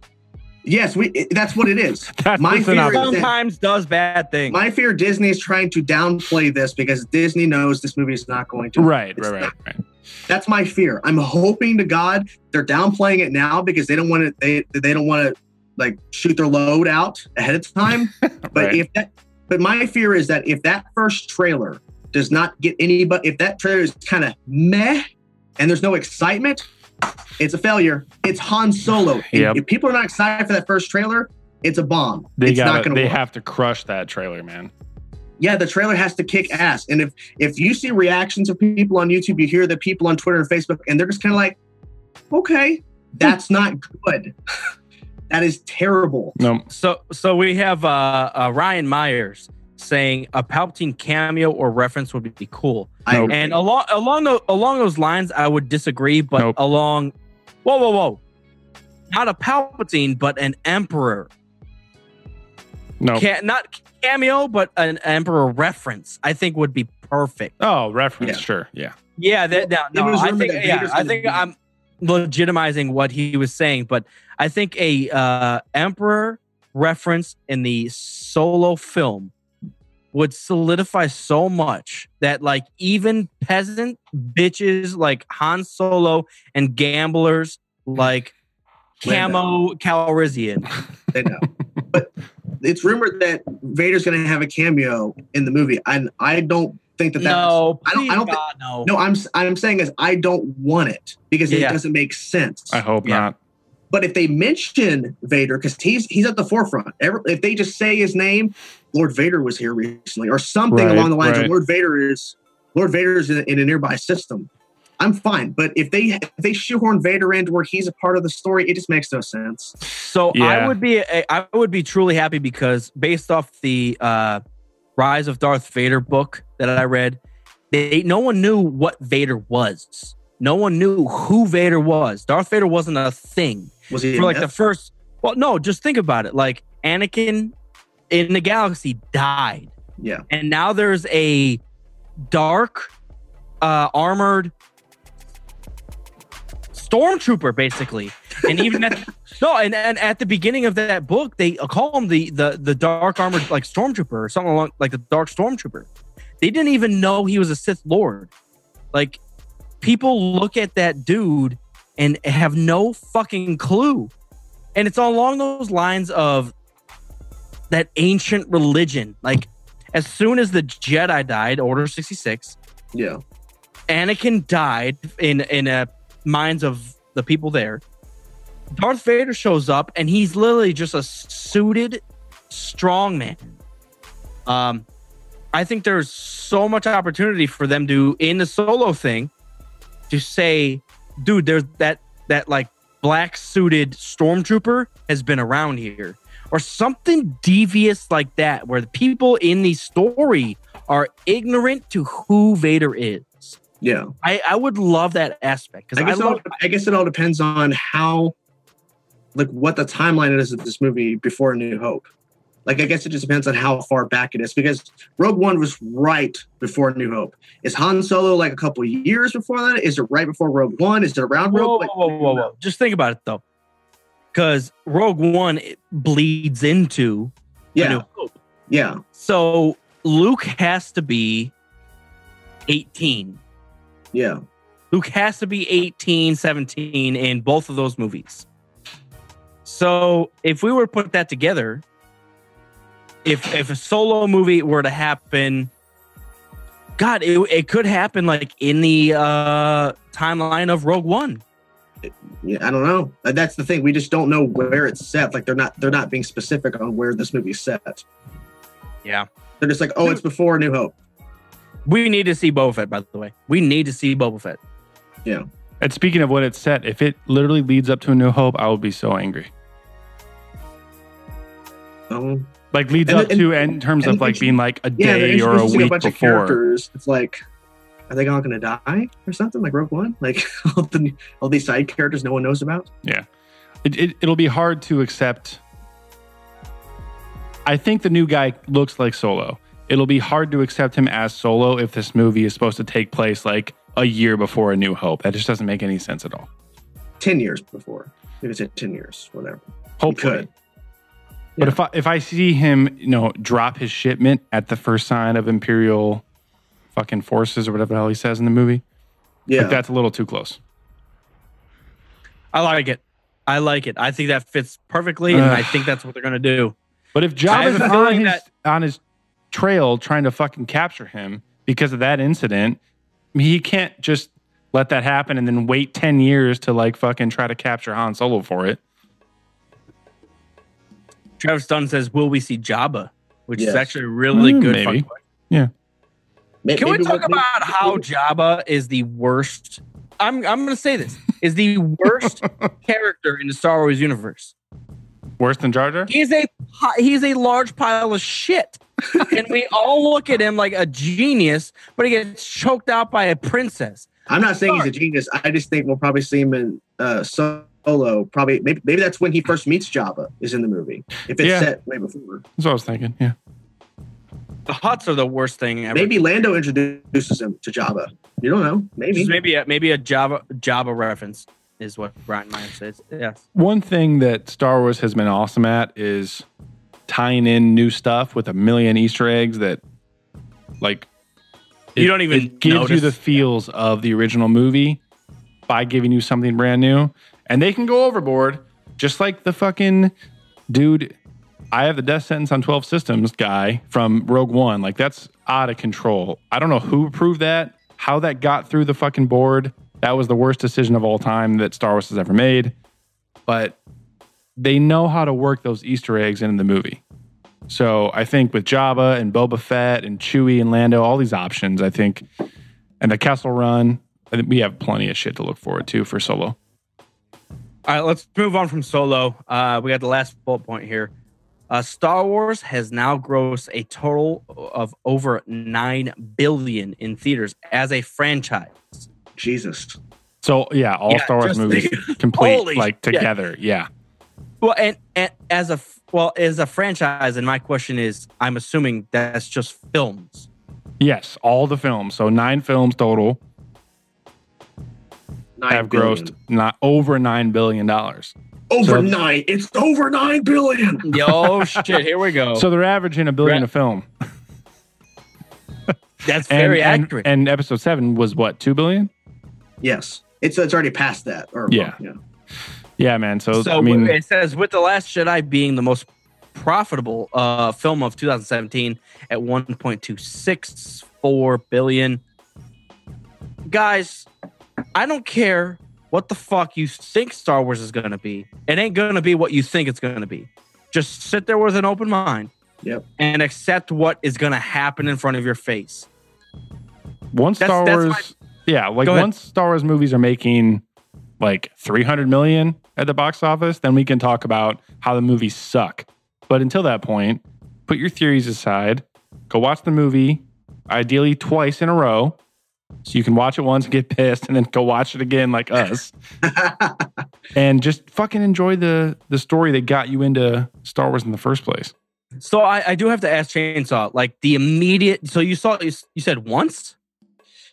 Yes, we it- that's what it is. That's My fear synopsis. is that- Sometimes does bad things. My fear Disney is trying to downplay this because Disney knows this movie is not going to. Right, right, right, not- right. That's my fear. I'm hoping to God they're downplaying it now because they don't want to. They they don't want to like shoot their load out ahead of time. But Right. if that, but my fear is that if that first trailer does not get anybody, if that trailer is kind of meh and there's no excitement, it's a failure. It's Han Solo. Yep. If people are not excited for that first trailer, it's a bomb. They it's not got. going They work. have to crush that trailer, man. yeah, the trailer has to kick ass. And if if you see reactions of people on YouTube, you hear the people on Twitter and Facebook, and they're just kind of like, okay, that's not good. that is terrible. No. So so we have uh, uh Ryan Myers saying a Palpatine cameo or reference would be cool. Nope. And along along tho- along those lines, I would disagree. But Nope. along, whoa, whoa, whoa, not a Palpatine, but an Emperor. No. Ca- not cameo, but an Emperor reference. I think would be perfect. Oh, reference. Yeah. Sure. Yeah. Yeah, that, that, It no, I think yeah, I think be- I'm legitimizing what he was saying, but I think a uh, Emperor reference in the solo film would solidify so much that like even peasant bitches like Han Solo and gamblers like Camo Calrissian. They know. but it's rumored that Vader's going to have a cameo in the movie, and I don't think that that's. No, I don't. I please don't. Think, no. no, I'm. I'm saying is I don't want it because it doesn't make sense. I hope Yeah. not. But if they mention Vader, because he's he's at the forefront, Every, if they just say his name, Lord Vader was here recently, or something Right, along the lines right. of Lord Vader is Lord Vader is in, in a nearby system, I'm fine. But if they if they shoehorn Vader into where he's a part of the story, it just makes no sense. So Yeah. I would be I would be truly happy because based off the uh, Rise of Darth Vader book that I read, they no one knew what Vader was. No one knew who Vader was. Darth Vader wasn't a thing Was he for a like the first. Well, no, just think about it. Like Anakin in the galaxy died, yeah and now there's a dark, uh, armored stormtrooper, basically. And even at no, and, and at the beginning of that book, they call him the the the dark armored like stormtrooper or something along like the dark stormtrooper. They didn't even know he was a Sith Lord. Like people look at that dude and have no fucking clue. And it's along those lines of that ancient religion. Like as soon as the Jedi died, Order 66, yeah Anakin died in in a minds of the people there. Darth Vader shows up and he's literally just a suited strong man. Um I think there's so much opportunity for them to in the solo thing to say, dude, there's that that like black suited stormtrooper has been around here. Or something devious like that, where the people in the story are ignorant to who Vader is. yeah. I, I would love that aspect I because I, guess, it all, I guess it all depends on how, like, what the timeline is of this movie before A New Hope. Like, I guess it just depends on how far back it is because Rogue One was right before New Hope. Is Han Solo like a couple years before that? Is it right before Rogue One? Is it around whoa, Rogue? whoa, like, whoa, whoa, whoa. Just think about it though, because Rogue One it bleeds into Yeah, yeah, So Luke has to be 18. yeah. Luke has to be 18, 17 in both of those movies. So if we were to put that together, if if a solo movie were to happen, God, it, it could happen like in the uh timeline of Rogue One. Yeah, I don't know. Uh, That's the thing. We just don't know where it's set. Like they're not they're not being specific on where this movie's set. Yeah. They're just like, oh, it's before New Hope. We need to see Boba Fett, by the way. We need to see Boba Fett. Yeah. And speaking of what it's set, if it literally leads up to a new hope, I would be so angry. Um, Like leads And- up and- to in terms and of like being like a yeah, day or a introducing week bunch of before. characters. It's like, are they all going to die or something? Like Rogue One? Like all the all these side characters no one knows about? It, it, it'll be hard to accept. I think the new guy looks like Solo. It'll be hard to accept him as Solo if this movie is supposed to take place like a year before A New Hope. That just doesn't make any sense at all. Ten years before. Maybe it's at ten years, whatever. Hopefully. could. But Yeah. if I if I see him, you know, drop his shipment at the first sign of Imperial fucking forces or whatever the hell he says in the movie, Yeah. like that's a little too close. I like it. I like it. I think that fits perfectly, and I think that's what they're gonna do. But if Jabba's on his that- on his trail trying to fucking capture him because of that incident, he can't just let that happen and then wait ten years to like fucking try to capture Han Solo for it. Travis Dunn says, "Will we see Jabba?" Which is actually a really Mm, good. maybe. fucking question. May- Can we maybe talk what- about how Jabba is the worst? I'm I'm going to say this is the worst character in the Star Wars universe. Worse than Jar Jar? He's a he's a large pile of shit, and we all look at him like a genius, but he gets choked out by a princess. I'm not saying he's a genius. I just think we'll probably see him in uh, Solo. Probably, maybe, maybe that's when he first meets Jabba. Is in the movie. If it's Yeah. set way before, That's what I was thinking. Yeah. The Hutts are the worst thing ever. maybe Lando introduces him to Jabba. You don't know. Maybe. Just maybe a, maybe a Java Java reference. is what Brian Meyer says. Yes. One thing that Star Wars has been awesome at is tying in new stuff with a million Easter eggs that, like, You don't even it gives you the feels of the original movie by giving you something brand new, and they can go overboard, just like the fucking dude. I have the death sentence on twelve systems guy from Rogue One. Like that's out of control. I don't know who approved that, how that got through the fucking board. That was the worst decision of all time that Star Wars has ever made. But they know how to work those Easter eggs into the movie. So I think with Jabba and Boba Fett and Chewie and Lando, all these options, I think, and the Kessel Run, I think we have plenty of shit to look forward to for Solo. All right, let's move on from Solo. Uh, we got the last bullet point here. Uh, Star Wars has now grossed a total of over nine billion in theaters as a franchise. Jesus. So yeah, all Yeah, Star Wars movies think- complete Holy like shit. together. Yeah. Well, and, and as a well as a franchise, and my question is, I'm assuming that's just films. Yes, all the films. So nine films total Nine have billion. grossed not over nine billion dollars. Over so- nine. It's over nine billion. Yo, shit! Here we go. So they're averaging a billion Right. a film. that's very and, accurate. and episode seven was what, two billion? Yes, it's it's already past that. Or Yeah. yeah. Yeah, man. So, so I mean it says with the Last Jedi being the most profitable uh, film of 2017 at 1.264 billion. Guys, I don't care what the fuck you think Star Wars is going to be. It ain't going to be what you think it's going to be. Just sit there with an open mind Yep. and accept what is going to happen in front of your face. once That's- Star that's Wars Yeah, like once Star Wars movies are making like 300 million at the box office, then we can talk about how the movies suck. But until that point, put your theories aside, go watch the movie, ideally twice in a row. So you can watch it once and get pissed and then go watch it again like us. and just fucking enjoy the the story that got you into Star Wars in the first place. So I, I do have to ask Chainsaw, like the immediate. So you saw, you, you said once?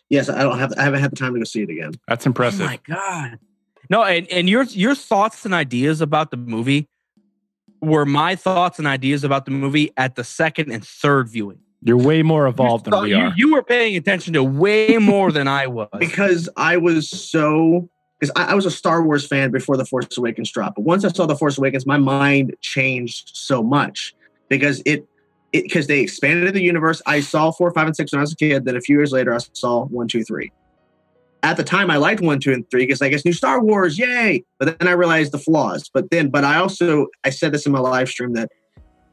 Yes, I don't have. I haven't had the time to go see it again. That's Oh impressive. my god! No, and and your your thoughts and ideas about the movie were my thoughts and ideas about the movie at the second and third viewing. You're way more evolved you, than we you, are. you were paying attention to way more than I was. because I was so because I, I was a Star Wars fan before the Force Awakens dropped. But once I saw the Force Awakens, my mind changed so much because it it because they expanded the universe. I saw four, five, and six when I was a kid. Then a few years later, I saw one, two, three. At the time, I liked one, two, and three because I guess new Star Wars, yay! But then I realized the flaws. But then, but I also I said this in my live stream that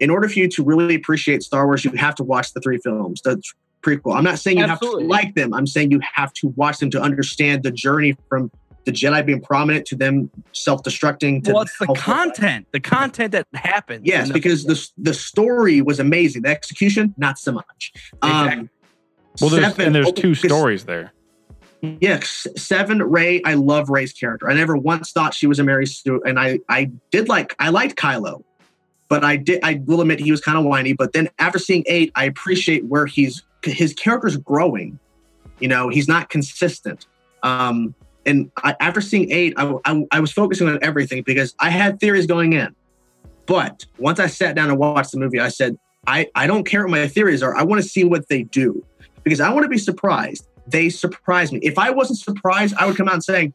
in order for you to really appreciate Star Wars, you have to watch the three films. The prequel. I'm not saying you Absolutely. have to like them. I'm saying you have to watch them to understand the journey from the Jedi being prominent to them self-destructing. To well, it's the content, the content that happened. Yes, the- because the the story was amazing. The execution, not so much. Exactly. Um, well, there's seven- and there's oh, two because- stories there. Yes, seven Rey. I love Rey's character. I never once thought she was a Mary Sue, and I I did like I liked Kylo, but I did I will admit he was kind of whiny. But then after seeing eight, I appreciate where he's his character's growing. You know, he's not consistent. Um, and I, after seeing eight, I, I I was focusing on everything because I had theories going in, but once I sat down and watched the movie, I said I I don't care what my theories are. I want to see what they do because I want to be surprised they surprised me. If I wasn't surprised, I would come out and saying,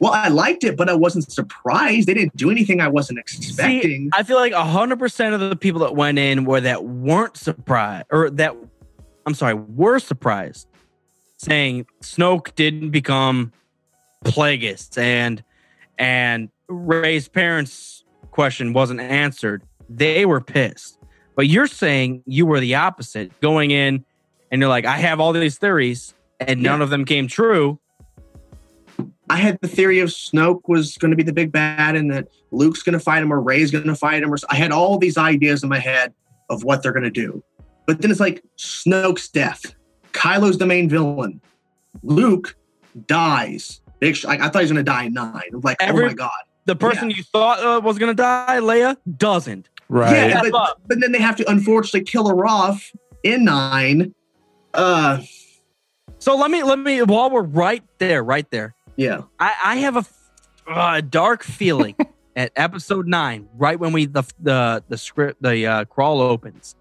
"Well, I liked it, but I wasn't surprised. They didn't do anything I wasn't expecting." I feel like hundred percent of the people that went in were that weren't surprised, or that I'm sorry, were surprised, saying Snoke didn't become Plagueis and and Rey's parents' question wasn't answered. They were pissed. But you're saying you were the opposite, going in and you're like, I have all these theories, and none Yeah. of them came true. I had the theory of Snoke was going to be the big bad, and that Luke's going to fight him, or Rey's going to fight him. Or I had all these ideas in my head of what they're going to do. But then it's like Snoke's death. Kylo's the main villain. Luke dies. Big. Sh- I, I thought he was going to die in nine. I'm like, Every- oh my god. The person you thought uh, was gonna die, Leia, doesn't. Right. Yeah, but, but then they have to unfortunately kill her off in nine. Uh, So let me let me while we're right there, right there. Yeah. I, I have a uh, a dark feeling at episode nine, right when we the the the script the uh, crawl opens.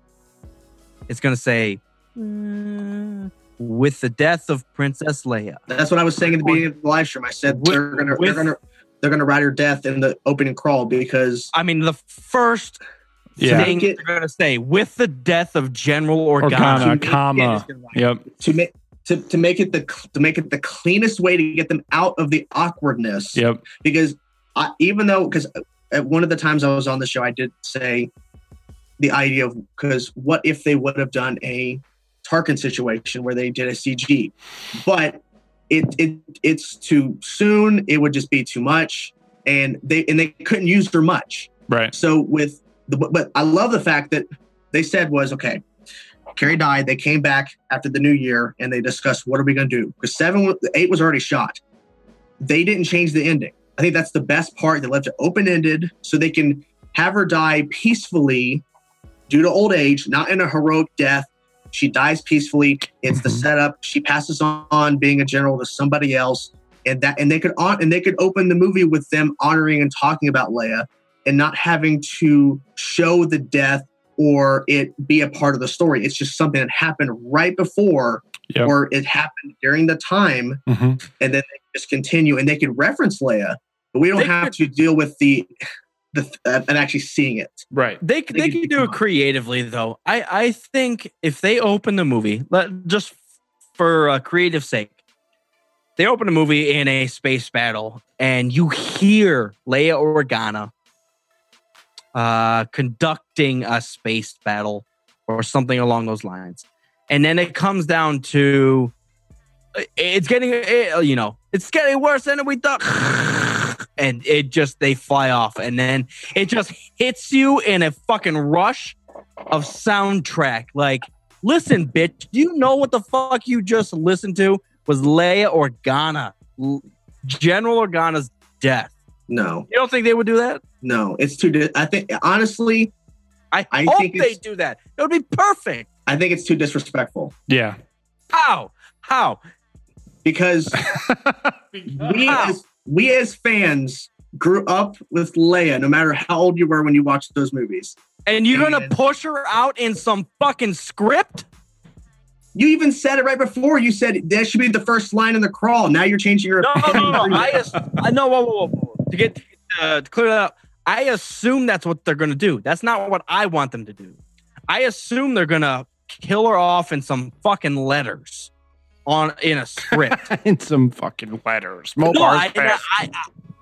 It's gonna say, "Mm, "With the death of Princess Leia." That's what I was saying at the beginning of the live stream. I said With- they're gonna with- they're gonna they're gonna write her death in the opening crawl because I mean, the first Yeah. thing it- they're gonna say with the death of General Organa. Organa, comma. it's. Yep. to make to, to make it the to make it the cleanest way to get them out of the awkwardness. Yep. Because I, even though because at one of the times I was on the show, I did say the idea of because what if they would have done a Tarkin situation where they did a CG, but it it it's too soon. It would just be too much, and they and they couldn't use her much. Right. So with the but I love the fact that they said was okay. Carrie died. They came back after the new year and they discussed what are we going to do because seven, eight was already shot. They didn't change the ending. I think that's the best part. They left it open ended so they can have her die peacefully due to old age, not in a heroic death. She dies peacefully. It's the Mhm. setup. She passes on being a general to somebody else, and that and they could on and they could open the movie with them honoring and talking about Leia and not having to show the death or it be a part of the story. It's just something that happened right before Yep. or it happened during the time hmm and then they just continue and they could reference Leia, but we don't They have could- to deal with the the uh, and actually seeing it. Right. They They they could can do it become- creatively though. I I think if they open the movie, let, just for uh, creative sake, they open a movie in a space battle, and you hear Leia Organa uh, conducting a space battle or something along those lines, and then it comes down to it's getting eh, you know it's getting worse than we thought, and it just they fly off, and then it just hits you in a fucking rush of soundtrack. Like, listen, bitch, do you know what the fuck you just listened to? Was Leia Organa, General Organa's death? No, You don't think they would do that? no, it's too. Di- I think honestly, I, I hope think they do that. It would be perfect. I think it's too disrespectful Yeah. How? How? because we How? as we as fans grew up with Leia. No matter how old you were when you watched those movies, And you're gonna push her out in some fucking script? you even said it right before. You said that should be the first line in the crawl. Now you're changing your No, no, opinion. no, no. I, ass- I know. Whoa, whoa, whoa, whoa. To get uh, to clear that up, I assume that's what they're gonna do. That's not what I want them to do. I assume they're gonna kill her off in some fucking letters on in a script. In some fucking letters. no, I. I,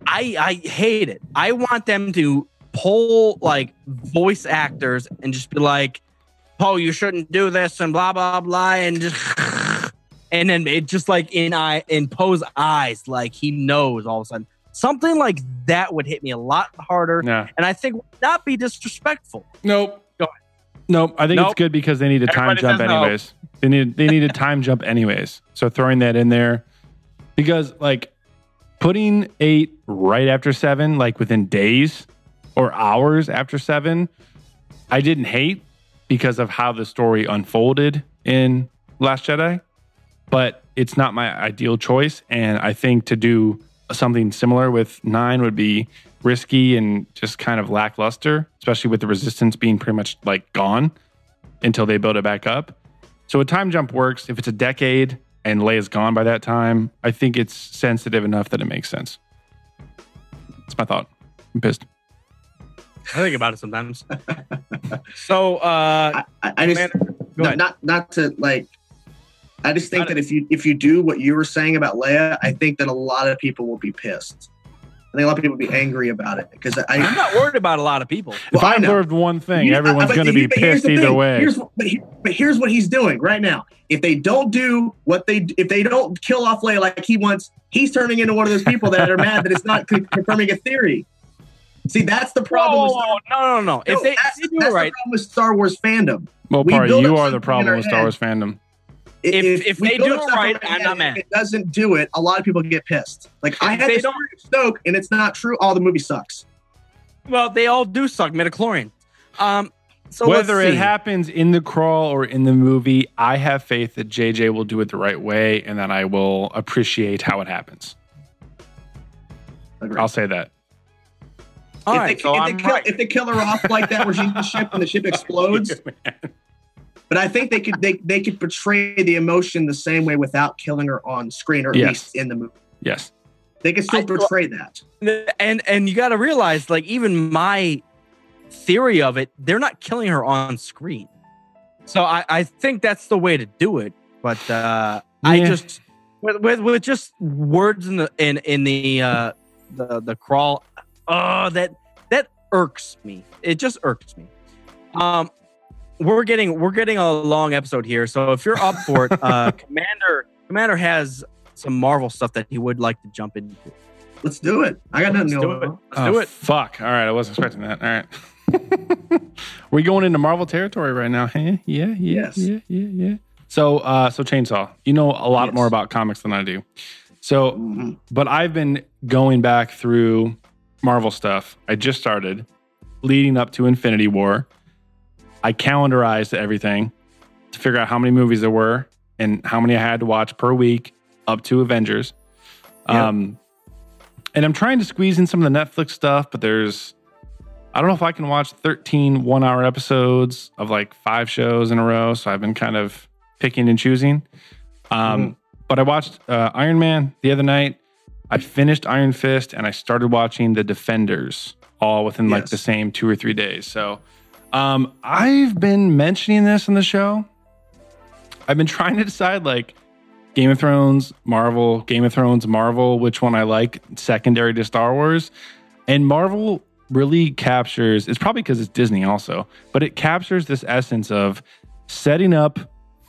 I, I hate it. I want them to pull like voice actors and just be like, "Oh, you shouldn't do this," and blah blah blah, and just. And then it just like in eye in Poe's eyes, like he knows all of a sudden. Something like that would hit me a lot harder, Yeah. and I think would not be disrespectful. Nope. Go ahead. Nope. I think Nope. it's good because they need a time Everybody jump says no. anyways. They need they need a time jump anyways. So throwing that in there because like putting eight right after seven, like within days or hours after seven, I didn't hate because of how the story unfolded in Last Jedi, but it's not my ideal choice. And I think to do something similar with nine would be risky and just kind of lackluster, especially with the resistance being pretty much like gone until they build it back up. So a time jump works. If it's a decade and Leia's gone by that time, I think it's sensitive enough that it makes sense. That's my thought. I'm pissed. I think about it sometimes. so, uh, I, I just Man, go no, not not to like. I just think that if you if you do what you were saying about Leia, I think that a lot of people will be pissed. I think a lot of people will be angry about it because I. I'm not worried about a lot of people. If I I've learned one thing, You- everyone's going to be pissed either thing. way. Here's, but, he- but here's what he's doing right now. If they don't do what they, if they don't kill off Leia like he wants, he's turning into one of those people that are mad that it's not confirming a theory. See, that's the problem. with Whoa, Star- no, no, no. If they, that's, if they do that's right, the problem with Star Wars fandom. well, we Party, you are the problem with Star. Wars fandom. If- if we they do it right, I'm not mad. If it doesn't do it, a lot of people get pissed. Like I had they the don't- story and it's not true. All the movie sucks. well, they all do suck midichlorian. Um, so Whether it happens in the crawl or in the movie, I have faith that JJ will do it the right way and that I will appreciate how it happens. Agreed. I'll say that. All if, right, they, so if, they kill, right. if they kill her off like that, where she's in the ship and the ship explodes, but I think they could they, they could portray the emotion the same way without killing her on screen, or at Yes. least in the movie. Yes. They could still I- portray that. and and you got to realize like even my theory of it they're not killing her on screen so i i think that's the way to do it but uh i just with, with with just words in the in in the uh the the crawl oh that that irks me it just irks me um we're getting we're getting a long episode here so if you're up for it uh commander commander has some marvel stuff that he would like to jump into Let's do it. I got nothing Let's do it. on. Let's oh, do it. Fuck. All right. I wasn't expecting that. All right. We're going into Marvel territory right now. Hey, yeah, yeah, Yes. yeah, yeah, yeah. So, uh, so Chainsaw, you know a lot Yes. more about comics than I do. So, Mhm. but I've been going back through Marvel stuff. I just started leading up to Infinity War. I calendarized everything to figure out how many movies there were and how many I had to watch per week up to Avengers. Yeah. Um, and I'm trying to squeeze in some of the Netflix stuff, but there's, I don't know if I can watch 13 one hour episodes of like five shows in a row. So I've been kind of picking and choosing. Um, But I watched uh, Iron Man the other night. I finished Iron Fist and I started watching The Defenders all within like the same two or three days. So um, I've been mentioning this in the show. I've been trying to decide like Game of Thrones, Marvel, Game of Thrones, Marvel, which one I like secondary to Star Wars. And Marvel really captures, it's probably because it's Disney also, but it captures this essence of setting up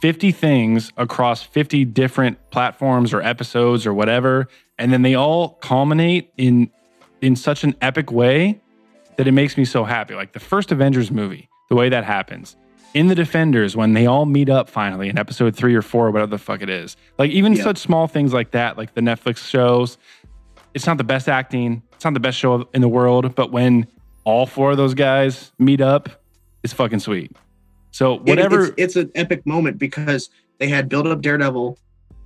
50 things across 50 different platforms or episodes or whatever. And then they all culminate in in such an epic way that it makes me so happy. Like the first Avengers movie, the way that happens. In the Defenders, when they all meet up finally in episode three or four, whatever the fuck it is. Like even Yeah. such small things like that, like the Netflix shows, it's not the best acting, it's not the best show in the world, but when all four of those guys meet up, it's fucking sweet. So It- whatever it's, it's an epic moment because they had built up Daredevil,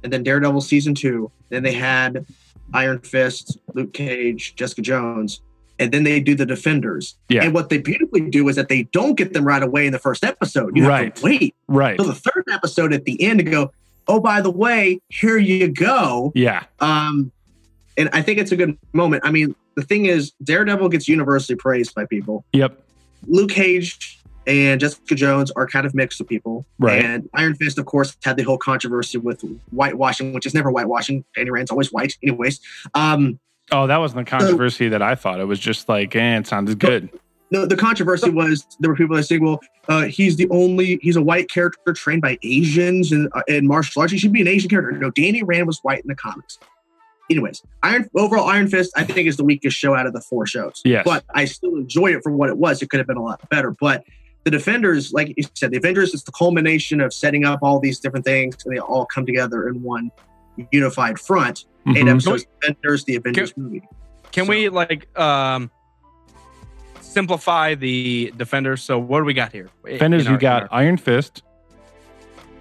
and then Daredevil season two. Then they had Iron Fist, Luke Cage, Jessica Jones, and then they do the Defenders. Yeah. And what they beautifully do is that they don't get them right away in the first episode. You have to wait right. So the third episode at the end to go. Oh, by the way, here you go. Yeah. Um, and I think it's a good moment. I mean, the thing is, Daredevil gets universally praised by people. Yep. Luke Cage and Jessica Jones are kind of mixed with people. Right. And Iron Fist, of course, had the whole controversy with whitewashing, which is never whitewashing. Danny Rand's always white, anyways. Um, Oh, that wasn't the controversy that I thought. It was just like, eh, it sounded good. no, the controversy was there were people that say, well, uh, he's the only, he's a white character trained by Asians and uh, in martial arts. He should be an Asian character. No, Danny Rand was white in the comics. Anyways, Iron overall Iron Fist, I think is the weakest show out of the four shows. Yes. But I still enjoy it for what it was. It could have been a lot better. But the Defenders, like you said, the Avengers is the culmination of setting up all these different things, and they all come together in one unified front. Eight Mhm. episodes, Avengers, the Avengers movie. Can So- we like um simplify the defenders? So what do we got here? Defenders, In you got our- Iron Fist,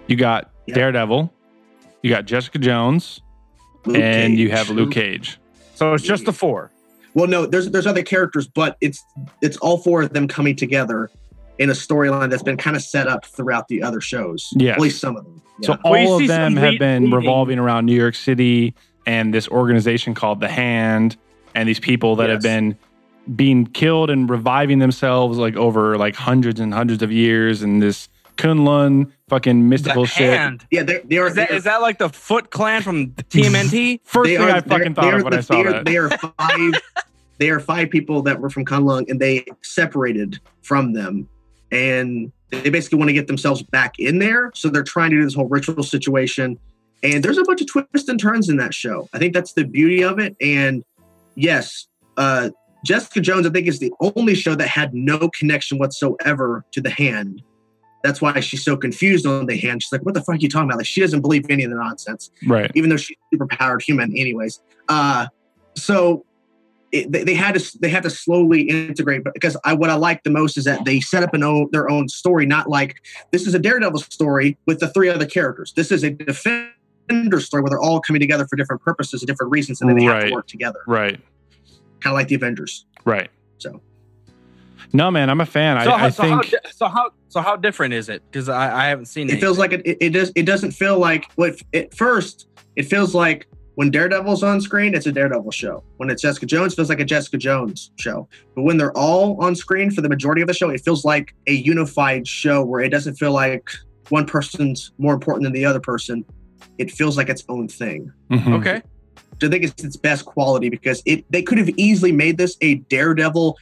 you got Yeah. Daredevil, you got Jessica Jones, Luke and you have Luke Cage. so it's just the four. Well, no, there's there's other characters, but it's it's all four of them coming together in a storyline that's been kind of set up throughout the other shows. Yeah, At least some of them. So Yeah. Well, all see of them have been leading- revolving around New York City and this organization called the Hand, and these people that have been being killed and reviving themselves like over like hundreds and hundreds of years, and this Kunlun fucking mystical The shit. hand. yeah, they they are Is that, they are- is that like the Foot Clan from TMNT? First thing are- I fucking thought of when the- I saw they are, that. They are five. they are five people that were from Kunlun, and they separated from them, and they basically want to get themselves back in there. So they're trying to do this whole ritual situation, and there's a bunch of twists and turns in that show. I think that's the beauty of it. And yes, uh, Jessica Jones, I think, is the only show that had no connection whatsoever to the hand. That's why she's so confused on the hand. She's like, "What the fuck are you talking about?" Like she doesn't believe any of the nonsense right. even though she's a superpowered human anyways uh so it, they, they had to they had to slowly integrate but because i what i like the most is that they set up an own their own story not like this is a daredevil story with the three other characters this is a defender story where they're all coming together for different purposes and different reasons and then they have to work together Right. kind of like the Avengers. Right. So No, man, I'm a fan. So, I, how, I so, think di- so how so how different is it? Because I, I haven't seen it feels like it, it, it does it doesn't feel like what at first it feels like when Daredevil's on screen, it's a Daredevil show. When it's Jessica Jones, it feels like a Jessica Jones show. But when they're all on screen for the majority of the show, it feels like a unified show where it doesn't feel like one person's more important than the other person. It feels like its own thing. Mhm. okay. So I think it's its best quality because it they could have easily made this a Daredevil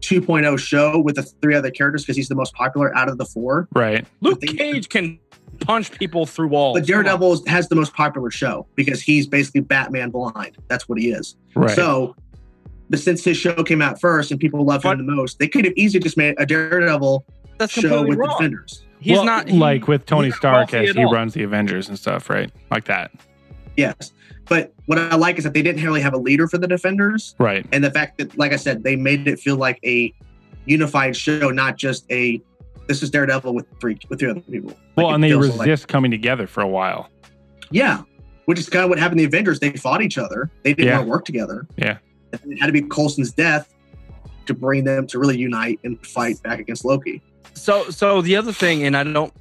2.0 show with the three other characters because he's the most popular out of the four. Right. Luke they- Cage can punch people through walls. But Daredevil has the most popular show because he's basically Batman blind. That's what he is. Right. So, but since his show came out first and people love him the most, they could have easily just made a Daredevil That's show with the wrong. Defenders. He's Well, not he- like with Tony Stark as he all. runs the Avengers and stuff, right? Like that. Yes. But what I like is that they didn't really have a leader for the Defenders. Right. And the fact that, like I said, they made it feel like a unified show, not just a this is Daredevil with three with three other people. Like, Well, it and they resist like- coming together for a while. yeah. Which is kind of what happened in the Avengers. They fought each other. They didn't Yeah. want to work together. Yeah. And it had to be Coulson's death to bring them to really unite and fight back against Loki. So, so the other thing, and I don't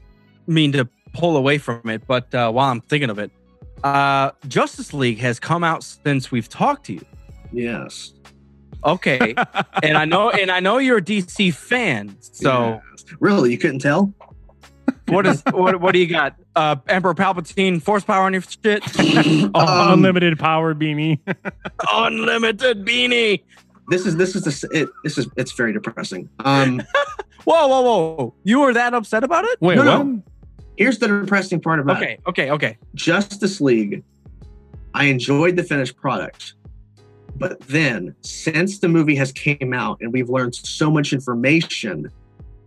mean to pull away from it, but uh, while I'm thinking of it, uh, Justice League has come out since we've talked to you. Yes. Okay, and I know, and I know you're a DC fan. So, Yes. really, you couldn't tell? what is what? What do you got? Uh, Emperor Palpatine force power on your shit? Um, unlimited power beanie. Unlimited beanie. This is this is the it, this is it's very depressing. Um, Whoa, whoa, whoa! You were that upset about it? Wait, No, what? no. here's the depressing part about it. Okay, okay, okay. Justice League. I enjoyed the finished product, but then since the movie has came out and we've learned so much information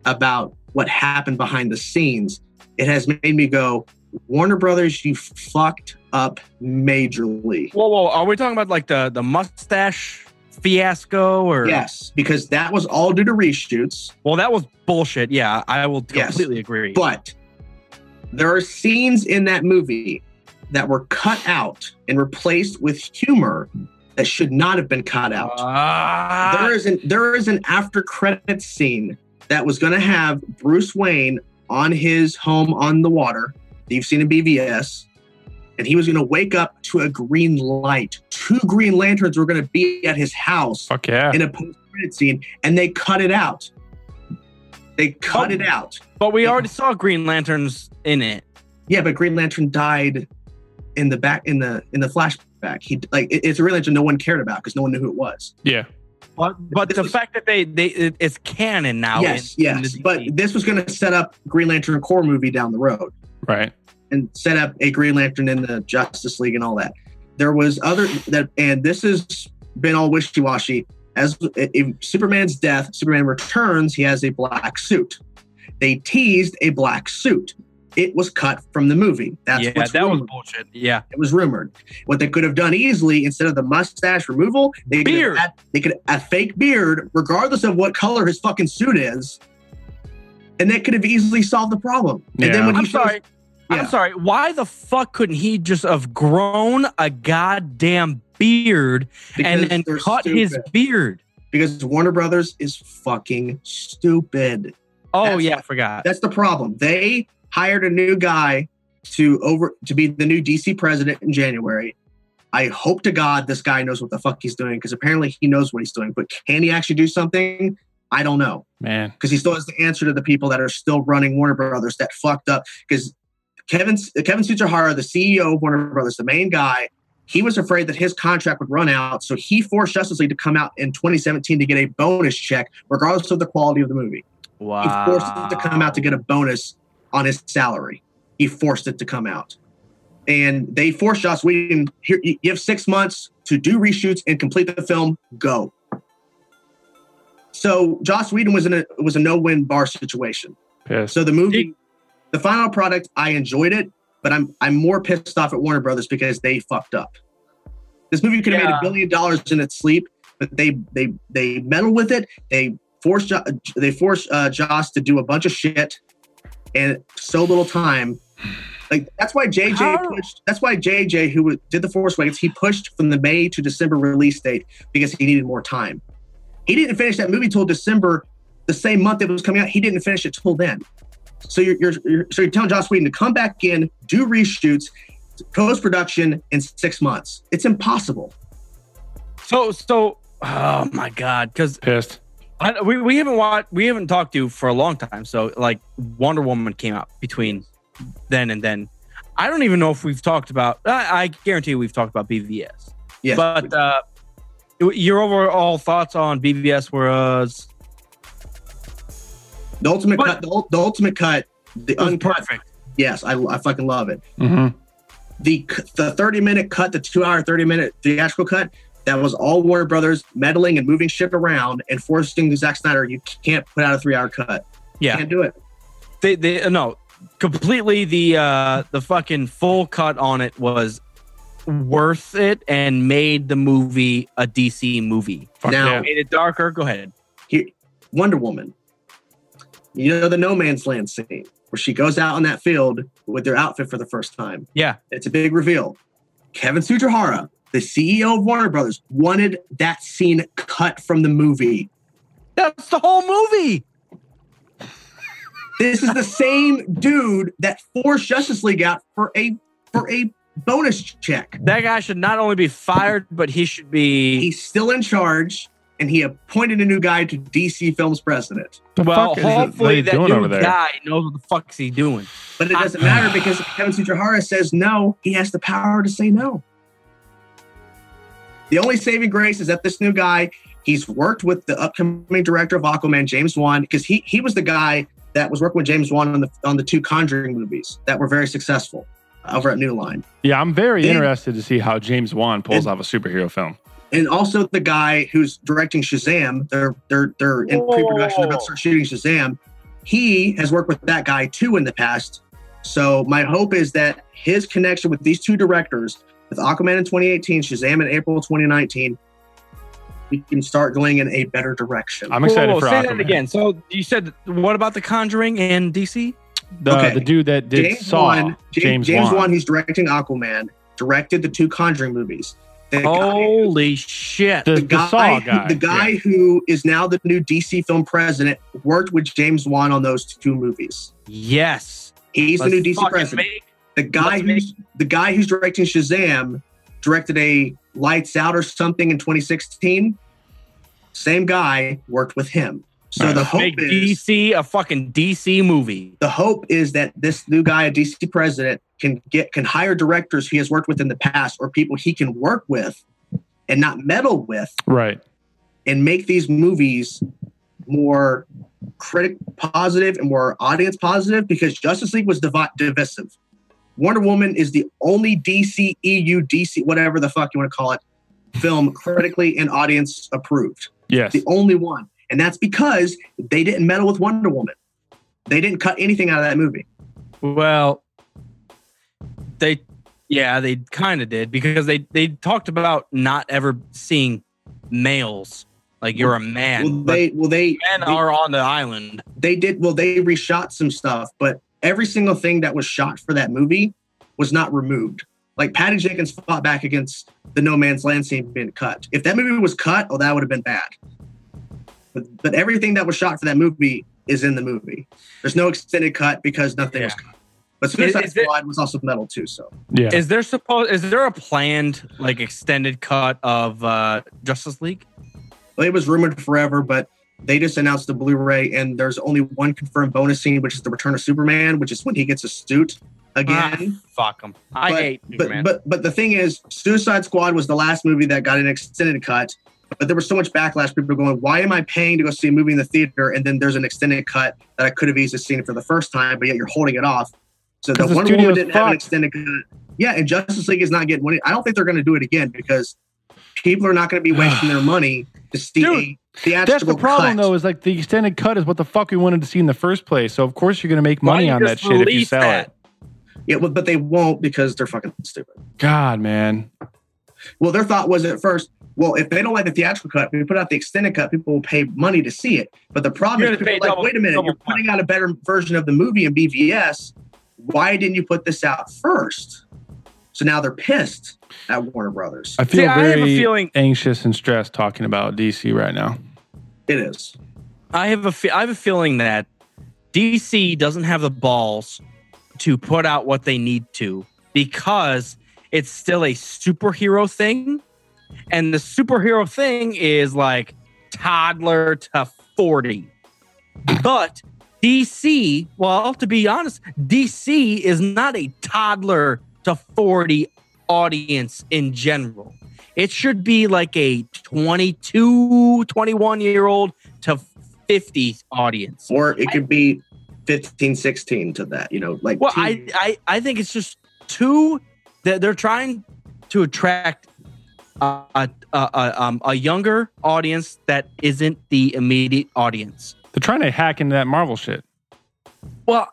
about what happened behind the scenes, it has made me go, Warner Brothers, you fucked up majorly. Whoa, whoa! Are we talking about like the the mustache fiasco or? Yes, because that was all due to reshoots. Well, that was bullshit. Yeah, I will Yes. completely agree. But there are scenes in that movie that were cut out and replaced with humor that should not have been cut out. Ah, there is an there is an after credit scene that was going to have Bruce Wayne on his home on the water that you've seen in BVS, and he was going to wake up to a green light. Two Green Lanterns were going to be at his house Fuck yeah. in a post credit scene, and they cut it out. They cut Oh. it out. but we already saw Green Lanterns in it. Yeah, but Green Lantern died in the back in the in the flashback. He like it- it's a Green Lantern no one cared about because no one knew who it was. yeah. But but the was- fact that they they it, it's canon now. yes, in- in yes, the but DC. this was going to set up Green Lantern Corps movie down the road. Right. and set up a Green Lantern in the Justice League and all that. There was other that, and this has been all wishy washy. As if Superman's death, Superman returns, he has a black suit. They teased a black suit. It was cut from the movie. That's yeah, what's that was bullshit. Yeah, It was rumored. What they could have done easily instead of the mustache removal, they could Beard. have add, they could a fake beard, regardless of what color his fucking suit is, and that could have easily solved the problem. Yeah. And then when he I'm shows- sorry. Yeah. I'm sorry. Why the fuck couldn't he just have grown a goddamn beard and because then they're cut his beard? because Warner Brothers is fucking stupid. Oh That's yeah, I forgot. That's the problem. They hired a new guy to over to be the new DC president in January. I hope to God this guy knows what the fuck he's doing because apparently he knows what he's doing. But can he actually do something? I don't know Man. because he still has the answer to the people that are still running Warner Brothers that fucked up. Because Kevin Kevin Tsujihara, the CEO of Warner Brothers, the main guy, he was afraid that his contract would run out, so he forced Justice League to come out in 2017 to get a bonus check, regardless of the quality of the movie. wow. He forced it to come out to get a bonus on his salary. He forced it to come out. And they forced Joss Whedon, here, you you have six months to do reshoots and complete the film, go. So Joss Whedon was in a was a no-win bar situation. Pissed. So the movie, the final product, I enjoyed it, but I'm I'm more pissed off at Warner Brothers because they fucked up. This movie could have made a billion dollars in its sleep, but they they they meddled with it. They forced Jo- they forced uh, Joss to do a bunch of shit, and so little time Like that's why JJ How- pushed. That's why JJ, who did the Force Awakens, he pushed from the May to December release date because he needed more time. He didn't finish that movie till December, the same month it was coming out. He didn't finish it till then. So you're, you're, you're so you're telling Joss Whedon to come back in, do reshoots, post production in six months. It's impossible. So so oh my god, because Pissed. We, we haven't watched we haven't talked to you for a long time. So like Wonder Woman came out between then and then. I don't even know if we've talked about. I, I guarantee you we've talked about BVS. Yes, But uh, your overall thoughts on BVS was the ultimate But- cut, the, the ultimate cut, the was uncut. perfect. Yes, I, I fucking love it. Mm-hmm. the the 30 minute cut, the two hour, 30 minute theatrical cut, that was all Warner Brothers meddling and moving shit around and forcing Zack Snyder, you can't put out a three hour cut. Yeah, You Can't do it. they, they uh, no completely the uh the fucking full cut on it was worth it and made the movie a DC movie. Fuck Now- yeah. Made it darker. Go ahead. Here, Wonder Woman. You know the no man's land scene where she goes out in that field with their outfit for the first time. Yeah. It's a big reveal. Kevin Tsujihara, the CEO of Warner Brothers, wanted that scene cut from the movie. That's the whole movie. This is the same dude that forced Justice League out for a for a bonus check. That guy should not only be fired, but he should be He's still in charge, and he appointed a new guy to DC Films president. The well. fuck is it- hopefully, you that doing new over there? guy knows what the fuck's he doing. But it doesn't matter because Kevin Tsujihara says no, he has the power to say no. The only saving grace is that this new guy, he's worked with the upcoming director of Aquaman, James Wan, because he he was the guy that was working with James Wan on the on the two Conjuring movies that were very successful over at New Line. Yeah, I'm very Then- interested to see how James Wan pulls And- off a superhero film. and also the guy who's directing Shazam. They're they're they're in pre-production. They're about to start shooting Shazam. He has worked with that guy too in the past. So my hope is that his connection with these two directors, with Aquaman in 2018, Shazam in April 2019, we can start going in a better direction. I'm excited Whoa, whoa, for say Aquaman. that again. So you said what about the Conjuring in DC? The, Okay. the dude that did James Saw, Wan, James, James, Wan. Wan, who's directing Aquaman, directed the two Conjuring movies. The guy- Holy shit! The, the the guy, Saw guy. the guy Yeah. who is now the new DC film president, worked with James Wan on those two movies. yes, He's Let's the new DC president. make- the guy who's the guy who's directing Shazam directed a Lights Out or something in 2016. Same guy worked with him. So Nice. the hope make is DC a fucking DC movie. the hope is that this new guy, a DC president, can get can hire directors he has worked with in the past or people he can work with and not meddle with Right. and make these movies more critic positive and more audience positive because Justice League was divi- divisive. Wonder Woman is the only DC EU DC whatever the fuck you want to call it film critically and audience approved. Yes. The only one. And that's because they didn't meddle with Wonder Woman. They didn't cut anything out of that movie. Well, they, yeah, they kind of did because they they talked about not ever seeing males. Like you're a man, well, they well they men they, are on the island. they did well they reshot some stuff, but every single thing that was shot for that movie was not removed. Like Patty Jenkins fought back against the No Man's Land scene being cut. If that movie was cut, oh, that would have been bad. But, but everything that was shot for that movie is in the movie. There's no extended cut because nothing was cut. But Suicide is it- Squad was also metal too. So yeah. Is there supposed? Is there a planned like extended cut of uh Justice League? well, it was rumored forever, but they just announced the Blu-ray, and there's only one confirmed bonus scene, which is the Return of Superman, which is when he gets a suit again. Ah, fuck him. I but, hate but, Superman. but but the thing is, Suicide Squad was the last movie that got an extended cut. But there was so much backlash. People were going, "Why am I paying to go see a movie in the theater?" And then there's an extended cut that I could have easily seen for the first time, but yet you're holding it off. So the 'Cause the Wonder Woman didn't have an extended cut. Yeah, and Justice League is not getting money. I don't think they're going to do it again because people are not going to be wasting their money to see Dude, a theatrical That's the problem, cut. though, is like the extended cut is what the fuck we wanted to see in the first place. So of course you're gonna make money on that shit if you sell that? it. Yeah, well, but they won't because they're fucking stupid. God, man. Well, their thought was at first, well, if they don't like the theatrical cut, we put out the extended cut, people will pay money to see it. But the problem is, people are like, double- wait a minute, you're putting out a better version of the movie in BVS. why didn't you put this out first? So now they're pissed at Warner Brothers. I feel See, I have a very feeling- anxious and stressed talking about DC right now. It is. I have a I have a feeling that DC doesn't have the balls to put out what they need to because it's still a superhero thing, and the superhero thing is like toddler to forty. But DC, well, to be honest, DC is not a toddler to 40 audience in general. It should be like a 22, 21 year old to 50 audience. Or it could be 15, 16 to that, you know, like Well, two- I, I, I think it's just too that they're trying to attract a, a, a, a, um, a younger audience that isn't the immediate audience. They're trying to hack into that Marvel shit, Well,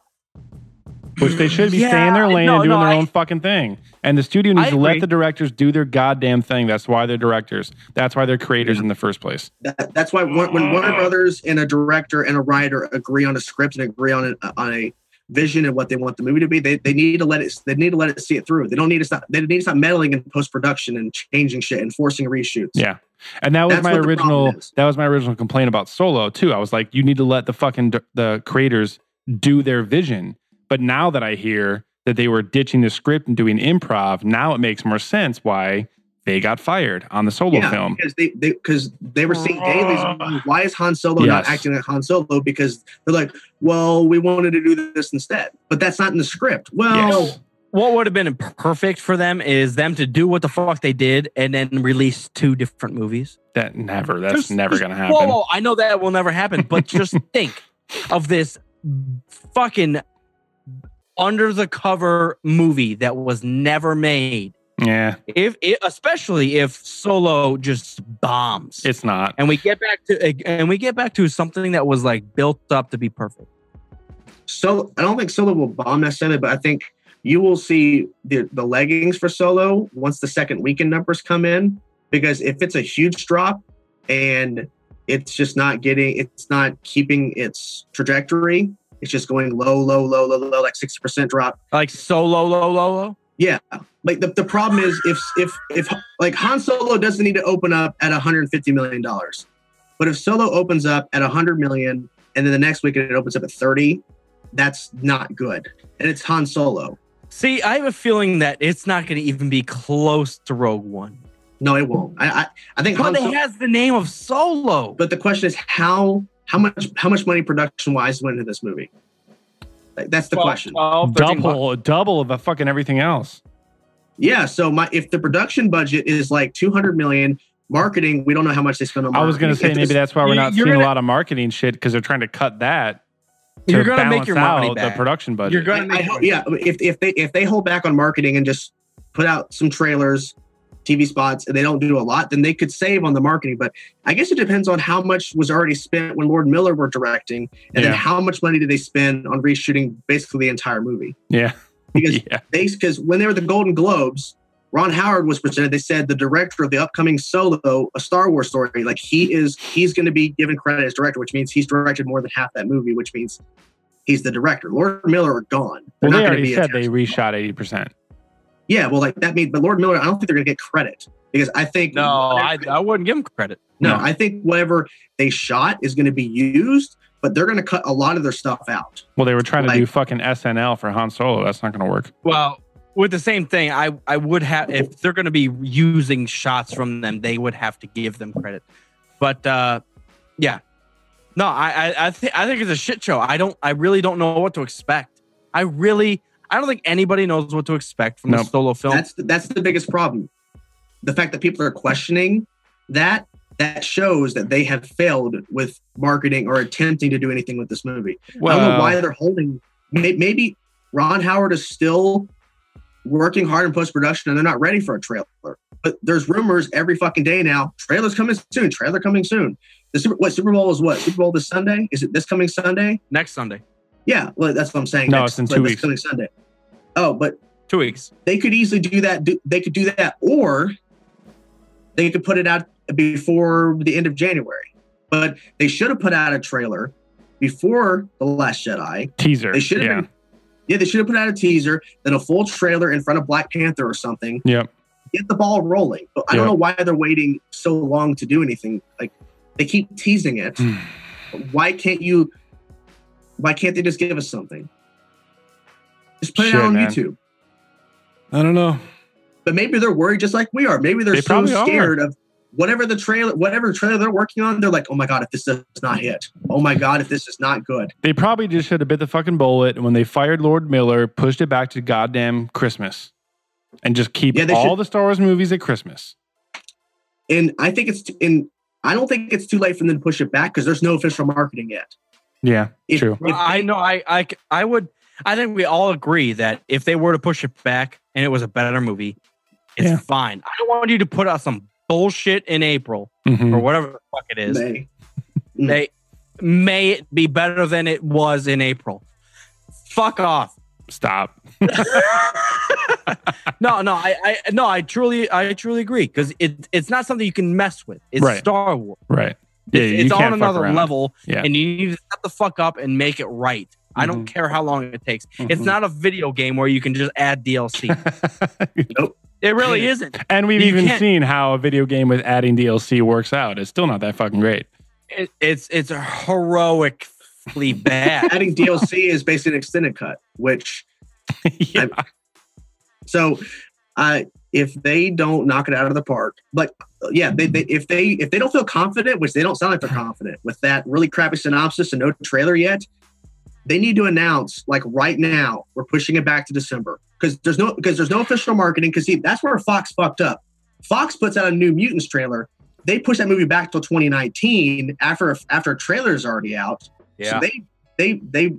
which they should be Yeah, staying in their lane no, and doing no, their I- own fucking thing. And the studio needs I to let the directors do their goddamn thing. That's why they're directors. That's why they're creators in the first place. that, that's why when, when Warner Brothers and a director and a writer agree on a script and agree on a, on a vision and what they want the movie to be, they, they need to let it they need to let it see it through. They don't need to stop they need to stop meddling in post production and changing shit and forcing reshoots. Yeah. And that was That's my original that was my original complaint about Solo too. I was like you need to let the fucking d- the creators do their vision. But now that I hear that they were ditching the script and doing improv, now it makes more sense why they got fired on the Solo Yeah, film. because they because they, were seeing dailies. on Why is Han Solo not acting like Han Solo? Because they're like, well, we wanted to do this instead, but that's not in the script. Well, Yes. what would have been perfect for them is them to do what the fuck they did and then release two different movies. That never that's Just- never gonna happen. Whoa, whoa, I know that will never happen, but just think of this fucking under the cover movie that was never made. Yeah, If it, especially if Solo just bombs, it's not. and we get back to and we get back to something that was like built up to be perfect. so I don't think Solo will bomb necessarily, but I think you will see the the leggings for Solo once the second weekend numbers come in. Because if it's a huge drop and it's just not getting, it's not keeping its trajectory. It's just going low, low, low, low, low, like sixty percent drop. Like Solo, low, low, low. low? Yeah, like the, the problem is if if if like Han Solo doesn't need to open up at 150 million dollars, but if Solo opens up at 100 million and then the next weekend it opens up at 30, that's not good. And it's Han Solo. See, I have a feeling that it's not going to even be close to Rogue One, No, it won't. I I, I think Han but Solo, it has the name of Solo. but the question is how how much how much money production wise went into this movie? Like, that's the 12, question. 12, 13 bucks. double double of a fucking everything else. Yeah, so my if the production budget is like 200 million, marketing we don't know how much they spend on. Marketing. I was gonna say maybe that's why we're not seeing a gonna- lot of marketing shit because they're trying to cut that. To You're gonna make balance your money out back. the production budget. You're gonna make I hope, yeah. If if they if they hold back on marketing and just put out some trailers, TV spots, and they don't do a lot, then they could save on the marketing. But I guess it depends on how much was already spent when Lord Miller were directing, and Yeah. then how much money did they spend on reshooting basically the entire movie? yeah, Because yeah. they because when they were the Golden Globes, Ron Howard was presented. They said the director of the upcoming Solo, a Star Wars story, like he is he's going to be given credit as director, which means he's directed more than half that movie, which means he's the director. Lord Miller are gone. They're Well, they gonna already be said they reshot eighty percent. Yeah, well, like that means, but Lord Miller, I don't think they're going to get credit because I think No, I, I wouldn't give them credit. no, No. I think whatever they shot is going to be used, but they're going to cut a lot of their stuff out. Well, they were trying to do fucking SNL for Han Solo. That's not going to work. Well, with the same thing, I I would have if they're going to be using shots from them, they would have to give them credit. But uh, yeah, no, I I I, th- I think it's a shit show. I don't I really don't know what to expect. I really I don't think anybody knows what to expect from the solo film. That's the, that's the biggest problem. The fact that people are questioning that that shows that they have failed with marketing or attempting to do anything with this movie. I don't know why they're holding. Maybe Ron Howard is still working hard in post production and they're not ready for a trailer. But there's rumors every fucking day now. Trailers coming soon. Trailer coming soon. The Super, what Super Bowl is what? Super Bowl this Sunday? Is it this coming Sunday? Next Sunday, Yeah, well, that's what I'm saying. No, Next- it's in like, two this weeks. Coming Sunday. Oh, but two weeks. they could easily do that. Do, they could do that, or they could put it out before the end of January. But they should have put out a trailer before the Last Jedi. teaser. They should have yeah. been Yeah, they should have put out a teaser, then a full trailer in front of Black Panther or something. Yep. Get the ball rolling. But I don't know why they're waiting so long to do anything. Like they keep teasing it. Why can't you? Why can't they just give us something? Just put it out on man. YouTube. I don't know. But maybe they're worried just like we are. Maybe they're They so probably are. scared of whatever the trailer, whatever trailer they're working on. They're like, oh my god, if this does not hit, oh my god, if this is not good. They probably just should have bit the fucking bullet when they fired Lord Miller, pushed it back to goddamn Christmas, and just keep Yeah, all should- the Star Wars movies at Christmas. And I think it's in. I don't think it's too late for them to push it back because there's no official marketing yet. Yeah, If- true. if I they- know. I, I c- I would. I think we all agree that if they were to push it back and it was a better movie, it's Yeah. fine. I don't want you to put out some bullshit in April Mhm. or whatever the fuck it is. May. They may it be better than it was in April. Fuck off. Stop. No, no, I, I no, I truly, I truly agree because it, it's not something you can mess with. It's Right. Star Wars. Right. Yeah, It's, it's on another level, Yeah. and you need to step the fuck up and make it right. I don't care how long it takes. It's Mhm. not a video game where you can just add DLC. Nope. it really isn't. and we've You even can't- seen how a video game with adding DLC works out. It's still not that fucking great. It, it's it's heroically bad. Adding DLC is basically an extended cut, which yeah. So, uh, if they don't knock it out of the park, but yeah, they, they if they if they don't feel confident, which they don't sound like they're confident with that really crappy synopsis and no trailer yet, they need to announce like right now we're pushing it back to December because there's no because there's no official marketing because see that's where Fox fucked up. Fox puts out a new Mutants trailer. They push that movie back till 2019 after after a trailer is already out. Yeah. So they they they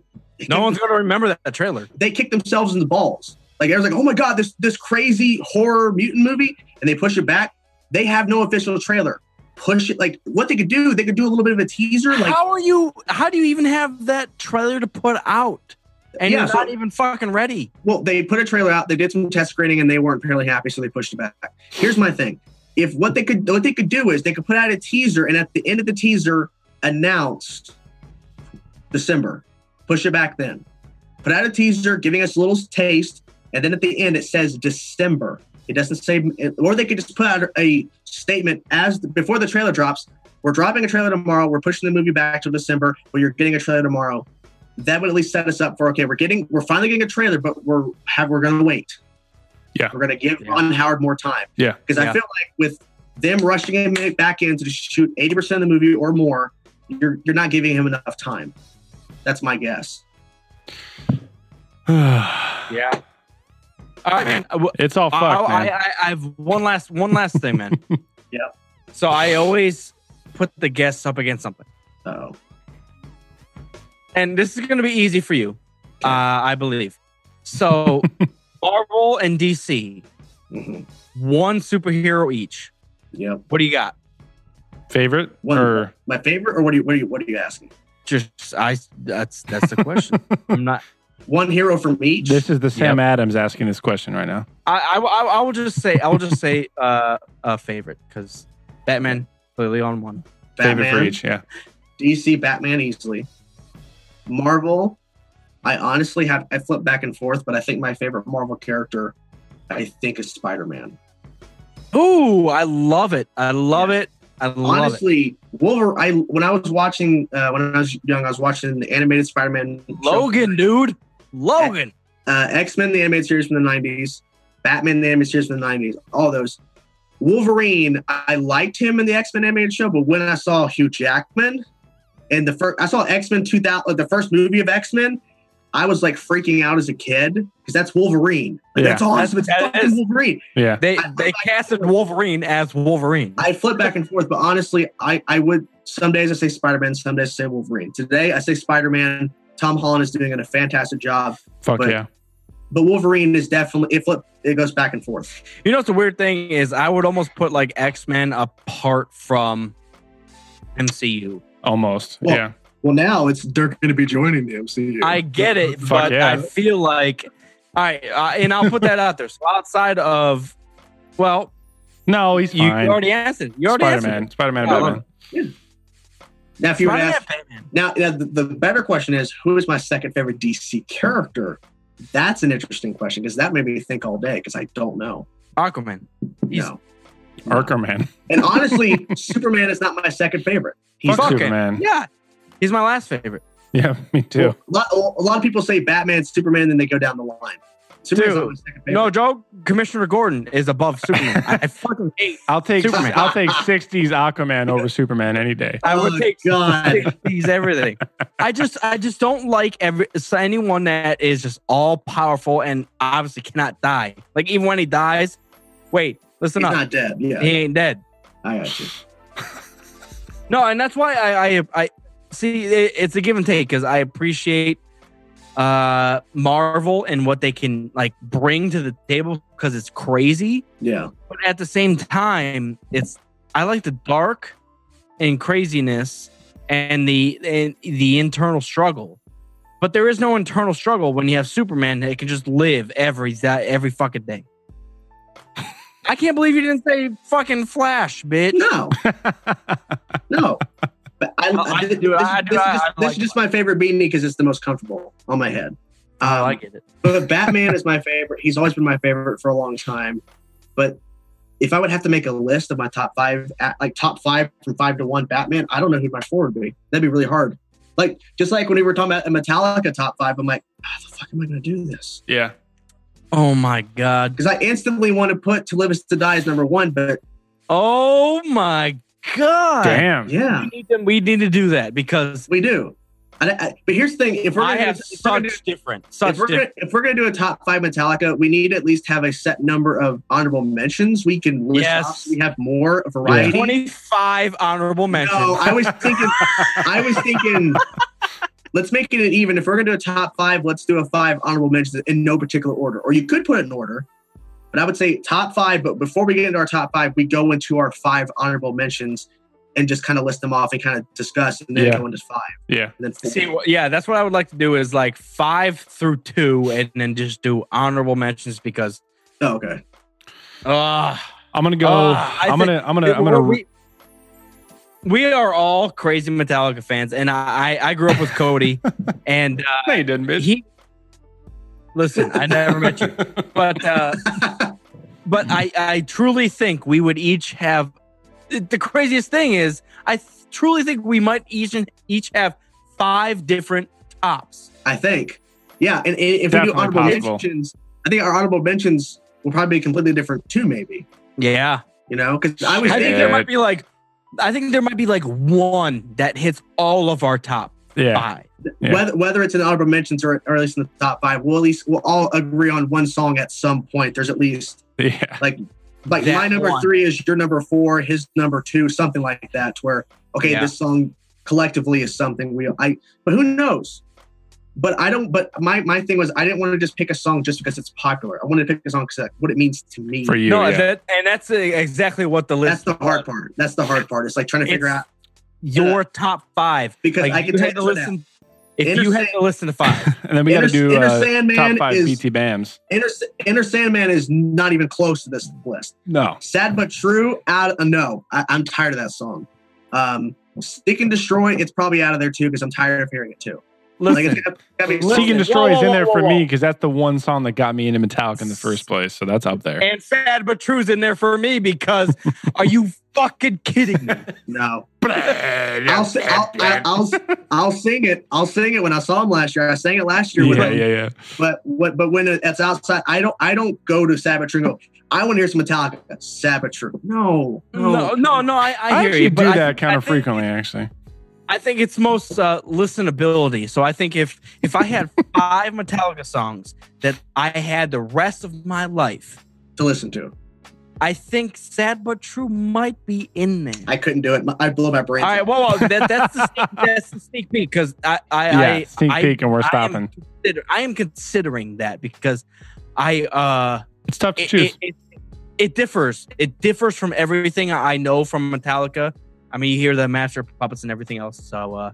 no one's going to remember that, that trailer. they kick themselves in the balls. Like everyone's like, oh my god, this this crazy horror mutant movie, and they push it back. They have no official trailer. Push it like what they could do. They could do a little bit of a teaser. Like how are you? How do you even have that trailer to put out? And Yeah, you're so- not even fucking ready. well, they put a trailer out. They did some test screening, and they weren't fairly happy, so they pushed it back. Here's my thing: if what they could what they could do is they could put out a teaser, and at the end of the teaser, announce December. Push it back then. Put out a teaser, giving us a little taste, and then at the end it says December. It doesn't say, or they could just put out a statement as before the trailer drops. We're dropping a trailer tomorrow. We're pushing the movie back to December, but you're getting a trailer tomorrow. That would at least set us up for okay. We're getting, we're finally getting a trailer, but we're have we're going to wait. Yeah. we're going to give Yeah. Ron Howard more time. Yeah. because Yeah. I feel like with them rushing him back in to shoot eighty percent of the movie or more, you're you're not giving him enough time. That's my guess. Yeah. All right, man. It's all I, fucked, I, man. I, I have one last one last thing, man. yeah. So I always put the guests up against something, Oh, and this is going to be easy for you, uh, I believe. So Marvel and DC, hmm one superhero each. yep. What do you got? Favorite One, or my favorite, or what are you what are you what are you asking? Just I. That's that's the question. I'm not. One hero from each. this is the Sam Adams asking this question right now. I, I, I I will just say I will just say uh, a favorite because Batman clearly on one. Favorite for Batman, each, yeah. DC, Batman easily. Marvel, I honestly have I flip back and forth, but I think my favorite Marvel character, I think, is Spider Man. Ooh, I love it. I love it. I love it. Honestly, Wolverine. I when I was watching uh, when I was young, I was watching the animated Spider Man. Logan, dude. Logan. uh, X Men, the animated series from the 90s, Batman, the animated series from the 90s, all those. Wolverine, I liked him in the X Men animated show, but when I saw Hugh Jackman and the first, I saw X Men 2000, like the first movie of X Men, I was like freaking out as a kid because that's Wolverine. Like, Yeah. That's awesome. It's That fucking is- Wolverine. Yeah. They I- they casted Wolverine as Wolverine. I flip back and forth, but honestly, I, I would some days I say Spider Man, some days I say Wolverine. Today I say Spider Man. Tom Holland is doing a fantastic job, Fuck but- yeah. but Wolverine is definitely it flip it goes back and forth. You know what's the weird thing is I would almost put like X Men apart from MCU. Almost. Well, yeah. Well, now it's they're going to be joining the MCU. I get it, Fuck but yeah. I feel like all right, uh, and I'll put that out there. So outside of, well, No, he's you, fine. you already answered. You already Spider answered. Man. Spider Man and Oh, Batman. Now, if you were to ask, now, now the, the better question is, who is my second favorite DC character? That's an interesting question because that made me think all day because I don't know. Aquaman. He's No. Arkerman. And honestly, Superman is not my second favorite. He's Fuck fucking- Superman. yeah. He's my last favorite. Yeah, me too. a lot, a lot of people say Batman, Superman, then they go down the line. Superman's Dude, not my second favorite. No joke. Commissioner Gordon is above Superman. I, I fucking hate. I'll take Superman. I'll take 60s Aquaman over Superman any day. I would Oh, take God. these everything. I just I just don't like every so anyone that is just all powerful and obviously cannot die. Like even when he dies, wait, listen up. He's up. not dead. Yeah, he ain't dead. I got you. No, and that's why I I, I see it, it's a give and take because I appreciate uh Marvel and what they can like bring to the table because it's crazy. Yeah. but at the same time, it's I like the dark and craziness and the and the internal struggle. But there is no internal struggle when you have Superman that can just live every that every fucking day. I can't believe you didn't say fucking Flash, bitch. No. no. But I, I- I this, do- this, I do- is I- just, I this like is just my favorite beanie because it's the most comfortable on my head. I Um, like it. But Batman is my favorite. He's always been my favorite for a long time. But if I would have to make a list of my top five, like top five from five to one Batman, I don't know who my four would be. That'd be really hard. Like just like when we were talking about a Metallica top five, I'm like, how the fuck am I going to do this? Yeah. Oh my god. Because I instantly want to put To Live Is to Die as number one, but Oh my god. Damn. yeah, We need, to, we need to do that because we do. I, I, uh, but here's the thing: if we're gonna, have do, if we're gonna such do- different, such if we're, different. gonna, if we're gonna do a top five Metallica, we need at least have a set number of honorable mentions. We can list Yes. off. so We have more variety. 25 honorable mentions. No, I was thinking. I was thinking. Let's make it an even. If we're gonna do a top five, let's do a five honorable mentions in no particular order, or you could put it in order. But I would say top five. But before we get into our top five, we go into our five honorable mentions and just kind of list them off and kind of discuss, and then Yeah. go into five. Yeah. And then four. See, wh- yeah, that's what I would like to do is like five through two, and then just do honorable mentions because, Oh, okay. uh, I'm gonna go. Uh, I I'm gonna. I'm gonna. I'm gonna. we, we are all crazy Metallica fans, and I I grew up with Cody, and uh, no, you didn't, bitch. he. Listen, I never met you, but uh, but I I truly think we would each have. The, the craziest thing is, I th- truly think we might each each have five different tops. I think. Yeah, and, and if we do honorable possible. mentions, I think our honorable mentions will probably be completely different too. Maybe Yeah, you know, because I was I think there might be like, I think there might be like one that hits all of our top yeah. five. Yeah. Whether whether it's in honorable mentions or, or at least in the top five, we'll at least we'll all agree on one song at some point. There's at least Yeah. like like That my number one. three is your number four, his number two, something like that. Where okay, Yeah. this song collectively is something we I. But who knows? But I don't. But my my thing was I didn't want to just pick a song just because it's popular. I wanted to pick a song because what it means to me. For you. no, yeah. that, and that's uh, exactly what the list. That's the hard part. That's the hard part. It's like trying to figure It's- out Your top five, because Like, I can you tell had to you listen. If Inner you had Sa- to listen to five, and then we got to do Enter uh, Sandman top five is- BT Bams. Enter, Enter Sandman is not even close to this list. No. Sad but true. Out. Uh, no, I, I'm tired of that song. Um, Seek and Destroy. It's probably out of there too because I'm tired of hearing it too. Like listen. it's gotta, gotta Listen. Seek and Destroy is whoa, in there whoa, for whoa, me because that's the one song that got me into Metallica in the first place. So that's up there. and sad but true's in there for me because are you fucking kidding me? No, I'll, I'll, I- I'll I'll sing it. I'll sing it when I saw him last year. I sang it last year with Yeah, him. yeah, yeah. But what? But when it's outside, I don't. I don't go to Sabbath and go. I want to hear some Metallica. Sabbath No, No, no, no. I, I, I, hear actually you. do but I that think- kind I of think- frequently, actually. I think it's most uh, listenability. So I think if if I had five Metallica songs that I had the rest of my life, to listen to. I think "Sad but True" might be in there. I couldn't do it. I blew my brain. All right, out. well, well that, that's the sneak, that's the sneak peek because I I Yeah, I, sneak I, peek, and we're I am stopping. consider- I am considering that because I uh It's tough to it, choose. it, it, it differs. It differs from everything I know from Metallica. I mean, you hear the Master of Puppets and everything else. So, uh,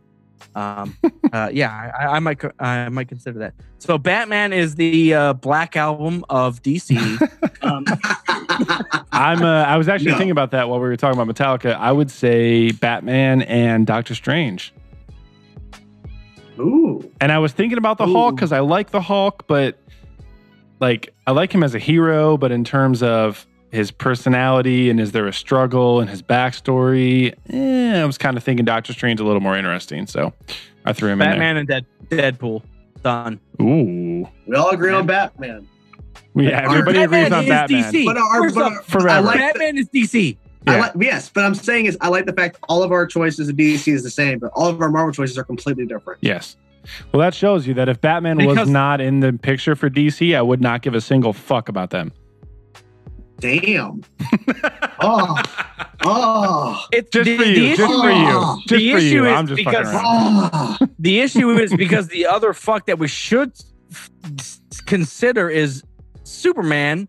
um, uh, yeah, I, I might, I might consider that. So, Batman is the uh, Black Album of DC. um, I'm. Uh, I was actually No. thinking about that while we were talking about Metallica. I would say Batman and Doctor Strange. Ooh. And I was thinking about the Ooh. Hulk because I like the Hulk, but like I like him as a hero, but in terms of his personality and is there a struggle and his backstory, eh, I was kind of thinking Doctor Strange a little more interesting. So I threw him in. Batman and Dead, Deadpool. Done. in. Ooh. We all agree on Batman. Yeah, everybody Batman agrees on is Batman. DC. But our, but off, our- Forever. I like the- Batman is DC. I Yeah. like, yes, but I'm saying is I like the fact all of our choices of DC is the same, but all of our Marvel choices are completely different. Yes. Well, that shows you that if Batman was not in the picture for DC, I would not give a single fuck about them. Damn. oh. Oh. It's Just the, for you. issue, Just for you. Just the for issue you. is I'm just fucking because- around. Oh. the issue is because the other fuck that we should f- consider is Superman,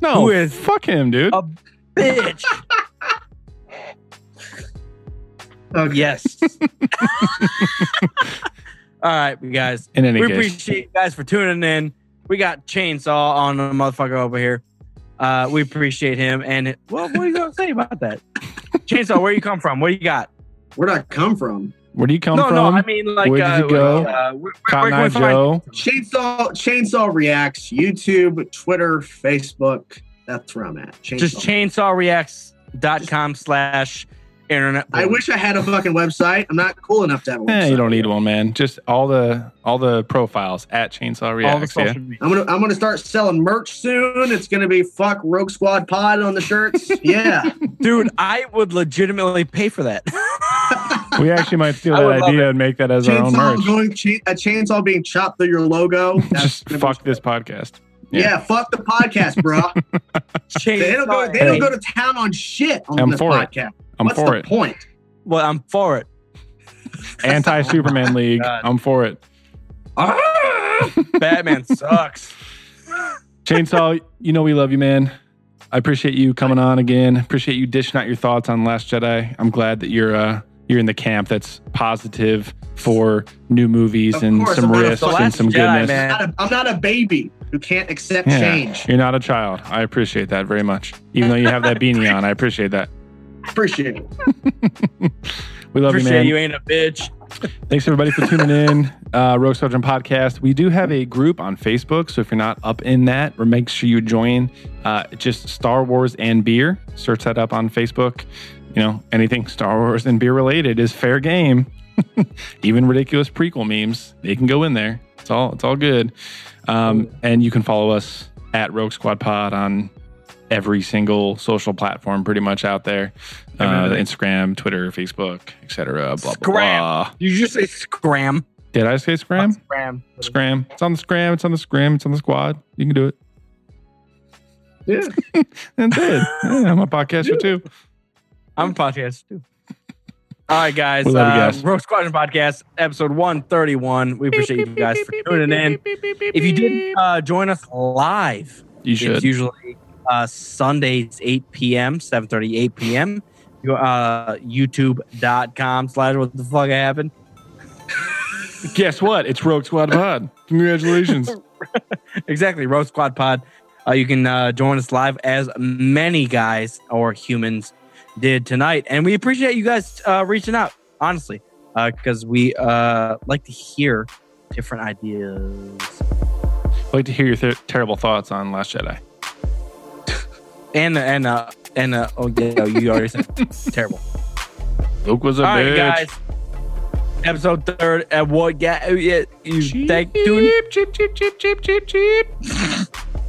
No, who is- fuck him, dude. a bitch. Okay. yes. All right, you guys. in any we case, appreciate you guys for tuning in. We got Chainsaw on the motherfucker over here. Uh, we appreciate him. And it, well, what are you gonna say about that? Chainsaw, where you come from? What do you got? Where'd I come from? Where do you come no, from? no, I mean like Where did uh, you go? Uh, where, where, where Eye can we find Joe. Chainsaw Chainsaw Reacts, YouTube, Twitter, Facebook. That's where I'm at. Chainsaw. just chainsawreacts.com slash internet. I wish I had a fucking website. I'm not cool enough to have a website. Eh, you don't need one, man. Just all the all the profiles at Chainsaw all the Reacts. Yeah. social media. I'm gonna I'm gonna start selling merch soon. It's gonna be fuck Rogue Squad Pod on the shirts. Yeah. Dude, I would legitimately pay for that. We actually might steal that would love idea and make that as our own merch. going cha- a chainsaw being chopped through your logo. Just fuck this podcast. Yeah. yeah. fuck the podcast, bro. they don't go. They don't go to town on shit on I'm this for it. I'm What's for the it. point? Well, I'm for it. Anti Superman League. God. I'm for it. Batman sucks. Chainsaw, you know we love you, man. I appreciate you coming on again. Appreciate you dishing out your thoughts on Last Jedi. I'm glad that you're uh you're in the camp that's positive for new movies Of and course, some I'm not risks and some Jedi, goodness. man. I'm not, a, I'm not a baby who can't accept Yeah, change. You're not a child. I appreciate that very much. Even though you have that beanie on, I appreciate that. Appreciate it. We love you, man. you ain't a bitch. Thanks everybody for tuning in. Uh, Rogue Squadron podcast. We do have a group on Facebook, so if you're not up in that, or make sure you join. Uh, just Star Wars and beer. Search that up on Facebook. You know anything Star Wars and beer related is fair game. Even ridiculous prequel memes, they can go in there. It's all it's all good. Um, and you can follow us at Rogue Squad Pod on every single social platform, pretty much out there. Uh, Instagram, Twitter, Facebook, etc. Blah blah Scram. blah. Did you just say scram? Did I say scram? Scram. Scram. It's on the scram. It's on the scram. It's on the squad. You can do it. Yeah. That's it. Yeah, I'm a podcaster too. I'm a podcast too. All right, guys. We love you uh, guys. Rogue Squadron Podcast, episode 131. We appreciate you guys for tuning in. If you didn't uh, join us live, You should. It's usually uh, Sundays, 8 p.m., 7.30, 8 p.m. You go, uh, YouTube.com slash what the fuck happened. Guess what? It's Rogue Squad Pod. Congratulations. Exactly, Rogue Squad Pod. Uh, you can uh, join us live as many guys or humans did tonight. And we appreciate you guys uh, reaching out, honestly, Uh because we uh, like to hear different ideas. I'd like to hear your th- terrible thoughts on Last Jedi. And, and, uh, and, uh, oh, yeah, you already said terrible. Luke was a All right, bitch. guys. Episode third. Uh, what? Yeah, yeah, you thank, dude. cheap, cheap, cheap, cheap, cheap, cheap.